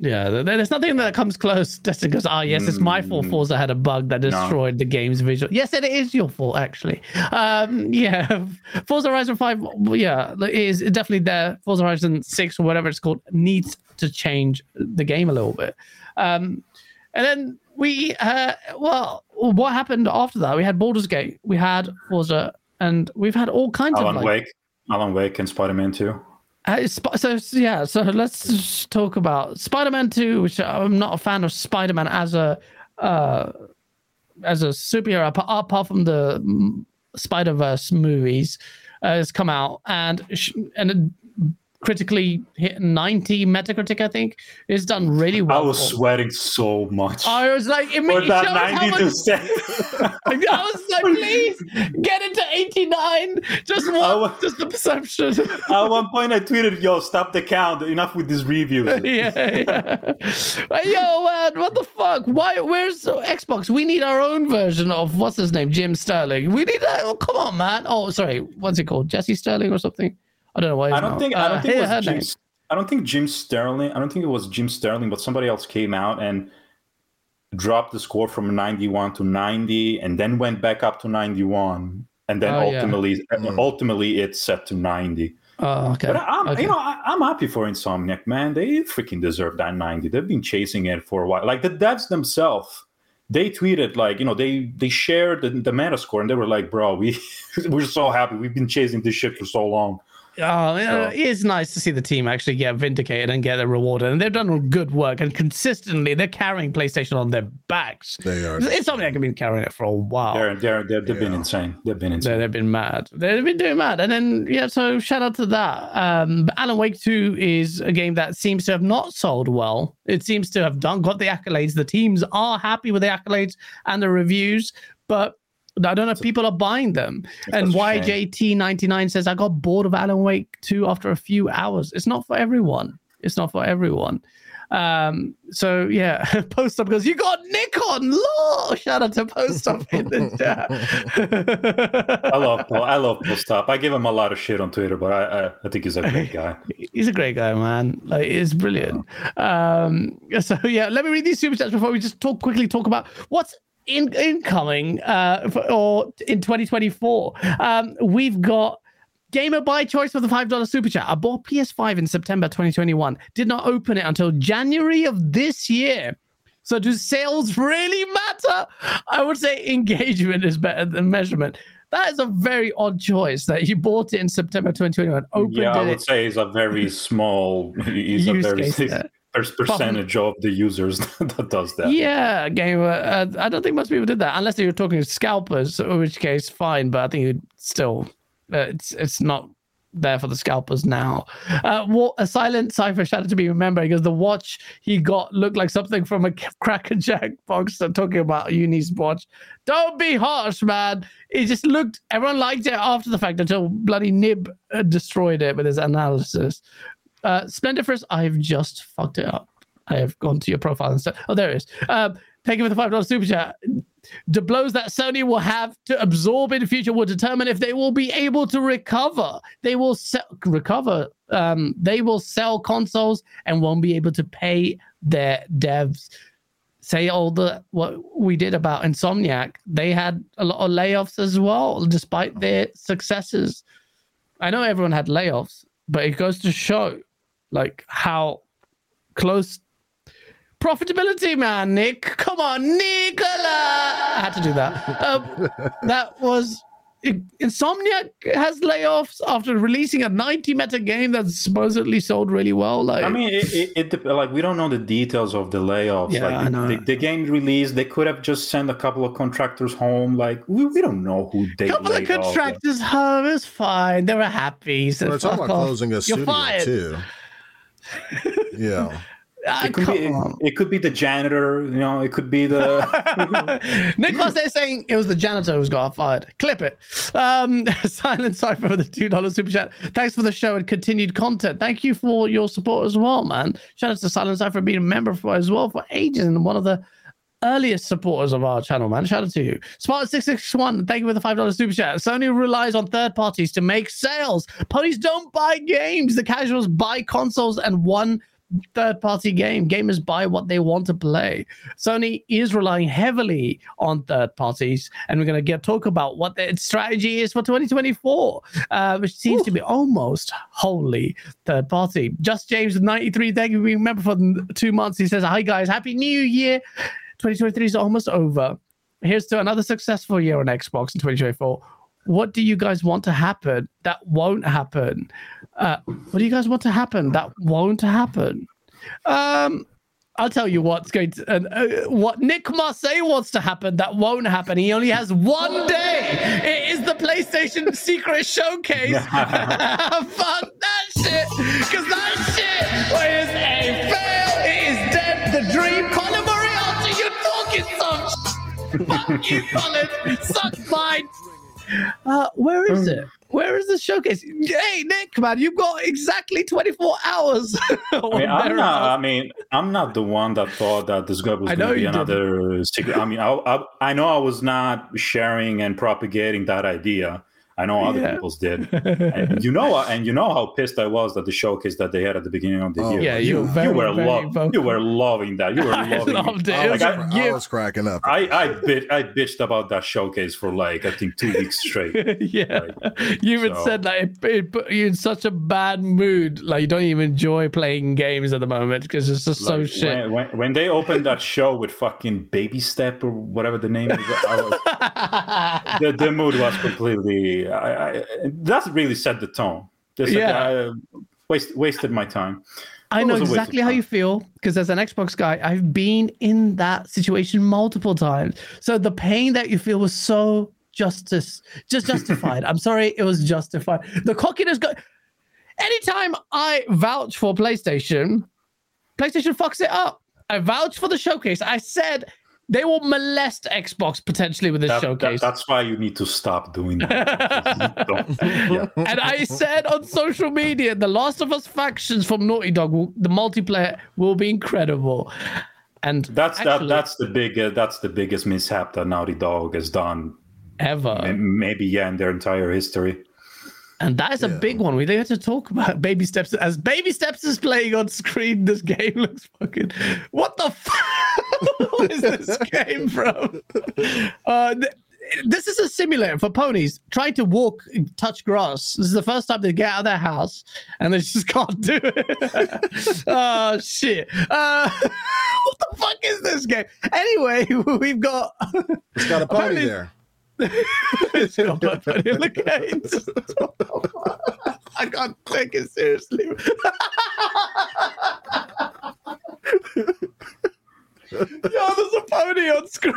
Yeah, there's nothing that comes close just because, oh, yes, it's my fault Mm. Forza had a bug that destroyed the game's visual. Yes, it is your fault, actually. Um, yeah, Forza Horizon 5, yeah, is definitely there. Forza Horizon 6 or whatever it's called needs to change the game a little bit. Um, and then we, uh, well, what happened after that? We had Baldur's Gate, we had Forza, and we've had all kinds Alan of like, Wake, Alan Wake, and Spider Man Two. Uh, so yeah, so let's talk about Spider-Man Two, which I'm not a fan of Spider-Man as a uh, as a superhero apart, from the mm, Spider Verse movies. Uh, has come out and and critically hit 90 Metacritic, I think. It's done really well. I was sweating so much. I was like, it, it that shows how ninety much percent. I was like, please get it to 89. Just one, just the perception. At one point, I tweeted, "Yo, stop the count. Enough with these reviews." yeah, yeah. Yo, man, what the fuck? Why? Where's Xbox? We need our own version of what's his name, Jim Sterling. We need that. Oh, come on, man. Oh, sorry, what's it called? Jesse Sterling or something? I don't know why. I don't think I don't think it was Jim, name. I don't think Jim Sterling. I don't think it was Jim Sterling, but somebody else came out and dropped the score from 91 to 90, and then went back up to 91, and then Oh, yeah. ultimately Mm. ultimately it's set to 90. Oh, okay. But I'm okay. you know I, I'm happy for Insomniac, man. They freaking deserve that 90. They've been chasing it for a while. Like the devs themselves. They tweeted like, you know, they they shared the, the meta score and they were like, "Bro, we we're so happy. We've been chasing this shit for so long." Oh, So- it is nice to see the team actually get vindicated and get their rewarded, and they've done good work. And consistently, they're carrying PlayStation on their backs. They are. It's something I have been carrying it for a while. They're they're, they're they've been insane. They've been They, insane. they've been mad. They've been doing mad. And then, yeah, so shout out to that. Um, but Alan Wake 2 is a game that seems to have not sold well. It seems to have done got the accolades. The teams are happy with the accolades and the reviews, but I don't know if people are buying them. and such a. YJT99 says, I got bored of Alan Wake 2 after a few hours. It's not for everyone. It's not for everyone. Um, so yeah, post up goes, you got Nick on law. Shout out to post up in the chat. I love. I love Paul Stop. I give him a lot of shit on Twitter, but I I, I think he's a great guy. He's a great guy, man. Like, he's brilliant. Um, so yeah, let me read these super chats before we just talk quickly. Talk about what's in incoming uh, for, or in 2024. Um, we've got. Gamer by choice for the $5 super chat. I bought PS5 in September 2021. Did not open it until January of this year. So do sales really matter? I would say engagement is better than measurement. That is a very odd choice that you bought it in September 2021. Opened yeah, I it would say he's a very small. A very case there. per- percentage of the users that does that. Yeah, game. Uh, I don't think most people did that unless you were talking scalpers, in which case, fine. But I think it still, uh, it's it's not there for the scalpers now. Uh, what a silent cipher out to be remembered because the watch he got looked like something from a Cracker Jack box. Talking about Uni's watch. Don't be harsh, man. It just looked. Everyone liked it after the fact until bloody Nib uh, destroyed it with his analysis. Uh, Splendiferous, I've just fucked it up. I have gone to your profile and said, oh, there it is. Um, thank you for the five dollars super chat. The blows that Sony will have to absorb in the future will determine if they will be able to recover. They will sell, recover. Um, they will sell consoles and won't be able to pay their devs. Say all the what we did about Insomniac. They had a lot of layoffs as well, despite their successes. I know everyone had layoffs, but it goes to show like how close profitability, man. Nick, come on, Nicola. I had to do that. Um, that was Insomniac has layoffs after releasing a 90 meta game that supposedly sold really well. Like, I mean, it, it, it like we don't know the details of the layoffs. Yeah, like I the, know. The, the game released, they could have just sent a couple of contractors home. Like we, we don't know who they couple of laid off. contractors home is fine. They were happy. So We're talking about closing a You're studio fired. too. Yeah. Ah, It could be on. it, could be the janitor, you know, it could be the Nick was there saying it was the janitor who's got fired. Clip it. Um, Silent Cypher for the $2 super chat. Thanks for the show and continued content. Thank you for your support as well, man. Shout out to Silent Cypher for being a member for as well for ages and one of the earliest supporters of our channel, man. Shout out to you. Spartan661, thank you for the $5 super chat. Sony relies on third parties to make sales. Ponies don't buy games. The casuals buy consoles and one third party game. Gamers buy what they want to play. Sony is relying heavily on third parties, and we're going to get talk about what their strategy is for 2024, uh, which seems to be almost wholly third party. Just James with 93, thank you. We remember for two months. He says, Hi guys, happy new year. 2023 is almost over. Here's to another successful year on Xbox in 2024. What do you guys want to happen that won't happen? Uh, what do you guys want to happen that won't happen? Um, I'll tell you what's going to, uh, uh, what Nick Marseil wants to happen that won't happen. He only has one day. It is the PlayStation Secret Showcase. Fuck that shit, because that some. Fuck you, Colin. Suck mine. Uh, where is it? Where is the showcase? Hey, Nick, man, you've got exactly 24 hours. I mean, I'm not. I mean, I'm not the one that thought that this guy was going to be you another secret. I mean, I, I, I know I was not sharing and propagating that idea. I know other Yeah. people's did. And you know, and you know how pissed I was that the showcase that they had at the beginning of the Oh, year. Yeah, you were very, you were very love, vocal. you were loving that. You were I loving loved it. I It was, was Like, a I- I gift. was cracking up. I I bit I bitched about that showcase for like I think two weeks straight. yeah, you even so- said that it, it put you in such a bad mood, like you don't even enjoy playing games at the moment because it's just so shit. When, when, when they opened that show with fucking Baby Step or whatever the name is, I was, the, the mood was completely. I, I, that really set the tone. Just like, Yeah. I uh, waste, wasted my time. I know was a waste of exactly how you feel because as an Xbox guy, I've been in that situation multiple times. So the pain that you feel was so justice, just justified. I'm sorry, it was justified. The cockiness go. Anytime I vouch for PlayStation, PlayStation fucks it up. I vouch for the showcase. I said they will molest Xbox potentially with this That, that- showcase. that's why you need to stop doing that. Yeah. and I said on social media, the Last of Us factions from Naughty Dog, will, the multiplayer will be incredible. And That's actually, that. That's the big. Uh, that's the biggest mishap that Naughty Dog has done. ever. m- Maybe yeah, in their entire history. And that is a big one. We have to talk about baby steps. As baby steps is playing on screen, this game looks fucking. What the fuck? Where is this game from? Uh, th- this is a simulator for ponies trying to walk, and touch grass. This is the first time they get out of their house and they just can't do it. oh shit! Uh, what the fuck is this game? Anyway, we've got. It's got a pony there. It's got a pony on the gates. I can't take it seriously. Yo, there's a pony on screen.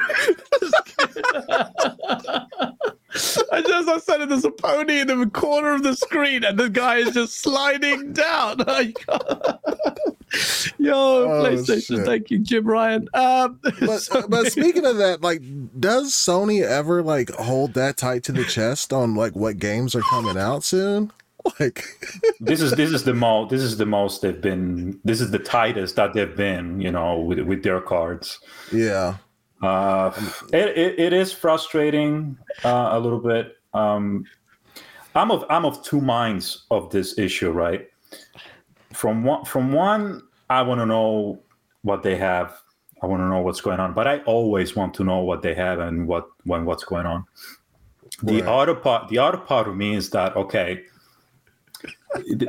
I just I said it, there's a pony in the corner of the screen, and the guy is just sliding down. Yo, PlayStation, shit. thank you, Jim Ryan. Um, But so- but speaking of that, like, does Sony ever like hold that tight to the chest on like what games are coming out soon? Like, this is this is the most this is the most they've been this is the tightest that they've been you know with with their cards yeah, uh it, it, it is frustrating uh, a little bit. Um i'm of i'm of two minds of this issue right? From one from one i want to know what they have. I want to know what's going on but i always want to know what they have and what when what's going on. The Right. other part the other part of me is that okay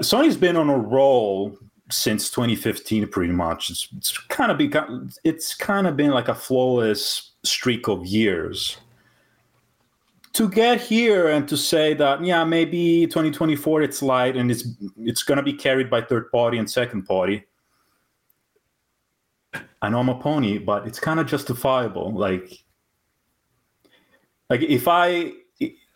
Sony's been on a roll since 2015, pretty much. It's, it's kind of become, it's kind of been like a flawless streak of years. To get here and to say that, yeah, maybe 2024 it's light and it's it's going to be carried by third party and second party. I know I'm a pony, but it's kind of justifiable. Like, like if I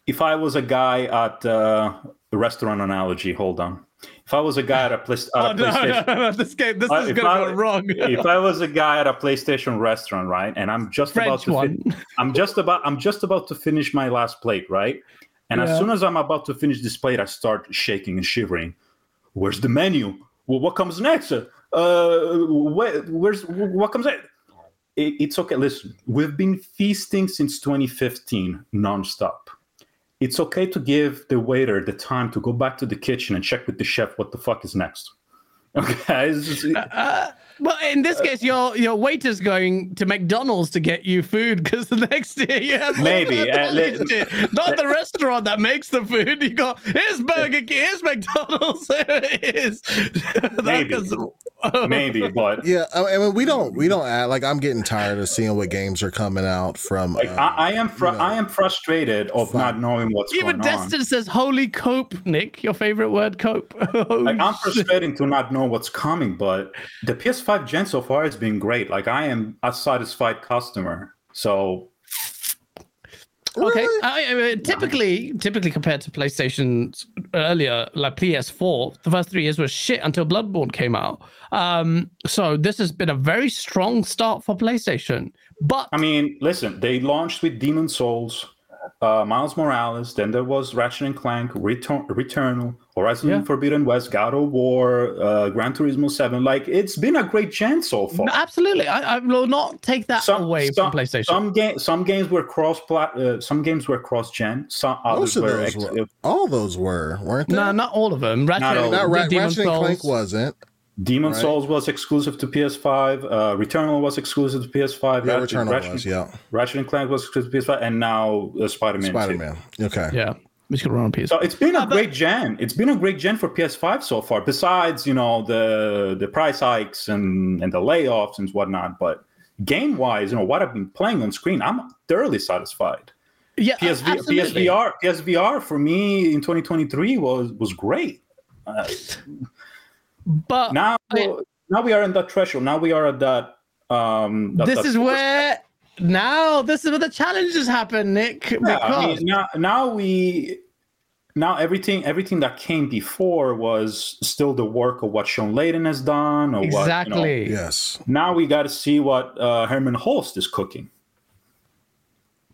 if I was a guy at uh, restaurant analogy, hold on. If I was a guy at a, place, at Oh a no, PlayStation, no, no, this game, this Uh, is gonna I- go wrong. if I was a guy at a PlayStation restaurant, right, and I'm just about to, one. fin- I'm just about, I'm just about to finish my last plate, right, and Yeah. as soon as I'm about to finish this plate, I start shaking and shivering. Where's the menu? Well, what comes next? Uh, where, where's what comes next? It, it's okay. Listen, we've been feasting since 2015 nonstop. It's okay to give the waiter the time to go back to the kitchen and check with the chef what the fuck is next. Okay, just- Uh, well, in this case, your your waiter's going to McDonald's to get you food because the next day you have Maybe, uh, let- not the restaurant that makes the food. You go here's Burger King, here's McDonald's. There it is. That Maybe. Is- maybe, but Yeah, I I mean, we don't we don't add like I'm getting tired of seeing what games are coming out from. like uh, I, I am, fr- you know, I am frustrated of fun. not knowing what's Even going on. Destin says holy cope, Nick. Your favorite word, cope. Oh, Like I'm shit. frustrated to not know what's coming, but the PS5 Gen so far has been great. Like I am a satisfied customer. So Okay. Really? I, I mean, typically, typically compared to PlayStation's earlier, like PS4, the first three years were shit until Bloodborne came out. Um, so this has been a very strong start for PlayStation. But I mean, listen, they launched with Demon Souls, uh, Miles Morales. Then there was Ratchet and Clank, Return, Returnal, Horizon Yeah. Forbidden West, God of War, uh, Gran Turismo Seven. Like it's been a great gen so far. No, absolutely, I, I will not take that some, away some, from PlayStation. Some game, some games were cross plat, uh, some games were cross gen. Some most others of were. those Ex- were, all those were, weren't they? no, not all of them. Ratchet, Not all. Not Ra- Ratchet and Clank wasn't. Demon Right. Souls was exclusive to PS5. Uh, Returnal was exclusive to PS5. Yeah, Ratchet, Returnal Ratchet, was. Yeah, Ratchet and Clank was exclusive to PS5, and now uh, Spider-Man. Spider Man. Okay. Yeah, which could run on PS. So it's been a great gen. It's been a great gen for PS5 so far. Besides, you know, the the price hikes and and the layoffs and whatnot, but game wise, you know, what I've been playing on screen, I'm thoroughly satisfied. yeah, PSV, absolutely. PSVR, PSVR for me in 2023 was was great. Uh, But now, I- now we are in that threshold. Now we are at that. Um, that- this that is force- where now this is where the challenges happen, Nick. Yeah, I mean, now, now we now everything everything that came before was still the work of what Shawn Layden has done or what you know. exactly. Yes. now we got to see what uh, Hermen Hulst is cooking.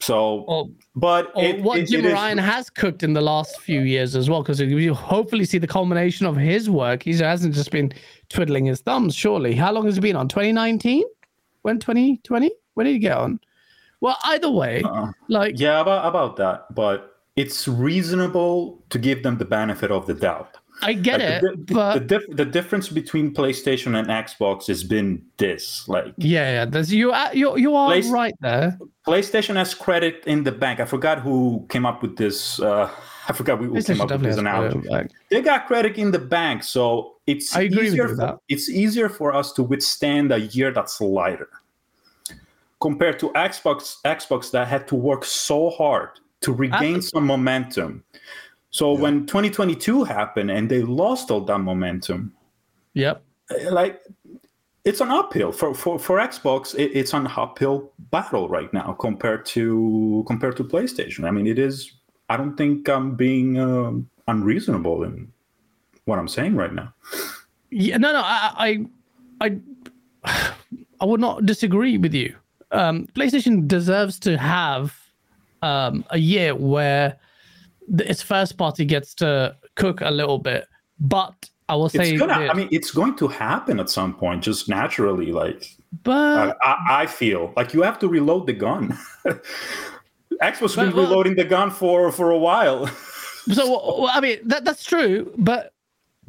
So, Or, but or it, what it- Jim it is- Ryan has cooked in the last few years as well, because you hopefully see the culmination of his work. He hasn't just been twiddling his thumbs, surely. How long has he been on? 2019? When 2020? When did he get on? Well, either way, Uh, like yeah, about about that, but it's reasonable to give them the benefit of the doubt. I get Like, it, the, but the, the difference between PlayStation and Xbox has been this: like yeah, yeah, there's you. are- You you are Place- right there. PlayStation has credit in the bank. I forgot who came up with this. Uh, I forgot who came up with this analogy. They got credit in the bank, so it's I agree with easier. for, that. It's easier for us to withstand a year that's lighter compared to Xbox. Xbox that had to work so hard to regain some momentum. So when 2022 happened and they lost all that momentum, Yep. like it's an uphill for for for Xbox. It, it's an uphill battle right now compared to compared to PlayStation. I mean, it is. I don't think I'm being um, unreasonable in what I'm saying right now. Yeah, no, no, I, I, I, I would not disagree with you. Um, PlayStation deserves to have um, a year where its first party gets to cook a little bit, but I will say, It's gonna. I mean, it's going to happen at some point, just naturally. Like but I, I, feel like you have to reload the gun. Xbox been But, well- reloading the gun for for a while. so well, I mean that that's true, but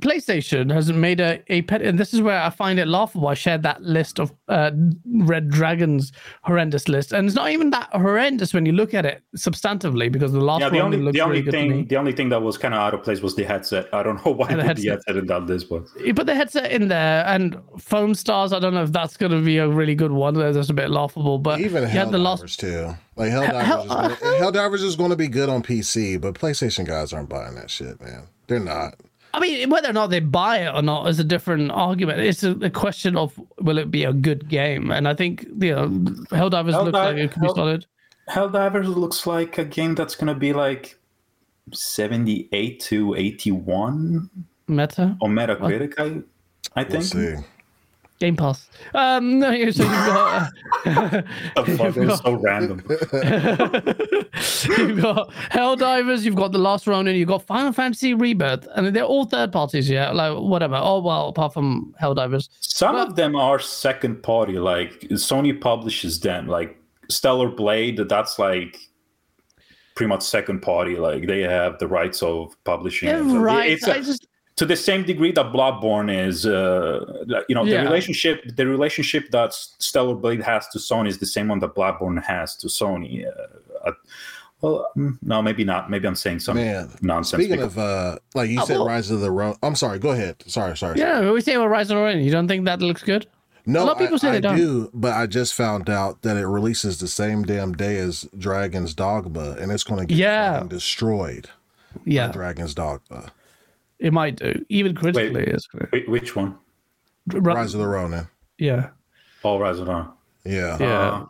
PlayStation has made a a pet, and this is where I find it laughable. I shared that list of uh, Red Dragon's horrendous list, and it's not even that horrendous when you look at it substantively, because the last yeah, the one only looks the only really good to me. thing the only thing that was kind of out of place was the headset. I don't know why the they the headset. headset in that list, but You put the headset in there, and Foam Stars. I don't know if that's going to be a really good one. That's a bit laughable, but Even you had the Helldivers last. too. Like Helldivers, Hell- is gonna, Helldivers is going to be good on PC, but PlayStation guys aren't buying that shit, man. They're not. I mean, whether or not they buy it or not is a different argument. It's a, a question of will it be a good game, and I think you know, Helldivers looks like it could be Hell- solid. Helldivers looks like a game that's gonna be like seventy eight to eighty one. Meta on Metacritic. I I think. Let's see. Game Pass. Um, no, so you've got. Fuck, it was so random. you've got Helldivers, you've got The Last Ronin, you've got Final Fantasy Rebirth, and they're all third parties, yeah, like whatever. Oh well, apart from Helldivers. Some Well- of them are second party. Like Sony publishes them. Like Stellar Blade, that's like pretty much second party. Like they have the rights of publishing. Yeah, it. So right. It's a- just to the same degree that Bloodborne is, uh, you know, Yeah. the relationship the relationship that Stellar Blade has to Sony is the same one that Bloodborne has to Sony. Uh, uh, well, mm, no, maybe not. Maybe I'm saying some Man, nonsense. Speaking because- of uh like you Oh, said well- Rise of the Road. I'm sorry, go ahead. Sorry, sorry. yeah, we say about Rise of the Ronin. You don't think that looks good? No, A lot of people I, say they don't. do, but I just found out that it releases the same damn day as Dragon's Dogma, and it's going to get Yeah. fucking destroyed. by Yeah, Dragon's Dogma, it might do. Even critically, it's good. Wait, which one? Rise of the Ronin. Yeah, All Rise of Dawn. Yeah, yeah. Uh,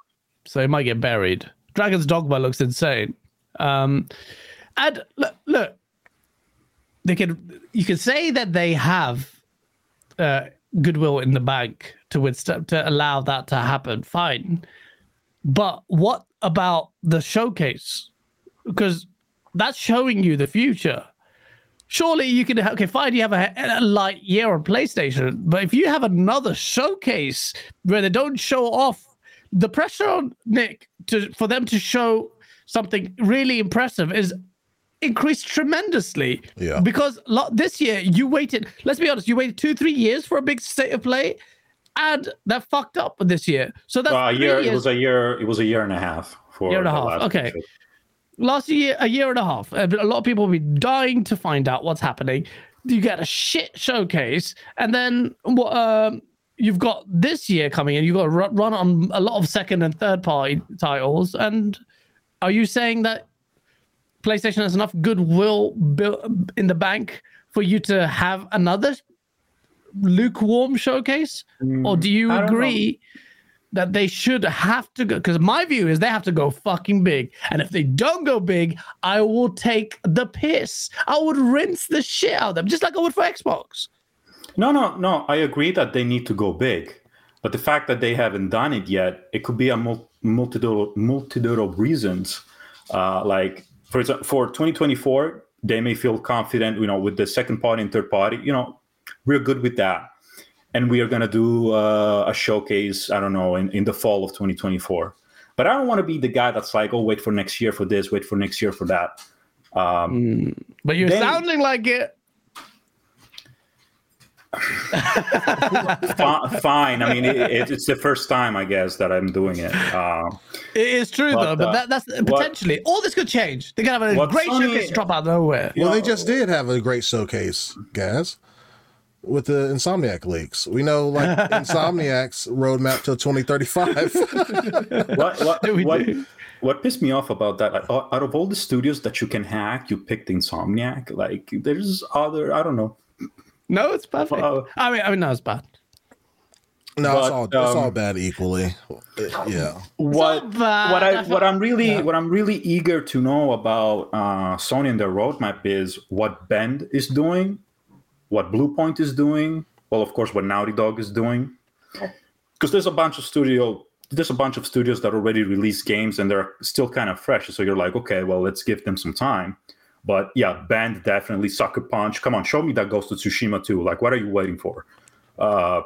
so it might get buried. Dragon's Dogma looks insane. Um, and look, look, they can. You can say that they have uh, goodwill in the bank to withstand to allow that to happen. Fine, but what about the showcase? Because that's showing you the future. Surely you can okay, fine. You have a, a light year on PlayStation, but if you have another showcase where they don't show off the pressure on Nick to for them to show something really impressive is increased tremendously. Yeah. Because lo- this year you waited. Let's be honest, you waited two, three years for a big state of play, and that fucked up this year. So that's Well, a year. years It was a year. It was a year and a half for Year and a half, last okay. Last year, a year and a half. uh, A lot of people will be dying to find out what's happening. You get a shit showcase, and then what? Um, you've got this year coming, and you've got to run on a lot of second and third party titles. And are you saying that PlayStation has enough goodwill built in the bank for you to have another lukewarm showcase, or do you don't know. That they should have to go because my view is they have to go fucking big and if they don't go big i will take the piss i would rinse the shit out of them just like i would for xbox No, no, no. I agree that they need to go big, but the fact that they haven't done it yet, it could be a mul- multitude multitude of reasons. Uh, like for example, for 2024, they may feel confident, you know, with the second party and third party. You know, we're good with that, and we are gonna do uh, a showcase. I don't know in, in the fall of 2024. But I don't want to be the guy that's like, oh, wait for next year for this, wait for next year for that. Um, but you're Then- sounding like it fine. I mean, it, it, it's the first time, I guess, that I'm doing it. Uh, it is true But, though but uh, that, that's potentially all this could change they could have a What great Sony- showcase drop out of nowhere Well, they know- just did have a great showcase, guys, with the Insomniac leaks. We know, like Insomniac's roadmap till 2035. what what what, what pissed me off about that? Like, out out of all the studios that you can hack, you picked Insomniac. Like, there's other. I don't know. no it's perfect Uh, i mean i mean no it's bad no, it's But, all it's um, all bad equally. Yeah, What what I I felt- what I'm really yeah. what I'm really eager to know about uh, Sony and their roadmap is what Bend is doing, what Bluepoint is doing. Well, of course, what Naughty Dog is doing. Because there's a bunch of studio there's a bunch of studios that already released games and they're still kind of fresh. So you're like, okay, well, let's give them some time. But yeah, Bend definitely Sucker Punch. Come on, show me that Ghost of Tsushima too. Like, what are you waiting for? Uh,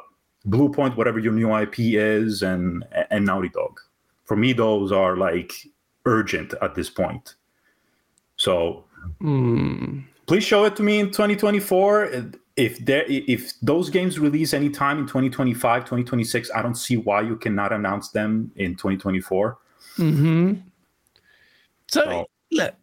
Bluepoint, whatever your new IP is, and and Naughty Dog. For me, those are like urgent at this point. So Hmm. Please show it to me in 2024 if there if those games release anytime in 2025 2026 i don't see why you cannot announce them in 2024 Mm-hmm. So Oh. look,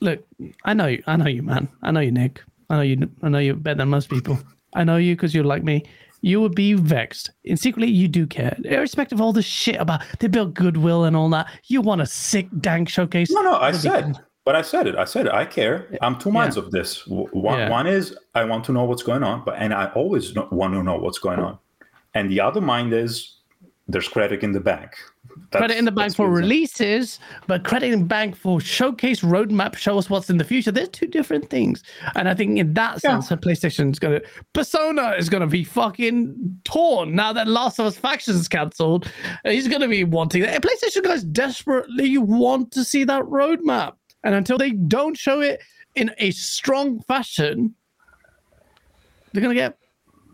look, I know you. I know you, man. I know you, Nick. I know you. I know you better than most people. I know you because you're like me. You would be vexed, and secretly you do care, irrespective of all the shit about they built goodwill and all that. You want a sick dank showcase? no no i said. But i said it i said it i care i'm two minds of this one, Yeah. one is i want to know what's going on but and i always want to know what's going on and the other mind is there's credit in the bank. credit in the bank for releases, but credit in the bank for showcase roadmap, show us what's in the future. There's two different things, and I think in that sense, yeah. PlayStation's gonna Persona is gonna be fucking torn now that Last of Us Factions is cancelled. He's gonna be wanting that. PlayStation guys desperately want to see that roadmap, and until they don't show it in a strong fashion, they're gonna get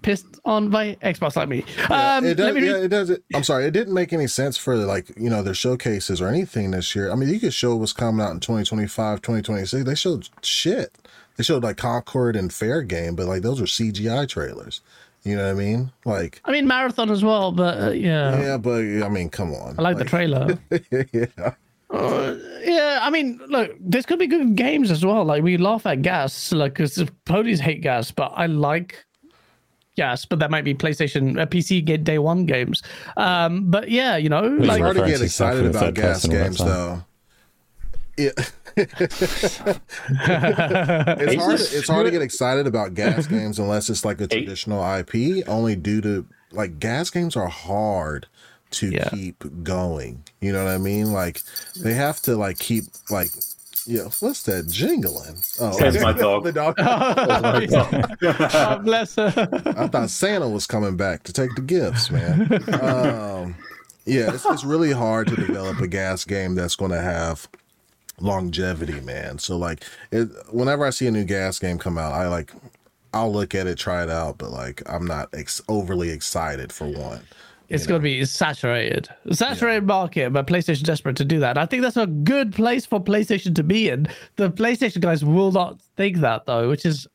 pissed on by Xbox like me. Yeah, um, it does. Me yeah, it does. It, I'm sorry, it didn't make any sense for like you know their showcases or anything this year. I mean, you could show what's coming out in 2025, 2026. They showed shit. They showed like Concord and Fair Game, but like those are CGI trailers. You know what I mean? Like, I mean, Marathon as well, but uh, yeah, yeah, but I mean, come on. I like, like the trailer. yeah. Uh, yeah, I mean, look, this could be good games as well. Like we laugh at GaaS, like because the ponies hate GaaS, but I like GaaS. but that might be PlayStation, uh, PC get day one games. Um, but yeah, you know, it's like, hard to get excited about GaaS games though. Yeah. it's hard. It's hard to get excited about GaaS games unless it's like a traditional IP. Only due to like GaaS games are hard to yeah. keep going. You know what I mean? Like they have to like keep like yeah, what's that jingling? Oh, that's okay. my dog. the dog. Oh, God bless her. I thought Santa was coming back to take the gifts, man. Um, yeah, it's, it's really hard to develop a GaaS game that's going to have longevity, man. So like, it, whenever I see a new GaaS game come out, I like, I'll look at it, try it out, but like, I'm not ex- overly excited for one. It's going to be saturated, saturated yeah. market, but PlayStation desperate to do that. I think that's a good place for PlayStation to be in. The PlayStation guys will not think that though, which is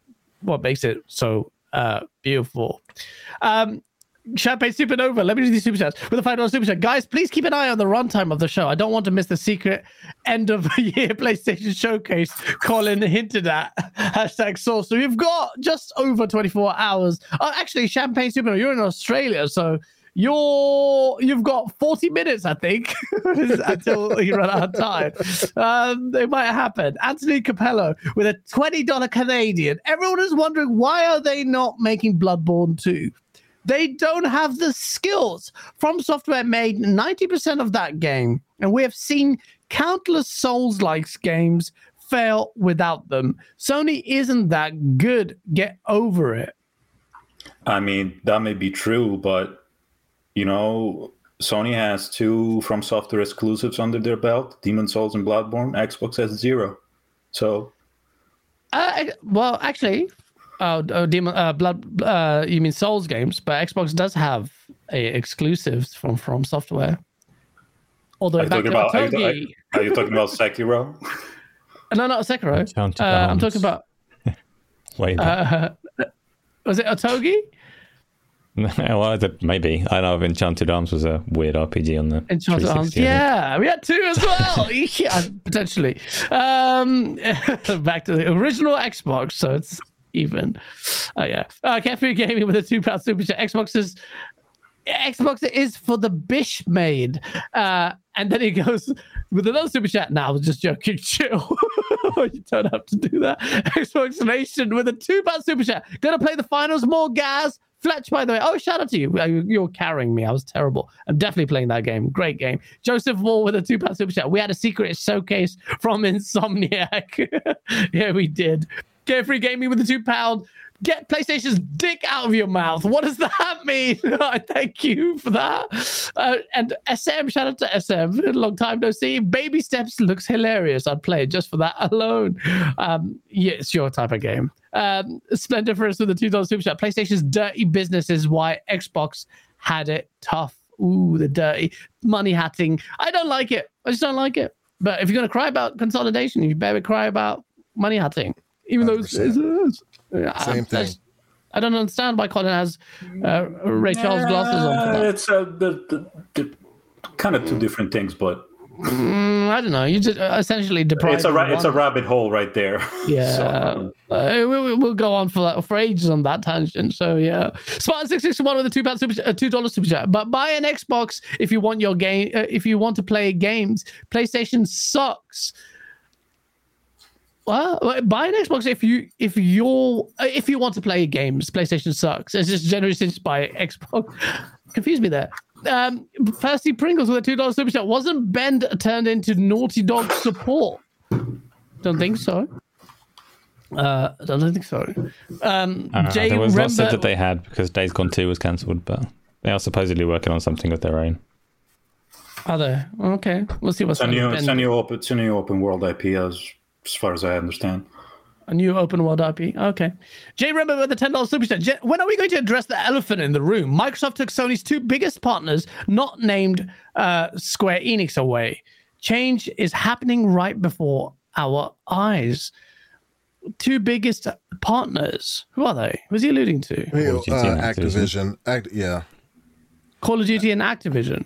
what makes it so uh, beautiful. Um, Champagne Supernova, let me do these super chats with a five dollar super chat. Guys, please keep an eye on the runtime of the show. I don't want to miss the secret end of the year PlayStation showcase Colin hinted at. Hashtag source. So we've got just over 24 hours. Oh, actually, Champagne Supernova, you're in Australia, so you're you've got 40 minutes, I think, until you run out of time. Um, it might happen. Anthony Capello with a $20 Canadian. Everyone is wondering why are they not making Bloodborne 2? They don't have the skills. From Software made 90% of that game, and we have seen countless Souls like games fail without them. Sony isn't that good. Get over it. I mean, that may be true, but you know, Sony has two From Software exclusives under their belt: Demon Souls and Bloodborne. Xbox has zero. So, uh, well, actually, uh, oh, Demon uh, Blood. Uh, you mean Souls games? But Xbox does have a exclusives from From Software. Although, are you, talking about, are, you, are you talking about Sekiro? no, not Sekiro. Uh, I'm talking about. Wait. Uh, was it Otogi? well, I thought maybe. I know Enchanted Arms was a weird RPG on the Enchanted Arms. Yeah, we had two as well. yeah, potentially. Um, back to the original Xbox, so it's even. Oh yeah. Uh, Cafe Gaming with a two pound super chat. Xbox is Xbox is for the bish made. Uh, and then he goes with another super chat. Now, nah, I was just joking. Chill. you don't have to do that. Xbox Nation with a two pound super chat. Gonna play the finals more, guys. Fletch, by the way. Oh, shout out to uh, you. You're carrying me. I was terrible. I'm definitely playing that game. Great game. Joseph Wall with a two pound super chat. We had a secret showcase from Insomniac. yeah, we did. Carefree Gaming with a two pound. Get PlayStation's dick out of your mouth. What does that mean? Thank you for that. Uh, and SM, shout out to SM. Long time no see. Baby Steps looks hilarious. I'd play it just for that alone. Um, yeah, it's your type of game. Um, Splendiferous with the two dollars super chat. PlayStation's dirty business is why Xbox had it tough. Ooh, the dirty money hatting. I don't like it. I just don't like it. But if you're gonna cry about consolidation, you better cry about money hatting. Even 100%. though it's, it's, it's same thing. I don't understand why Colin has uh, Ray Charles glasses on. For that. It's uh, the, the, the, kind of two different things, but Mm, I don't know. You just uh, essentially deprive. It's a ra- it's a rabbit hole right there. Yeah, so, uh, we, will go on for for ages on that tangent. So yeah, Spartan six six one with a two pound super uh, two dollars super chat. But buy an Xbox if you want your game. Uh, if you want to play games, PlayStation sucks. Well, buy an Xbox if you if you're uh, if you want to play games. PlayStation sucks. It's just generally since buy Xbox. Confuse me there. Um, Thirsty Pringles with a two dollars super chat. Wasn't Bend turned into Naughty Dog support? Don't think so. Uh, I don't think so. Um, Uh, Jay there was lots said that they had because Days Gone 2 was cancelled, but they are supposedly working on something of their own. Are they? Okay, we'll see what's It's a new, it's a new open, it's a new open world IP as as far as I understand. A new open world IP. Okay. Jay Remember with the ten dollars super chat. Jay, when are we going to address the elephant in the room? Microsoft took Sony's two biggest partners, not named uh, Square Enix, away. Change is happening right before our eyes. Two biggest partners. Who are they? Who's he alluding to? Call of Duty uh, and Activision. Act, yeah. Call of Duty and Activision.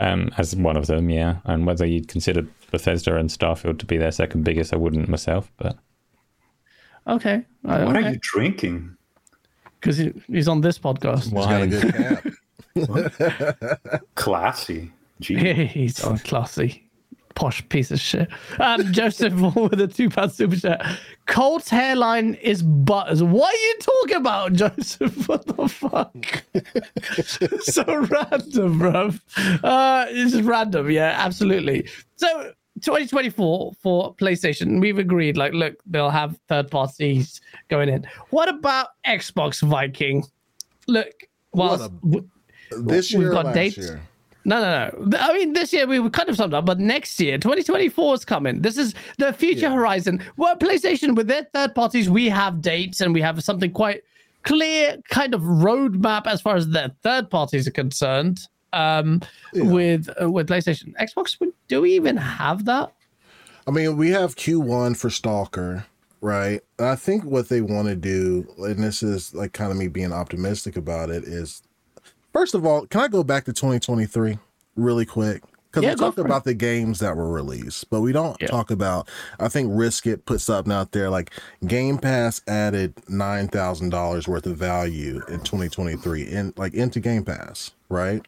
Um, as one of them, yeah. And whether you'd consider Bethesda and Starfield to be their second biggest, I wouldn't myself, but Okay. What are you drinking? Because he, he's on this podcast. He's got a good cap. Classy. Gee. He's so classy. Posh piece of shit. Um, Joseph Moore with a two pound super chat. Colt's hairline is butters. What are you talking about, Joseph? What the fuck? so random, bro. Uh, it's just random. Yeah, absolutely. So 2024 for PlayStation, we've agreed. Like, look, they'll have third parties going in. What about Xbox Viking? Look, whilst What This We've year, got dates. year. no, no, no. I mean, this year we were kind of summed up, but next year, 2024 is coming. This is the future horizon. Well, PlayStation, with their third parties, we have dates and we have something quite clear kind of roadmap as far as their third parties are concerned. Um, with uh, with PlayStation, Xbox, do we even have that? I mean, we have Q1 for Stalker, right? And I think what they want to do, and this is like kind of me being optimistic about it, is first of all, can I go back to 2023 really quick? Because Yeah, we talked for it. about the games that were released, but we don't Yeah. talk about. I think Risk It put something out there like Game Pass added nine thousand dollars worth of value in 2023 in like into Game Pass, right?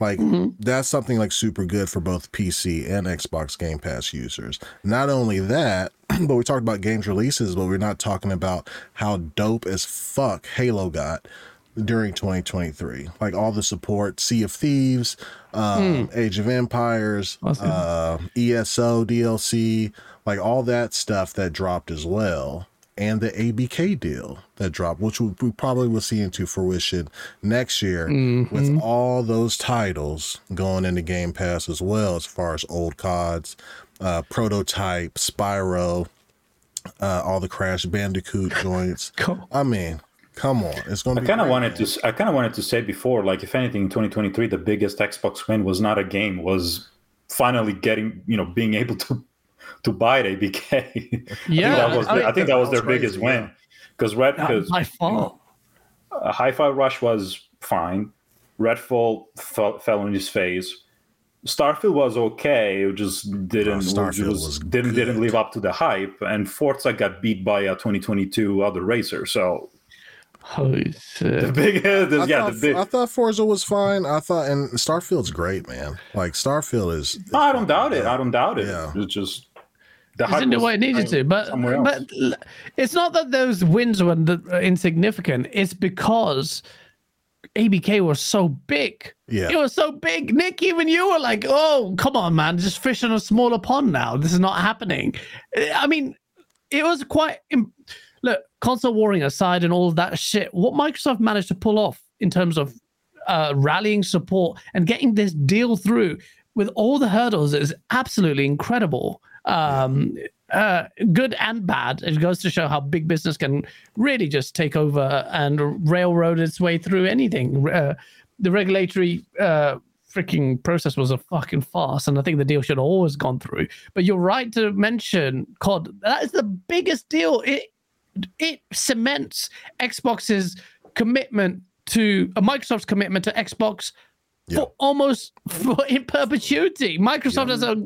Like that's something like super good for both PC and Xbox Game Pass users. Not only that, but we talked about games releases, but we're not talking about how dope as fuck Halo got during 2023. Like all the support, Sea of Thieves, um, Age of Empires, Awesome. uh, ESO DLC, like all that stuff that dropped as well. And the ABK deal that dropped, which we, we probably will see into fruition next year with all those titles going into Game Pass as well, as far as old CODs, uh, Prototype, Spyro, uh, all the Crash Bandicoot joints. Cool. I mean, come on, it's going to I kind of wanted man. to. s- I kind of wanted to say before, like, if anything, in 2023, the biggest Xbox win was not a game, was finally getting, you know, being able to to buy it ABK. Yeah, I think that was. I mean, I think that was their that biggest crazy, win. Because Red, Uh, because by far. uh, Hi-Fi Rush was fine. Redfall fell, fell on his face. Starfield was okay. It just didn't. Oh, it Starfield was- was didn't didn't live up to the hype. And Forza got beat by a 2022 other racer. So Holy the shit. big, the, I, yeah, thought, the big. I thought Forza was fine. I thought, and Starfield's great, man. Like Starfield is. No, I don't doubt it. I don't doubt it. Yeah. It's just the It's hype in the was it needed to, but but it's not that those wins were insignificant. It's because ABK was so big. Yeah. it was so big. Nick, even you were like, "Oh, come on, man, just fish in a smaller pond now. This is not happening." Uh, I mean, it was quite. Look, console warring aside and all of that shit, what Microsoft managed to pull off in terms of uh, rallying support and getting this deal through with all the hurdles is absolutely incredible. Um, uh, good and bad. It goes to show how big business can really just take over and railroad its way through anything. Uh, the regulatory uh, freaking process was a fucking farce, and I think the deal should have always gone through. But you're right to mention COD. That is the biggest deal. It it cements Xbox's commitment to uh, Microsoft's commitment to Xbox Yeah. for almost for in perpetuity. Microsoft has a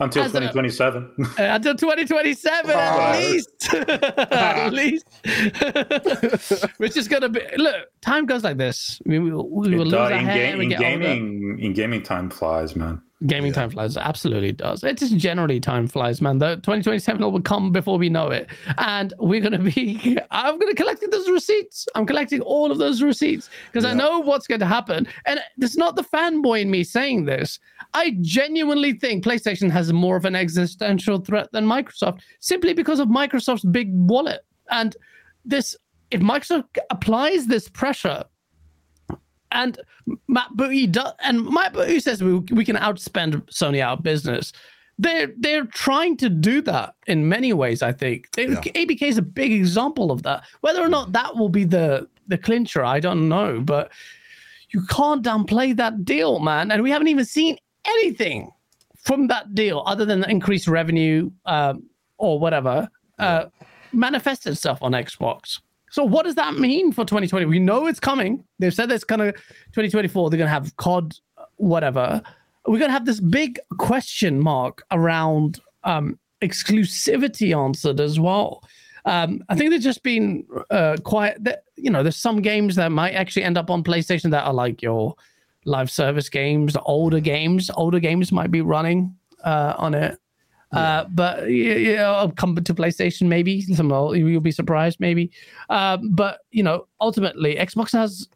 until as 2027. uh, until 2027 Ah. at least at least which is gonna be look time goes like this we, we, we will It lose does- our in, ga- we in get older. gaming, in gaming, time flies, man. Gaming time flies. Absolutely does. It just generally time flies, man. The 2027 will come before we know it. And we're going to be, I'm going to collect those receipts. I'm collecting all of those receipts because I know what's going to happen. And it's not the fanboy in me saying this. I genuinely think PlayStation has more of an existential threat than Microsoft simply because of Microsoft's big wallet. And this, if Microsoft applies this pressure, and Matt Booty does, and Matt Booty says we, we can outspend Sony out of business. They're they're trying to do that in many ways. I think they, Yeah. ABK is a big example of that. Whether or not that will be the the clincher, I don't know. But you can't downplay that deal, man. And we haven't even seen anything from that deal other than the increased revenue um, or whatever uh, manifest itself on Xbox. So what does that mean for 2020? We know it's coming. They've said it's kind of 2024. They're going to have COD, whatever. We're going to have this big question mark around um, exclusivity answered as well. Um, I think they've just been uh, quiet. That you know, there's some games that might actually end up on PlayStation that are like your live service games, the older games. Older games might be running uh, on it. Uh, but I'll come to PlayStation maybe. Some you'll be surprised maybe. Um, but you know, ultimately, Xbox has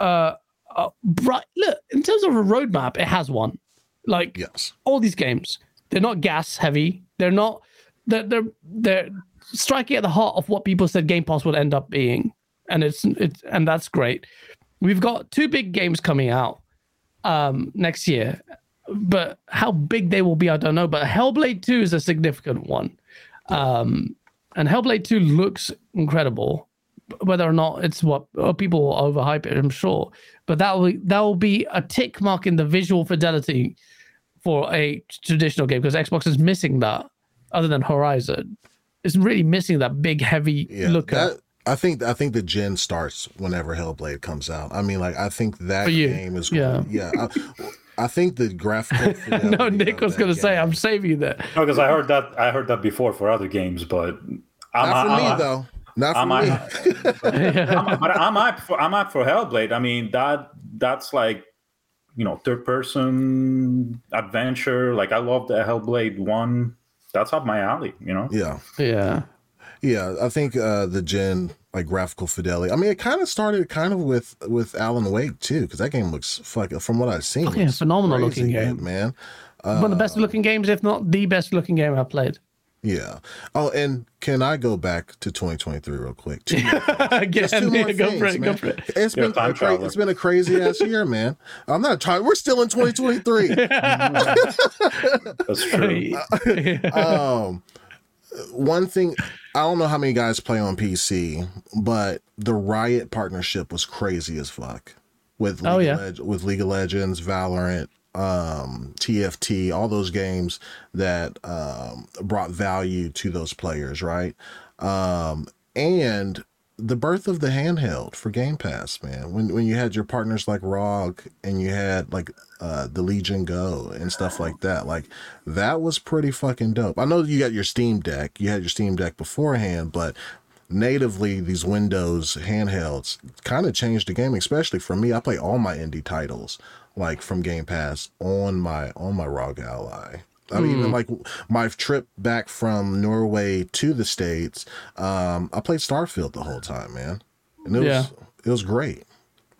uh, uh bright look in terms of a roadmap. It has one. Like Yes. all these games, they're not GaaS heavy. They're not. They're they're they're striking at the heart of what people said Game Pass would end up being, and it's it's and that's great. We've got two big games coming out um next year but how big they will be, I don't know. But Hellblade 2 is a significant one. Um, and Hellblade 2 looks incredible. Whether or not it's what or people will overhype it, I'm sure. But that will that will be a tick mark in the visual fidelity for a traditional game because Xbox is missing that. Other than Horizon, it's really missing that big, heavy Yeah. look. that, I think I think the gen starts whenever Hellblade comes out. I mean, like I think that game is yeah. yeah. I, I think the graphical. no, Nick was going to say, I'm saving that. No, because I heard that I heard that before for other games, but I'm, Not for I'm- me though. Not for I'm, me. I'm, but I'm up for I'm up for Hellblade. I mean that that's like you know third person adventure. Like I love the Hellblade one. That's up my alley. You know. yeah. Yeah. Yeah, I think uh the gen like graphical fidelity. I mean, it kind of started kind of with with Alan Wake too, because that game looks fucking from what I've seen. Oh, yeah, phenomenal crazy looking good, game. man. One of the best looking games, if not the best looking game I've played. Yeah. Oh, and can I go back to 2023 real quick? Two more Again, Just two more yeah, go for things, it. Man. Go for it. It's You're been a, a cra- it's been a crazy ass year, man. I'm not trying. We're still in 2023. That's true. um, one thing I don't know how many guys play on PC, but the Riot partnership was crazy as fuck with League Oh, of yeah. Leg- with League of Legends, Valorant, um, TFT, all those games that um, brought value to those players, right? Um, and the birth of the handheld for Game Pass, man. When when you had your partners like ROG and you had like uh the Legion Go and stuff like that, like that was pretty fucking dope. I know you got your Steam Deck, you had your Steam Deck beforehand, but natively these Windows handhelds kind of changed the game, especially for me. I play all my indie titles like from Game Pass on my on my ROG Ally. I mean, Hmm. even like my trip back from Norway to the States, um, I played Starfield the whole time, man. And it was Yeah. it was great.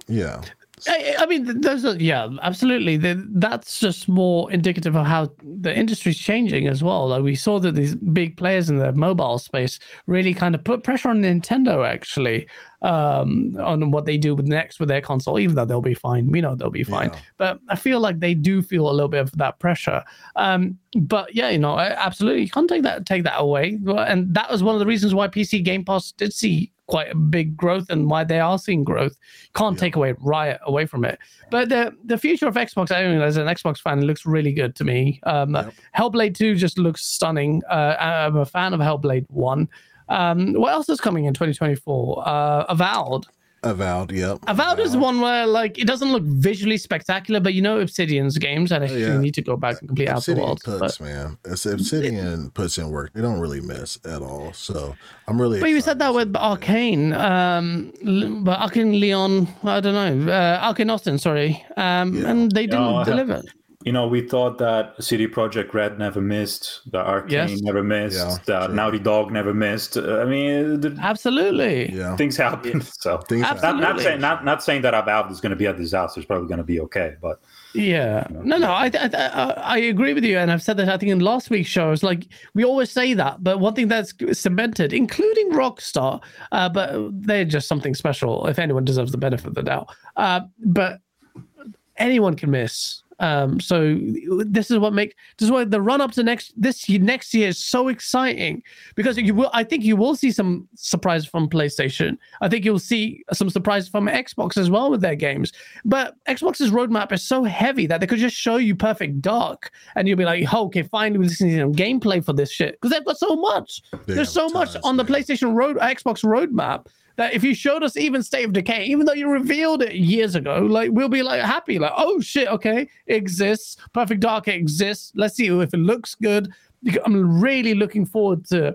Yeah. I, I mean, th- those are yeah, absolutely. The, that's just more indicative of how the industry's changing as well. Like we saw that these big players in the mobile space really kind of put pressure on Nintendo actually um, on what they do with next with their console. Even though they'll be fine, we know they'll be fine. Yeah. But I feel like they do feel a little bit of that pressure. Um, but yeah, you know, absolutely, you can't take that take that away. And that was one of the reasons why PC Game Pass did see quite a big growth and why they are seeing growth. Can't take away Riot away from it. But the the future of Xbox, I mean, as an Xbox fan, it looks really good to me. Um, Yep. Hellblade 2 just looks stunning. Uh, I'm a fan of Hellblade 1. Um, what else is coming in 2024? Uh, Avowed. Avowed, yep. Avowed is one where like it doesn't look visually spectacular, but you know Obsidian's games, and actually yeah. need to go back and complete Outer Obsidian Worlds. cooks, But, man. It's- Obsidian puts in work. They don't really miss at all. So I'm really. but you said that with see Arkane, um, but Arkane Lyon, I don't know, uh, Arkane Austin, sorry, um, Yeah. and they didn't No, I- deliver. You know, we thought that CD Projekt Red never missed, the Arkane Yes. never missed, Yeah, that true. Naughty Dog never missed. Uh, I mean, the, Absolutely. Yeah. things happen. So Things Absolutely. not, not saying not not saying that Valve is going to be a disaster. It's probably going to be okay, but Yeah. No, no, I, I, I, I agree with you. And I've said that, I think, in last week's show. It's like we always say that. But one thing that's cemented, including Rockstar, uh, but they're just something special if anyone deserves the benefit of the doubt. Uh, but anyone can miss. Um, so this is what make this is why the run up to next this year, next year is so exciting because you will I think you will see some surprise from PlayStation. I think you'll see some surprise from Xbox as well with their games. But Xbox's roadmap is so heavy that they could just show you Perfect Dark and you'll be like, oh, okay, finally we're seeing some gameplay for this shit because they've got so much. They There's so much on the. PlayStation road Xbox roadmap that if you showed us even State of Decay, even though you revealed it years ago, like we'll be like happy, like oh shit, okay, it exists. Perfect Dark exists. Let's see if it looks good. I'm really looking forward to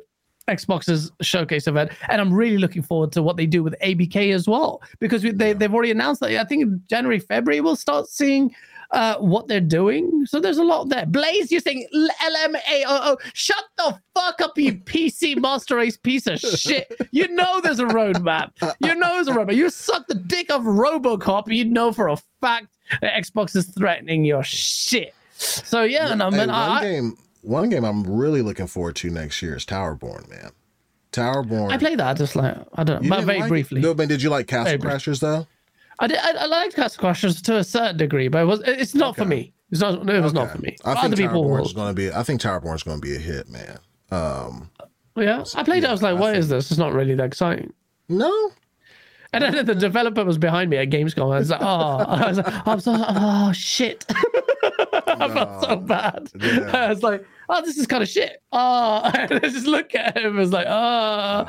Xbox's showcase event, and I'm really looking forward to what they do with ABK as well, because they they've already announced that I think January February we'll start seeing. Uh, what they're doing, so there's a lot there. Blaze, you're saying LMAO? Shut the fuck up, you PC Master Race piece of shit. You know there's a roadmap. You know there's a roadmap. You suck the dick of RoboCop. You know for a fact that Xbox is threatening your shit. So yeah, no, Hey, man. one I, I- game, one game I'm really looking forward to next year is Towerborn, man. Towerborn. I played that just like I don't know, but very like it? briefly. No, but did you like Castle. Crashers though? I did. I, I liked Castle Crashers to a certain degree, but it was. It's not for me. It's not. It was not for me. I think Other. Towerborn is going to be. I think Towerborn is going to be a hit, man. Um, yeah, I played it. I was like, I "What is think- this? It's not really that exciting." no, And then the developer was behind me at Gamescom. I was like, "Oh, I was like, so. Oh shit." I felt so bad. Yeah. I was like, "Oh, this is kind of shit." Oh, I just look at him. It's like, "Oh,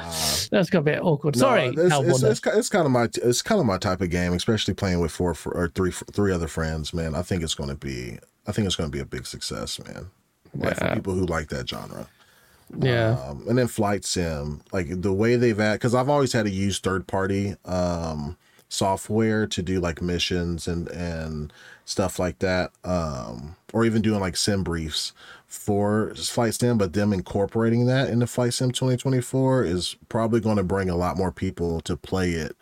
that's gonna be awkward." no, Sorry, it's, it's, it's, it's kind of my it's kind of my type of game, especially playing with four or three three other friends. Man, I think it's going to be. I think it's going to be a big success, man. Like for people who like that genre. Yeah. Um, and then Flight Sim, like the way they've had, because I've always had to use third party um, software to do like missions and and stuff like that, um, or even doing like sim briefs for Flight Sim. But them incorporating that into Flight Sim 2024 is probably going to bring a lot more people to play it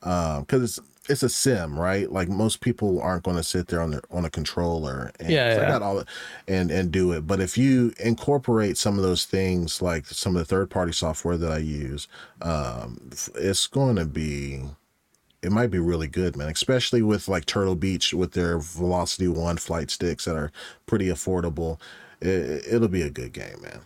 because it's it's a sim, right? Like most people aren't going to sit there on their on a controller and Yeah, yeah. all and and do it. But if you incorporate some of those things, like some of the third party software that I use, um, it's going to be. It might be really good, man. Especially with like Turtle Beach with their Velocity One flight sticks that are pretty affordable. It, it'll be a good game, man.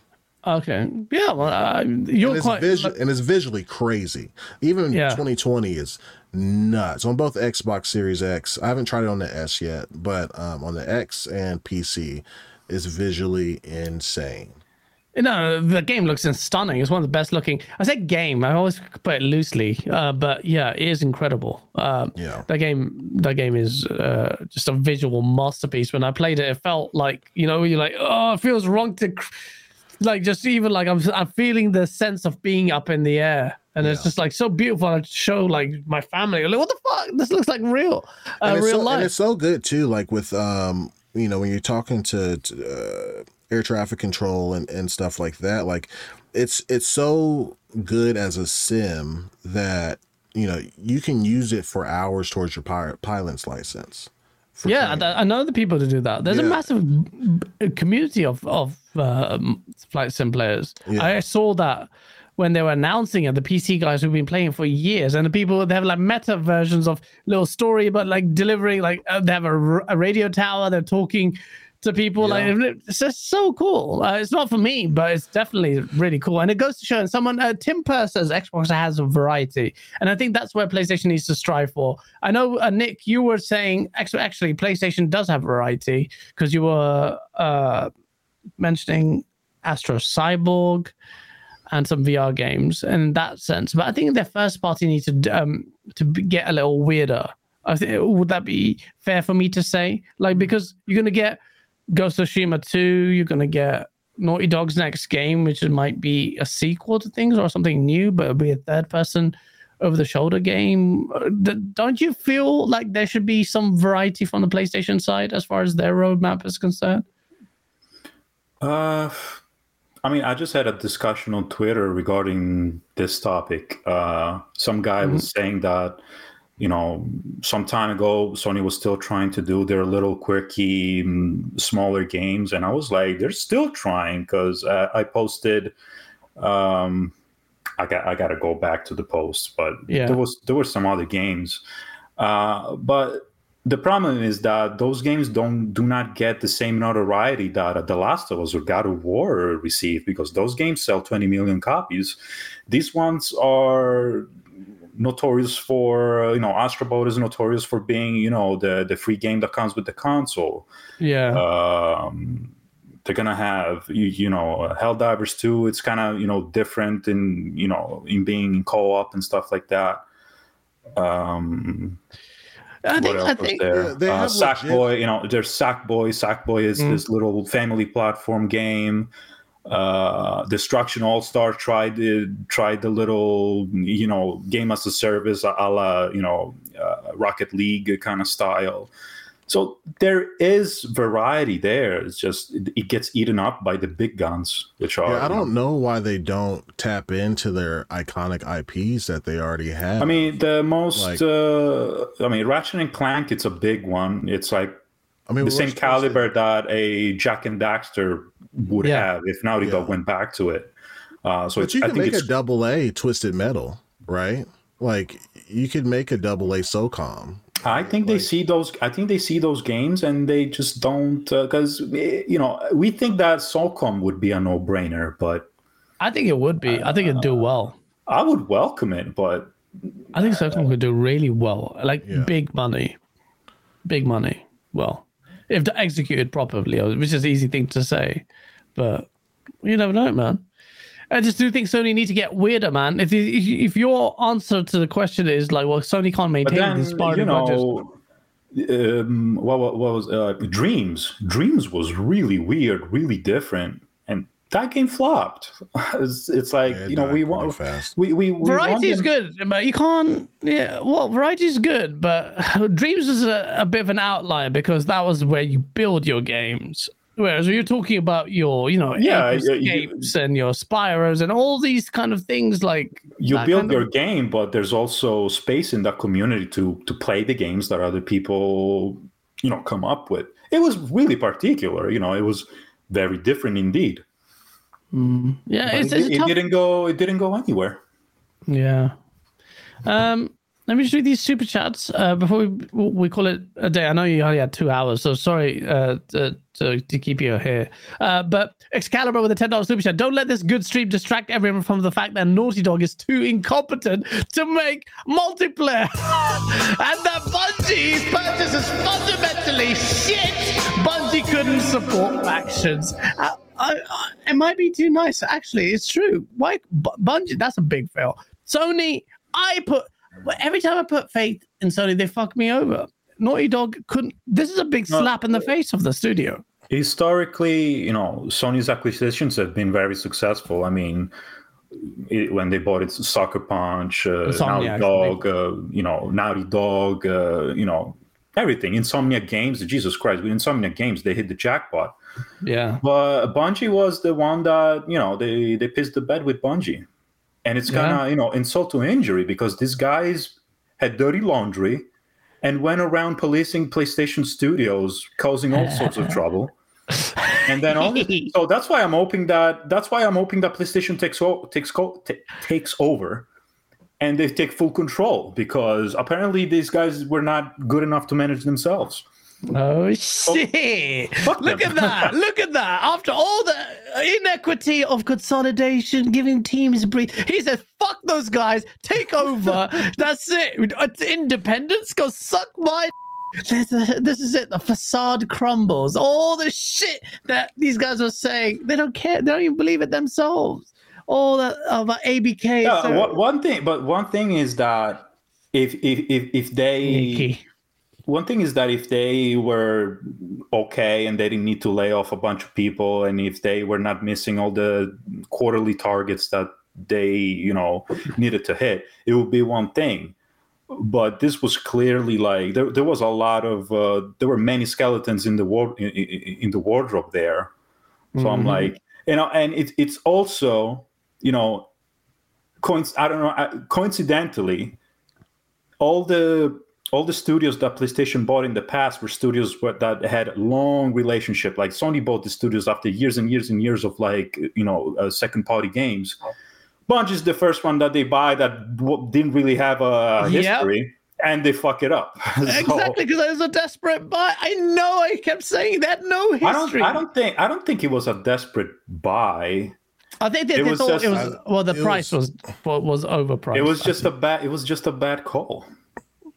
Okay. Yeah. Well, uh, you're And it's, quite. visu- and it's visually crazy. Even Yeah. 2020 is nuts on both Xbox Series X. I haven't tried it on the S yet, but um, on the X and PC, it's visually insane. No, the game looks stunning. It's one of the best looking. I say game. I always put it loosely, uh, but yeah, it is incredible. Um, Yeah. that game. That game is uh, just a visual masterpiece. When I played it, it felt like you know you're like, oh, it feels wrong to, like just even like I'm I'm feeling the sense of being up in the air, and it's just like so beautiful. I show like my family, like what the fuck? This looks like real, uh, and it's real so, life. And it's so good too. Like with um, you know, when you're talking to, to uh, air traffic control and and stuff like that, like it's it's so good as a sim that you know you can use it for hours towards your pilot pilot's license. Yeah, training. I know the people to do that. There's a massive community of of um, flight sim players. Yeah. I saw that when they were announcing it. The PC guys who've been playing for years, and the people they have like meta versions of little story, but like delivering like uh, they have a, r- a radio tower. They're talking to people. Yeah. Like it's just so cool. Uh, it's not for me, but it's definitely really cool. And it goes to show. And someone uh, Tim Purr says Xbox has a variety, and I think that's where PlayStation needs to strive for. I know uh, Nick, you were saying actually, actually PlayStation does have variety because you were uh, mentioning Astro Cyborg and some VR games in that sense. But I think their first party needs to um, to get a little weirder. I think would that be fair for me to say? Like because you're gonna get Ghost of Tsushima 2, you're gonna get Naughty Dog's next game, which might be a sequel to things or something new, but it'll be a third person over the shoulder game. Uh, Don't you feel like there should be some variety from the PlayStation side as far as their roadmap is concerned? Uh, I mean, I just had a discussion on Twitter regarding this topic. Uh, some guy was saying that, you know, some time ago, Sony was still trying to do their little quirky, mm, smaller games. And I was like, they're still trying because uh, I posted. Um, I got I got to go back to the post, but Yeah. there was there were some other games, uh, but the problem is that those games don't do not get the same notoriety that uh, The Last of Us or God of War receive because those games sell 20 million copies. These ones are notorious for you know Astrobot is notorious for being you know the the free game that comes with the console. Yeah. Um, they're gonna have you, you know Helldivers 2. It's kind of you know different in you know in being co-op and stuff like that. Um, I think, what else I was think there? Yeah, they uh, Sackboy, you know, there's Sackboy. Sackboy is Mm. this little family platform game. Uh, Destruction All Star tried the tried the little you know game as a service a la you know uh, Rocket League kind of style. So there is variety there. It's just it, it gets eaten up by the big guns, which are. Yeah, I don't know why they don't tap into their iconic IPs that they already have. I mean, the most. Like- uh, I mean, Ratchet and Clank. It's a big one. It's like I mean, the same what's- caliber that a Jak and Daxter would Yeah. have if Naughty Dog Yeah. went back to it. Uh, so But it's, you I can think make it's a double A Twisted Metal, right? Like you could make a double A SOCOM. I think they see those. I think they see those games and they just don't uh, because eh, you know we think that SOCOM would be a no-brainer, but I think it would be. I think it'd do uh, well. I would welcome it. But I think Socom could do really well. Like Yeah. big money. Big money. Well, if executed properly, which is an easy thing to say. But you never know, man. I just do think Sony need to get weirder, man. If if, if your answer to the question is like, well, Sony can't maintain then this part you know. Um, what, what, what was uh, Dreams? Dreams was really weird, really different, and that game flopped. it's, it's like Yeah, you know we want fast. we we, we Variety is good, but you can't. Yeah, well, variety is good, but Dreams is a, a bit of an outlier because that was where you build your games. Whereas you're talking about your, you know, Yeah, Ape you- and your Spyros and all these kind of things, like you build your of- game but there's also space in that community to to play the games that other people you know come up with it was really particular you know it was very different indeed yeah, But it's, it, it's a it didn't go it didn't go anywhere Yeah. Um, let me just read these super chats uh, before we we call it a day. I know you only had two hours, so sorry uh, to, to, to keep you here. Uh, but Excalibur with a ten dollars super chat. Don't let this good stream distract everyone from the fact that Naughty Dog is too incompetent to make multiplayer, and that Bungie purchase is fundamentally shit. Bungie couldn't support factions. Uh, I, I, it might be too nice. Actually, it's true. Why B- Bungie? That's a big fail. Sony, I put every time I put faith in Sony, they fuck me over. Naughty Dog couldn't. This is a big slap in the face of the studio. historically you know sony's acquisitions have been very successful i mean it, when they bought it, Sucker Punch, uh, Naughty Dog, uh, you know, Naughty Dog, uh, you know, everything. Insomniac Games, Jesus Christ, with Insomniac Games, they hit the jackpot. Yeah. But Bungie was the one that you know they they pissed the bed with Bungie, and it's kind of you know insult to injury because these guys had dirty laundry and went around policing PlayStation Studios, causing all sorts of trouble. And then all so that's why I'm hoping that that's why I'm hoping that PlayStation takes o- takes co- t- takes over. And they take full control because apparently these guys were not good enough to manage themselves. Oh, oh shit! Fuck Look them. at that! Look at that! After all the inequity of consolidation, giving teams a breathe, he says, "Fuck those guys, take over. That's it. It's independence. Go suck my." This is, this is it. The facade crumbles. All the shit that these guys are saying, they don't care. They don't even believe it themselves. All that uh, about ABK. Yeah, so- one- one thing, but one thing is that if if if, if they Nicky. One thing is that if they were okay and they didn't need to lay off a bunch of people and if they were not missing all the quarterly targets that they you know needed to hit, it would be one thing. But this was clearly like there, there was a lot of uh, there were many skeletons in the ward in, in the wardrobe there. So I'm Mhm. like, you know, and it, it's also, you know, coinc- I don't know, coincidentally, all the all the studios that PlayStation bought in the past were studios that had long relationship. Like Sony bought the studios after years and years and years of like you know uh, second party games. Bunch is the first one that they buy that w- didn't really have a Yep. history, and they fuck it up. So- Exactly, because I was a desperate buy. I know I kept saying that. No history. I don't. history. I don't think. I don't think it was a desperate buy. I think they, It they was thought just- it was well. The price was was, was overpriced. It was just a bad. It was just a bad call,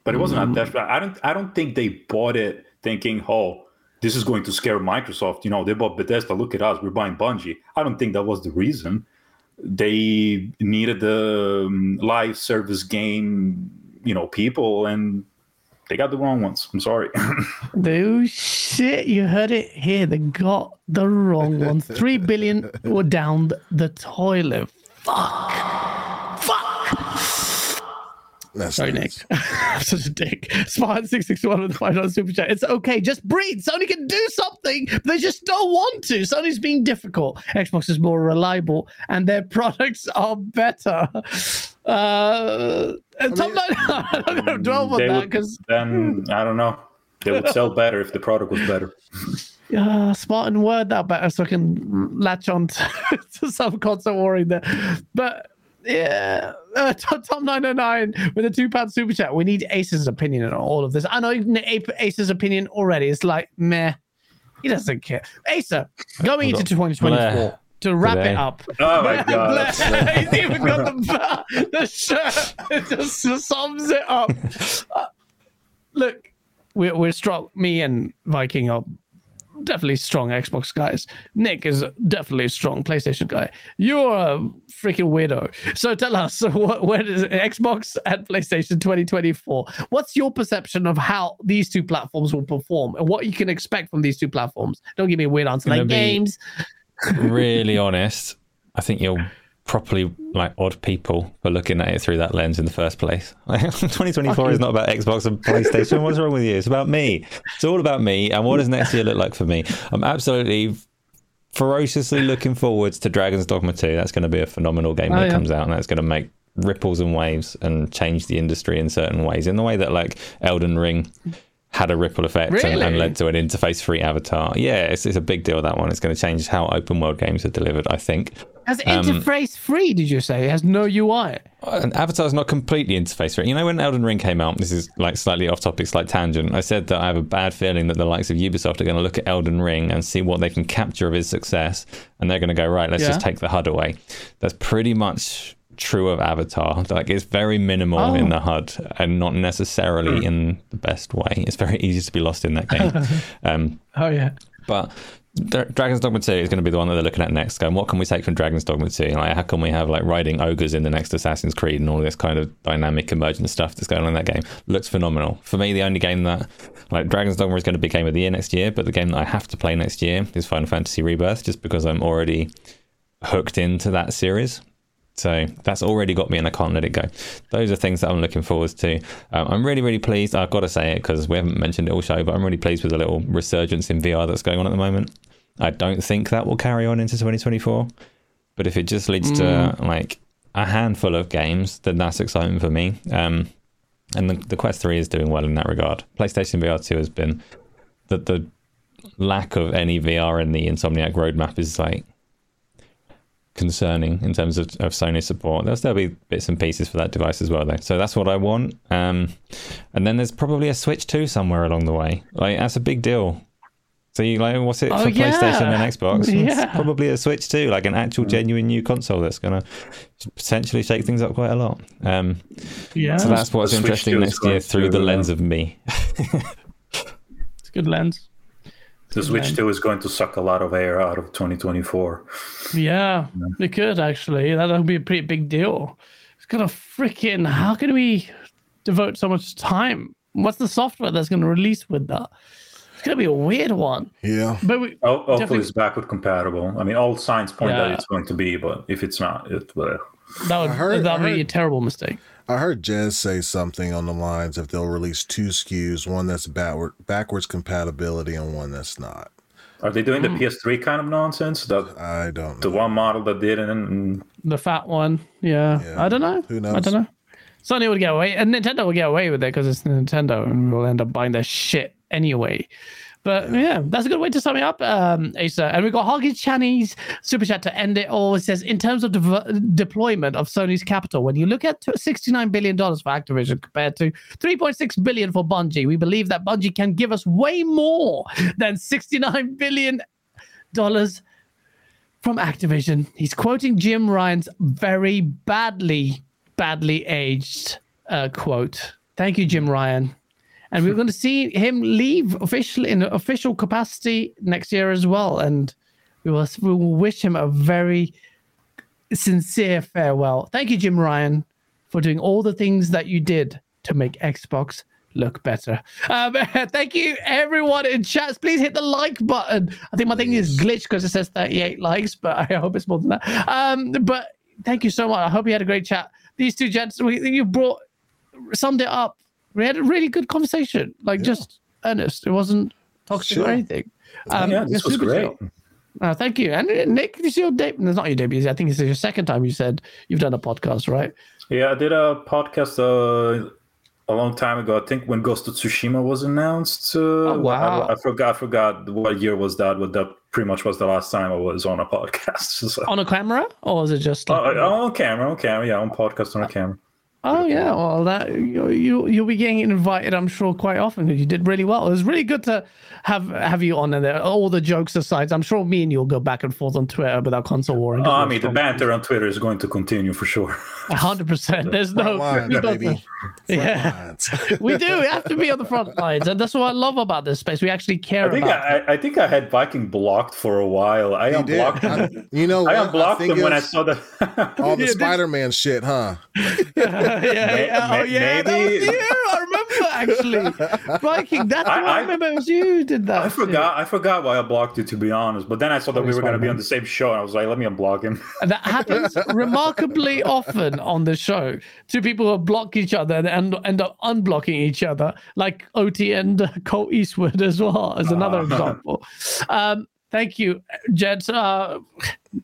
but it wasn't a desperate. I don't. I don't think they bought it thinking, "Oh, this is going to scare Microsoft." You know, they bought Bethesda. Look at us. We're buying Bungie. I don't think that was the reason. They needed the um, live service game, you know, people, and they got the wrong ones. I'm sorry. Oh shit! You heard it here. They got the wrong ones. Three billion were down the toilet. Fuck. That's Sorry, Nick. nice. I'm such a dick. Smart six six one with the five dollar super chat. It's okay. Just breathe. Sony can do something. But they just don't want to. Sony's being difficult. Xbox is more reliable, and their products are better. Uh, and Tom, I'm not going to dwell on that because then I don't know. They would sell better if the product was better. uh, smart and word that better so I can latch on to, to some console warring there. But yeah, uh, Tom, Tom 909 with a two pound super chat. We need Ace's opinion on all of this. I know Ace's opinion already. It's like meh. He doesn't care. Asa going into 2024 Bleh. to wrap Today. it up. Oh my god! He's even got the, the shirt. It just sums it up. Uh, look, we're, we're strong. Me and Viking are definitely strong Xbox guys. Nick is definitely a strong PlayStation guy. You're a freaking weirdo. So tell us, what, where is Xbox and PlayStation 2024? What's your perception of how these two platforms will perform and what you can expect from these two platforms? Don't give me a weird answer like games. really honest, I think you're properly like odd people for looking at it through that lens in the first place. 2024 is not about Xbox and PlayStation. What's wrong with you? It's about me. It's all about me. And what does next year look like for me? I'm absolutely ferociously looking forwards to Dragon's Dogma 2. That's going to be a phenomenal game Oh, when it yeah. comes out, and that's going to make ripples and waves and change the industry in certain ways, in the way that like Elden Ring had a ripple effect and, and led to an interface free avatar. Yeah, it's, it's a big deal that one. It's going to change how open world games are delivered, I think. Has Um, interface free, did you say? It has no UI. And Avatar's not completely interface free. You know, when Elden Ring came out, this is like slightly off topic, slight tangent. I said that I have a bad feeling that the likes of Ubisoft are going to look at Elden Ring and see what they can capture of its success, and they're going to go right. Let's just take the HUD away. That's pretty much true of Avatar. Like it's very minimal Oh. in the HUD and not necessarily in the best way. It's very easy to be lost in that game. um, Oh, yeah. but Dra- Dragon's Dogma 2 is going to be the one that they're looking at next. Going, what can we take from Dragon's Dogma 2? Like, how can we have like riding ogres in the next Assassin's Creed and all this kind of dynamic emergent stuff that's going on in that game? Looks phenomenal. For me, the only game that like Dragon's Dogma is going to be game of the year next year, but the game that I have to play next year is Final Fantasy Rebirth, just because I'm already hooked into that series. So that's already got me, and I can't let it go. Those are things that I'm looking forward to. Um, I'm really, really pleased. I've got to say it because we haven't mentioned it all show, but I'm really pleased with the little resurgence in VR that's going on at the moment. I don't think that will carry on into 2024, but if it just leads to like a handful of games, then that's exciting for me. Um, and the, the Quest 3 is doing well in that regard. PlayStation VR 2 has been the the lack of any VR in the Insomniac roadmap is like concerning in terms of, of Sony support. There'll still be bits and pieces for that device as well, though. So that's what I want. Um, and then there's probably a Switch 2 somewhere along the way. Like that's a big deal. So you like what's it Oh, for PlayStation and Xbox? Yeah. It's probably a Switch 2, like an actual genuine new console that's gonna potentially shake things up quite a lot. Um, Yeah. so that's what's Switch interesting next year through the lens of me. it's a good lens. The Switch 2 is going to suck a lot of air out of 2024. Yeah, it could actually. That would be a pretty big deal. It's gonna freaking. How can we devote so much time? What's the software that's gonna release with that? It's gonna be a weird one. Yeah. But we, Oh, hopefully Definitely- it's backward compatible. I mean, all signs point Yeah. that it's going to be, but if it's not, it will. That would, heard- that would I be a terrible mistake. I heard Jez say something on the lines if they'll release two SKUs, one that's backward, backwards compatibility and one that's not. Are they doing Hmm. the PS3 kind of nonsense? That I don't the one model that didn't. The fat one. Yeah. Yeah. I don't know. Who knows? I don't know. Sony would get away, and Nintendo would get away with it because it's Nintendo, and we'll end up buying their shit anyway. But yeah. that's a good way to sum it up, um, Asa. And we've got Hoggy Chinese super chat to end it all. It says, in terms of dev- deployment of Sony's capital, when you look at $69 billion for Activision compared to 3.6 billion for Bungie, we believe that Bungie can give us way more than $69 billion from Activision. He's quoting Jim Ryan's very badly, badly aged uh, quote. Thank you, Jim Ryan. And we're going to see him leave officially in official capacity next year as well. And we will, we will wish him a very sincere farewell. Thank you, Jim Ryan, for doing all the things that you did to make Xbox look better. Um, thank you, everyone in chats. Please hit the like button. I think my thing is glitched because it says 38 likes, but I hope it's more than that. Um, but thank you so much. I hope you had a great chat. These two gents, we, you brought summed it up. We had a really good conversation, like just earnest. It wasn't toxic or anything. Um, yeah, this was great. Uh, thank you. And uh, Nick, this is your debut. It's not your debut. I think it's your second time you said you've done a podcast, right? Yeah, I did a podcast uh, a long time ago. I think when Ghost of Tsushima was announced. Uh, Oh, wow. I, I forgot. I forgot what year was that. But that pretty much was the last time I was on a podcast. So. On a camera, or was it just? Oh, Like, oh, on camera, on camera, yeah, on podcast on a camera. Oh yeah, well that you, you you'll be getting invited, I'm sure, quite often because you did really well. It was really good to have have you on there. All the jokes aside, I'm sure me and you'll go back and forth on Twitter about console war. Oh, I mean, the banter on Twitter is going to continue for sure. hundred percent. There's no, Front lines, we've baby. yeah, we do. We have to be on the front lines, and that's what I love about this space. We actually care I think about. I, I think I had Viking blocked for a while. I You did. unblocked him. I- you know I unblocked think him when I saw that. all the Yeah, Spider-Man shit, huh? Yeah, yeah. May- Oh yeah, that was maybe- you. I remember actually. Viking. That's I- what I, I- remember. It was you who did that. I forgot. I forgot why I blocked you, to be honest. But then I saw that we were going to be on the same show, and I was like, "Let me unblock him." And that happens remarkably often on the show. Two people who block each other and end, end up unblocking each other, like OT and uh, Colt Eastwood as well, as another Ah. example. Um, thank you, Jed. Uh,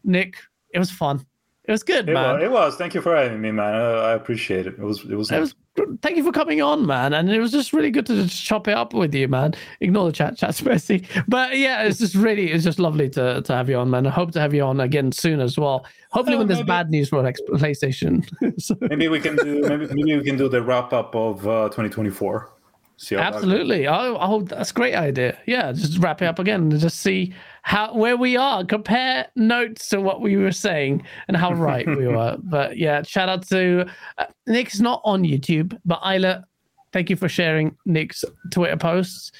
Nick, it was fun. It was good, It man. was, it was. Thank you for having me, man. I appreciate it. It was. It was. It was thank you for coming on, man. And it was just really good to just chop it up with you, man. Ignore the chat, chat's messy. But yeah, it's just really it's just lovely to to have you on, man. I hope to have you on again soon as well. Hopefully Oh, when there's maybe. bad news for PlayStation. So- Maybe we can do. Maybe, maybe we can do the wrap up of uh, 2024. Absolutely. Oh, oh, that's a great idea. Yeah, just wrap it up again and just see how where we are. Compare notes to what we were saying and how right we were. But yeah, shout out to uh, Nick's not on YouTube, but Isla, thank you for sharing Nick's Twitter posts.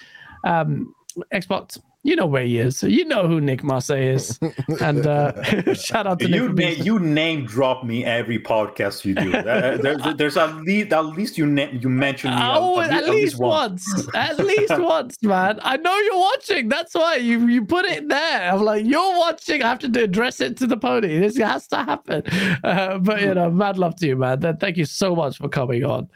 Um, Xbox, you know where he is. You know who Nick Marseil is. And uh, shout out to Nick. You for na- you name drop me every podcast you do. Uh, there- there's at least at least you na- you mention me. Oh, at, at, least once. At least once, man. I know you're watching. That's why you you put it there. I'm like, you're watching. I have to address it to the pony. This has to happen. Uh, but you know, mad love to you, man. Thank you so much for coming on.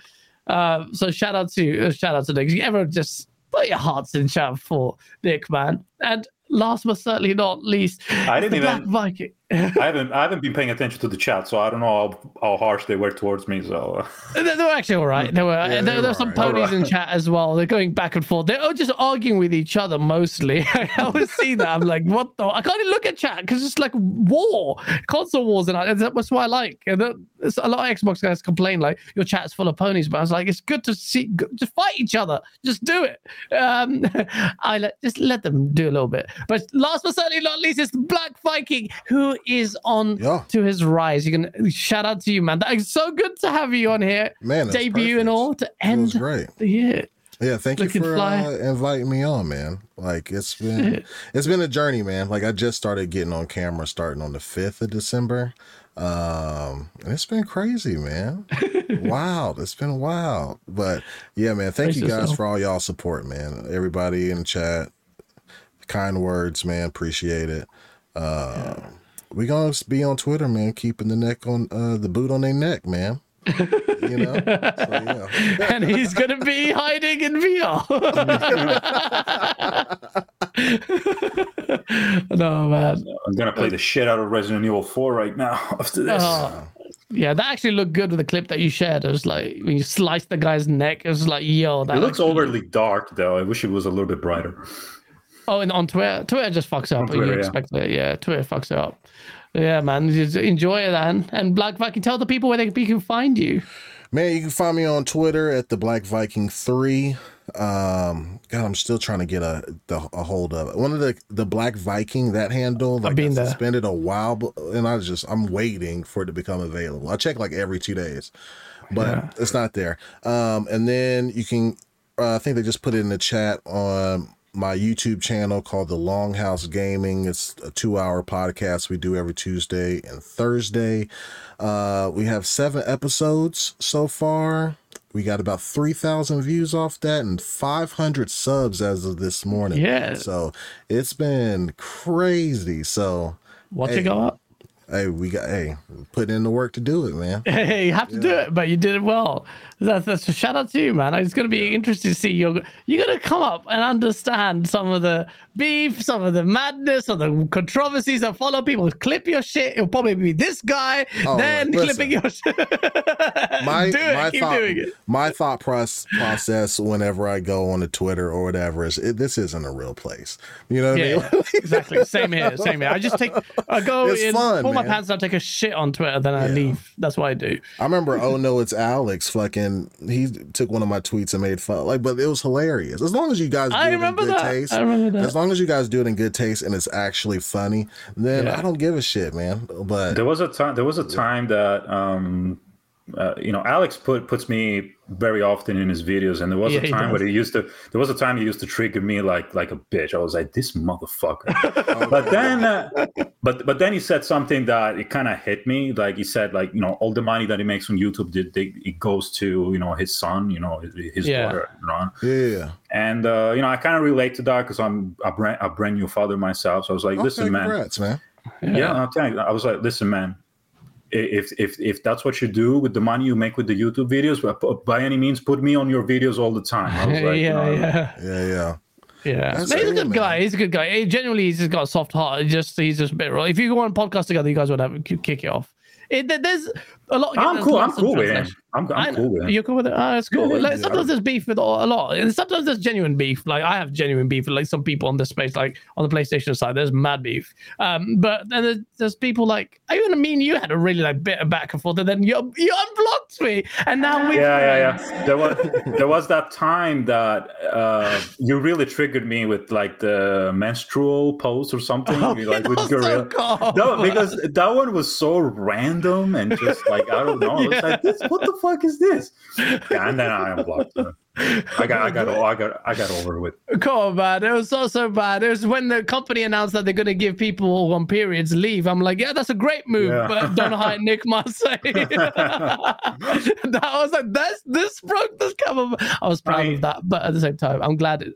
Uh, so shout out to uh, shout out to Nick. Everyone just put your hearts in chat for Nick, man. And last but certainly not least, I didn't the Black Viking. I haven't I haven't been paying attention to the chat, so I don't know how, how harsh they were towards me. So They, they were actually all right. There were Yeah, there, were some right. ponies in chat as well. They're going back and forth. They're all just arguing with each other mostly. I always see that. I'm like, what the? I can't even look at chat because it's like war, console wars, and I- that's what I like. And that- a lot of Xbox guys complain like your chat's full of ponies, but I was like, it's good to see, just fight each other, just do it. Um, I let just let them do a little bit. But last but certainly not least, is Black Viking, who is on Yeah. to his rise. You can shout out to you, man. That is so good to have you on here Man, debut and all to end great. the year. Yeah, thank Looking you for uh, inviting me on, man. Like it's been it's been a journey, man. Like I just started getting on camera starting on the 5th of December. Um and it's been crazy, man. wild. It's been wild. But yeah, man, thank you guys yourself. for all y'all support, man. Everybody in the chat, kind words, man. Appreciate it. Uh we gonna be on Twitter, man, keeping the neck on uh the boot on their neck, man. you know, so, yeah. and he's gonna be hiding in VR. no man. I'm gonna play the shit out of Resident Evil 4 right now after this. Oh, yeah, that actually looked good with the clip that you shared. It was like when you sliced the guy's neck. It was like, yo, that it looks overly dark though. I wish it was a little bit brighter. Oh, and on Twitter, Twitter just fucks up. Twitter, you yeah. expect it. Yeah, Twitter fucks it up. Yeah, man, just enjoy it, man. And Black Viking, tell the people where they can find you. Man, you can find me on Twitter at the Black Viking Three. Um, God, I'm still trying to get a the, a hold of it. One of the the Black Viking that handle like I've been there. suspended a while, and I was just I'm waiting for it to become available. I check like every two days, but it's not there. Um, and then you can uh, I think they just put it in the chat on my YouTube channel called The Longhouse Gaming. It's a two hour podcast we do every Tuesday and Thursday. Uh, we have seven episodes so far. We got about 3,000 views off that and 500 subs as of this morning. Yeah. So it's been crazy. So, Watch Hey. it go up. Hey, we got, hey, put in the work to do it, man. Hey, you have to do it, but you did it well. That's, that's a shout out to you, man. It's going to be interesting to see you. You're going to come up and understand some of the beef, some of the madness, or the controversies that follow people. Clip your shit. It'll probably be this guy, Oh, then listen. clipping your shit. my do it. my Keep thought doing it. my thought process process whenever I go on to Twitter or whatever is it, this isn't a real place. You know what I Yeah, mean? exactly. Same here. Same here. I just take, I go It's in, fun, my man. pants down, take a shit on Twitter, then I leave. That's what I do. I remember oh no it's Alex fucking he took one of my tweets and made fun like but it was hilarious. As long as you guys do I it remember in good that. taste. I remember that. As long as you guys do it in good taste and it's actually funny, then Yeah. I don't give a shit, man. But There was a time. There was a time that um, uh, you know Alex put puts me very often in his videos, and there was Yeah, a time does. where he used to. There was a time he used to trigger me like like a bitch. I was like this motherfucker. but then, uh, but but then he said something that it kind of hit me. Like he said, like you know, all the money that he makes on YouTube, did they, it goes to you know his son, you know, his, his Yeah. daughter, you know. yeah. And uh, you know, I kind of relate to that because I'm a brand, a brand new father myself. So I was like, listen, okay, man. congrats, man. Yeah, I'm telling you, I was like, listen, man. I- If if if that's what you do with the money you make with the YouTube videos, uh, by any means, put me on your videos all the time. I was like, you yeah, know, yeah. Yeah, yeah. Yeah, That's No, he's a good man. guy. He's a good guy. He genuinely, he's just got a soft heart. He just he's just a bit raw. If you go on a podcast together, you guys would have kick it off. It, there's a lot. I'm cool. I'm cool with translation. I'm, I'm cool with him. You're cool with it. Oh, it's cool. Yeah, like sometimes there's beef with a a lot, and sometimes there's genuine beef. Like I have genuine beef with like some people on this space, like on the PlayStation side. There's mad beef. Um, but then there's, there's people like I even me and you had a really like bit of back and forth, and then you you unblocked me, and now we yeah, yeah, yeah. There was there was that time that uh, you really triggered me with like the menstrual post or something, Oh, like it with was so cool. No, because that one was so random and just like I don't know. Yeah. like this. What the fuck is this? Yeah, and then I unblocked her. I got, I got, I got, I got over with. Come on, man. It was so, so bad. It was when the company announced that they're going to give people on periods leave. I'm like, yeah, that's a great move, Yeah. but don't how Nick say. that was like, that's, this broke this cover. I was proud I- of that, but at the same time, I'm glad it.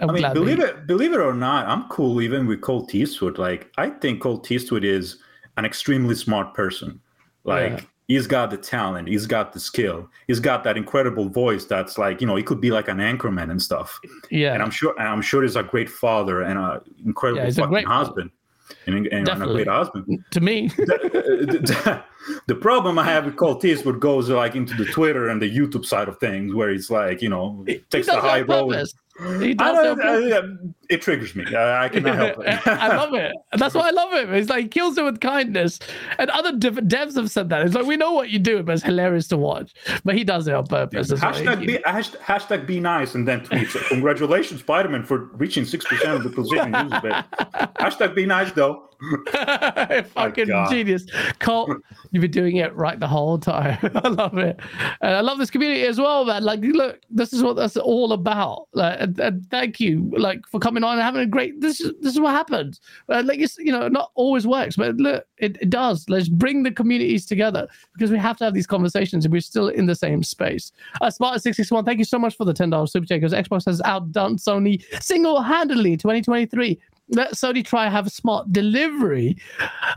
I'm I mean, glad believe it, believe it or not, I'm cool even with Colt Eastwood. Like, I think Colt Eastwood is an extremely smart person. Like, Yeah. He's got the talent, he's got the skill, he's got that incredible voice. That's like, you know, he could be like an anchorman and stuff. Yeah. And I'm sure, and I'm sure he's a great father and an incredible Yeah, he's a fucking great husband, and, and, and a great husband. to me, the, the problem I have with Colt Eastwood goes like into the Twitter and the YouTube side of things, where it's like, you know, he takes the high road. He I it don't. I- it triggers me. I, I cannot help it. I love it. That's why I love him. It's like he kills it with kindness. And other dev- devs have said that. It's like we know what you do, but it's hilarious to watch. But he does it on purpose. Why hashtag be hashtag, be nice and then tweets. Congratulations, Spider-Man, for reaching six percent of the user base. Hashtag be nice though. fucking genius. Colt, you've been doing it right the whole time. I love it. And I love this community as well, man. Like, look, this is what that's all about. Like, and, and thank you, like, for coming on and having a great. This is this is what happens. Uh, like, it's you know, not always works, but look, it, it does. Let's bring the communities together because we have to have these conversations, and we're still in the same space. Uh, Smart six six one, thank you so much for the ten dollars super chat. Because Xbox has outdone Sony single handedly 2023. let Sony try have smart delivery.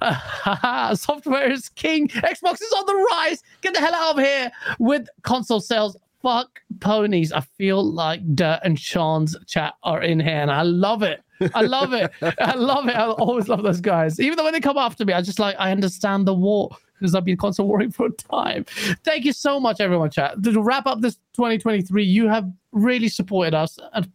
software is king. Xbox is on the rise. Get the hell out of here with console sales. Fuck ponies. I feel like Dirt and Sean's chat are in here, and I love it. I love it. I love it. I always love those guys. Even though when they come after me, I just like I understand the war because I've been console warring for a time. Thank you so much, everyone. Chat to wrap up this 2023. You have really supported us and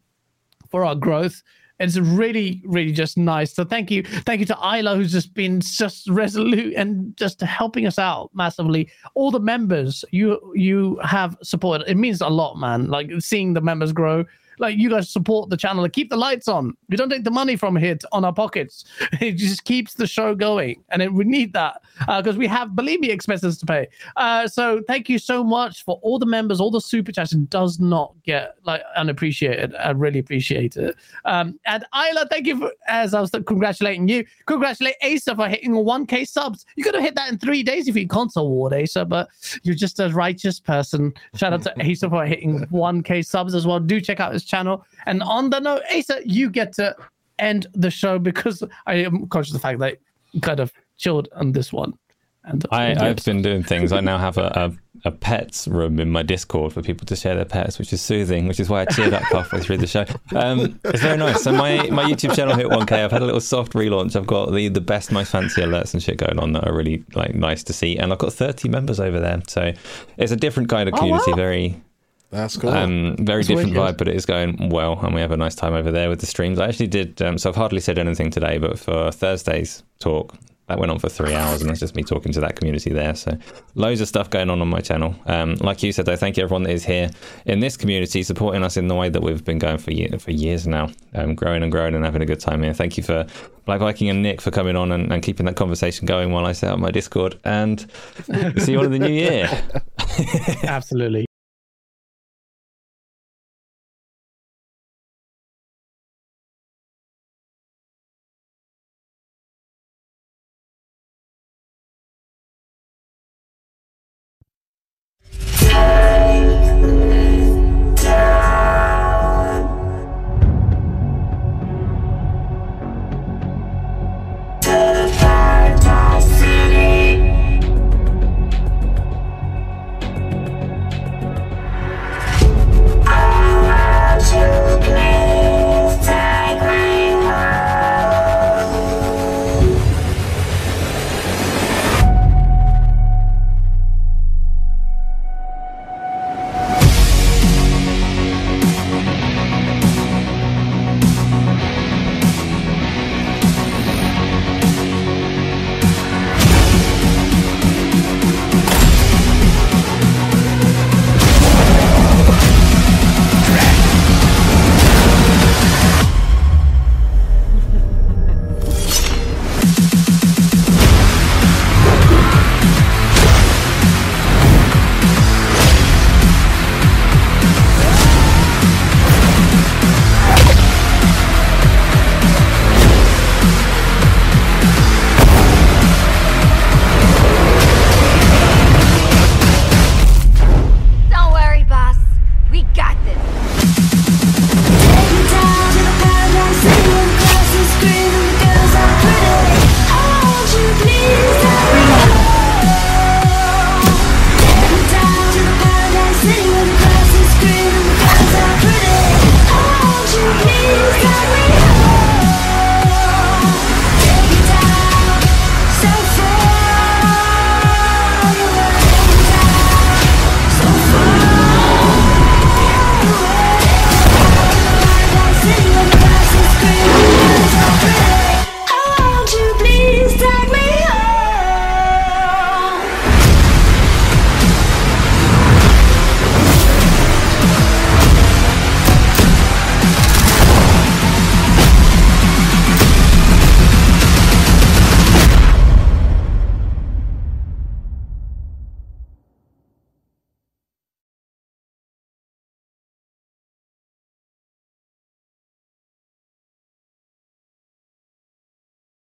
for our growth. It's really, really just nice. So thank you, thank you to Isla, who's just been just resolute and just helping us out massively. All the members you you have supported. It means a lot, man. Like seeing the members grow like you guys support the channel and keep the lights on. We don't take the money from here to, on our pockets. It just keeps the show going, and it, we need that because uh, we have, believe me, expenses to pay. Uh, so thank you so much for all the members, all the super chats. It does not get like unappreciated. I really appreciate it. Um, and Isla, thank you for as I was congratulating you. Congratulate Asa for hitting 1k subs. You could have hit that in three days if you console ward Asa, but you're just a righteous person. Shout out to Asa for hitting 1k subs as well. Do check out his channel. And on the note, Asa, you get to end the show because I am conscious of the fact that you kind of chilled on this one. And I, I've been doing things. I now have a, a, a, pets room in my Discord for people to share their pets, which is soothing, which is why I cheered up halfway through the show. Um, it's very nice. So my, my YouTube channel hit 1K. I've had a little soft relaunch. I've got the, the best, most fancy alerts and shit going on that are really like nice to see. And I've got 30 members over there. So it's a different kind of community, oh, wow. very that's cool. Um, very That's different vibe, but it is going well, and we have a nice time over there with the streams. I actually did, um, so I've hardly said anything today, but for Thursday's talk, that went on for three hours, and that's just me talking to that community there. So, loads of stuff going on on my channel. Um, like you said, though, thank you everyone that is here in this community, supporting us in the way that we've been going for year, for years now, um, growing and growing and having a good time here. Thank you for Black Viking and Nick for coming on and, and keeping that conversation going while I set up my Discord. And see you all in the new year. Absolutely.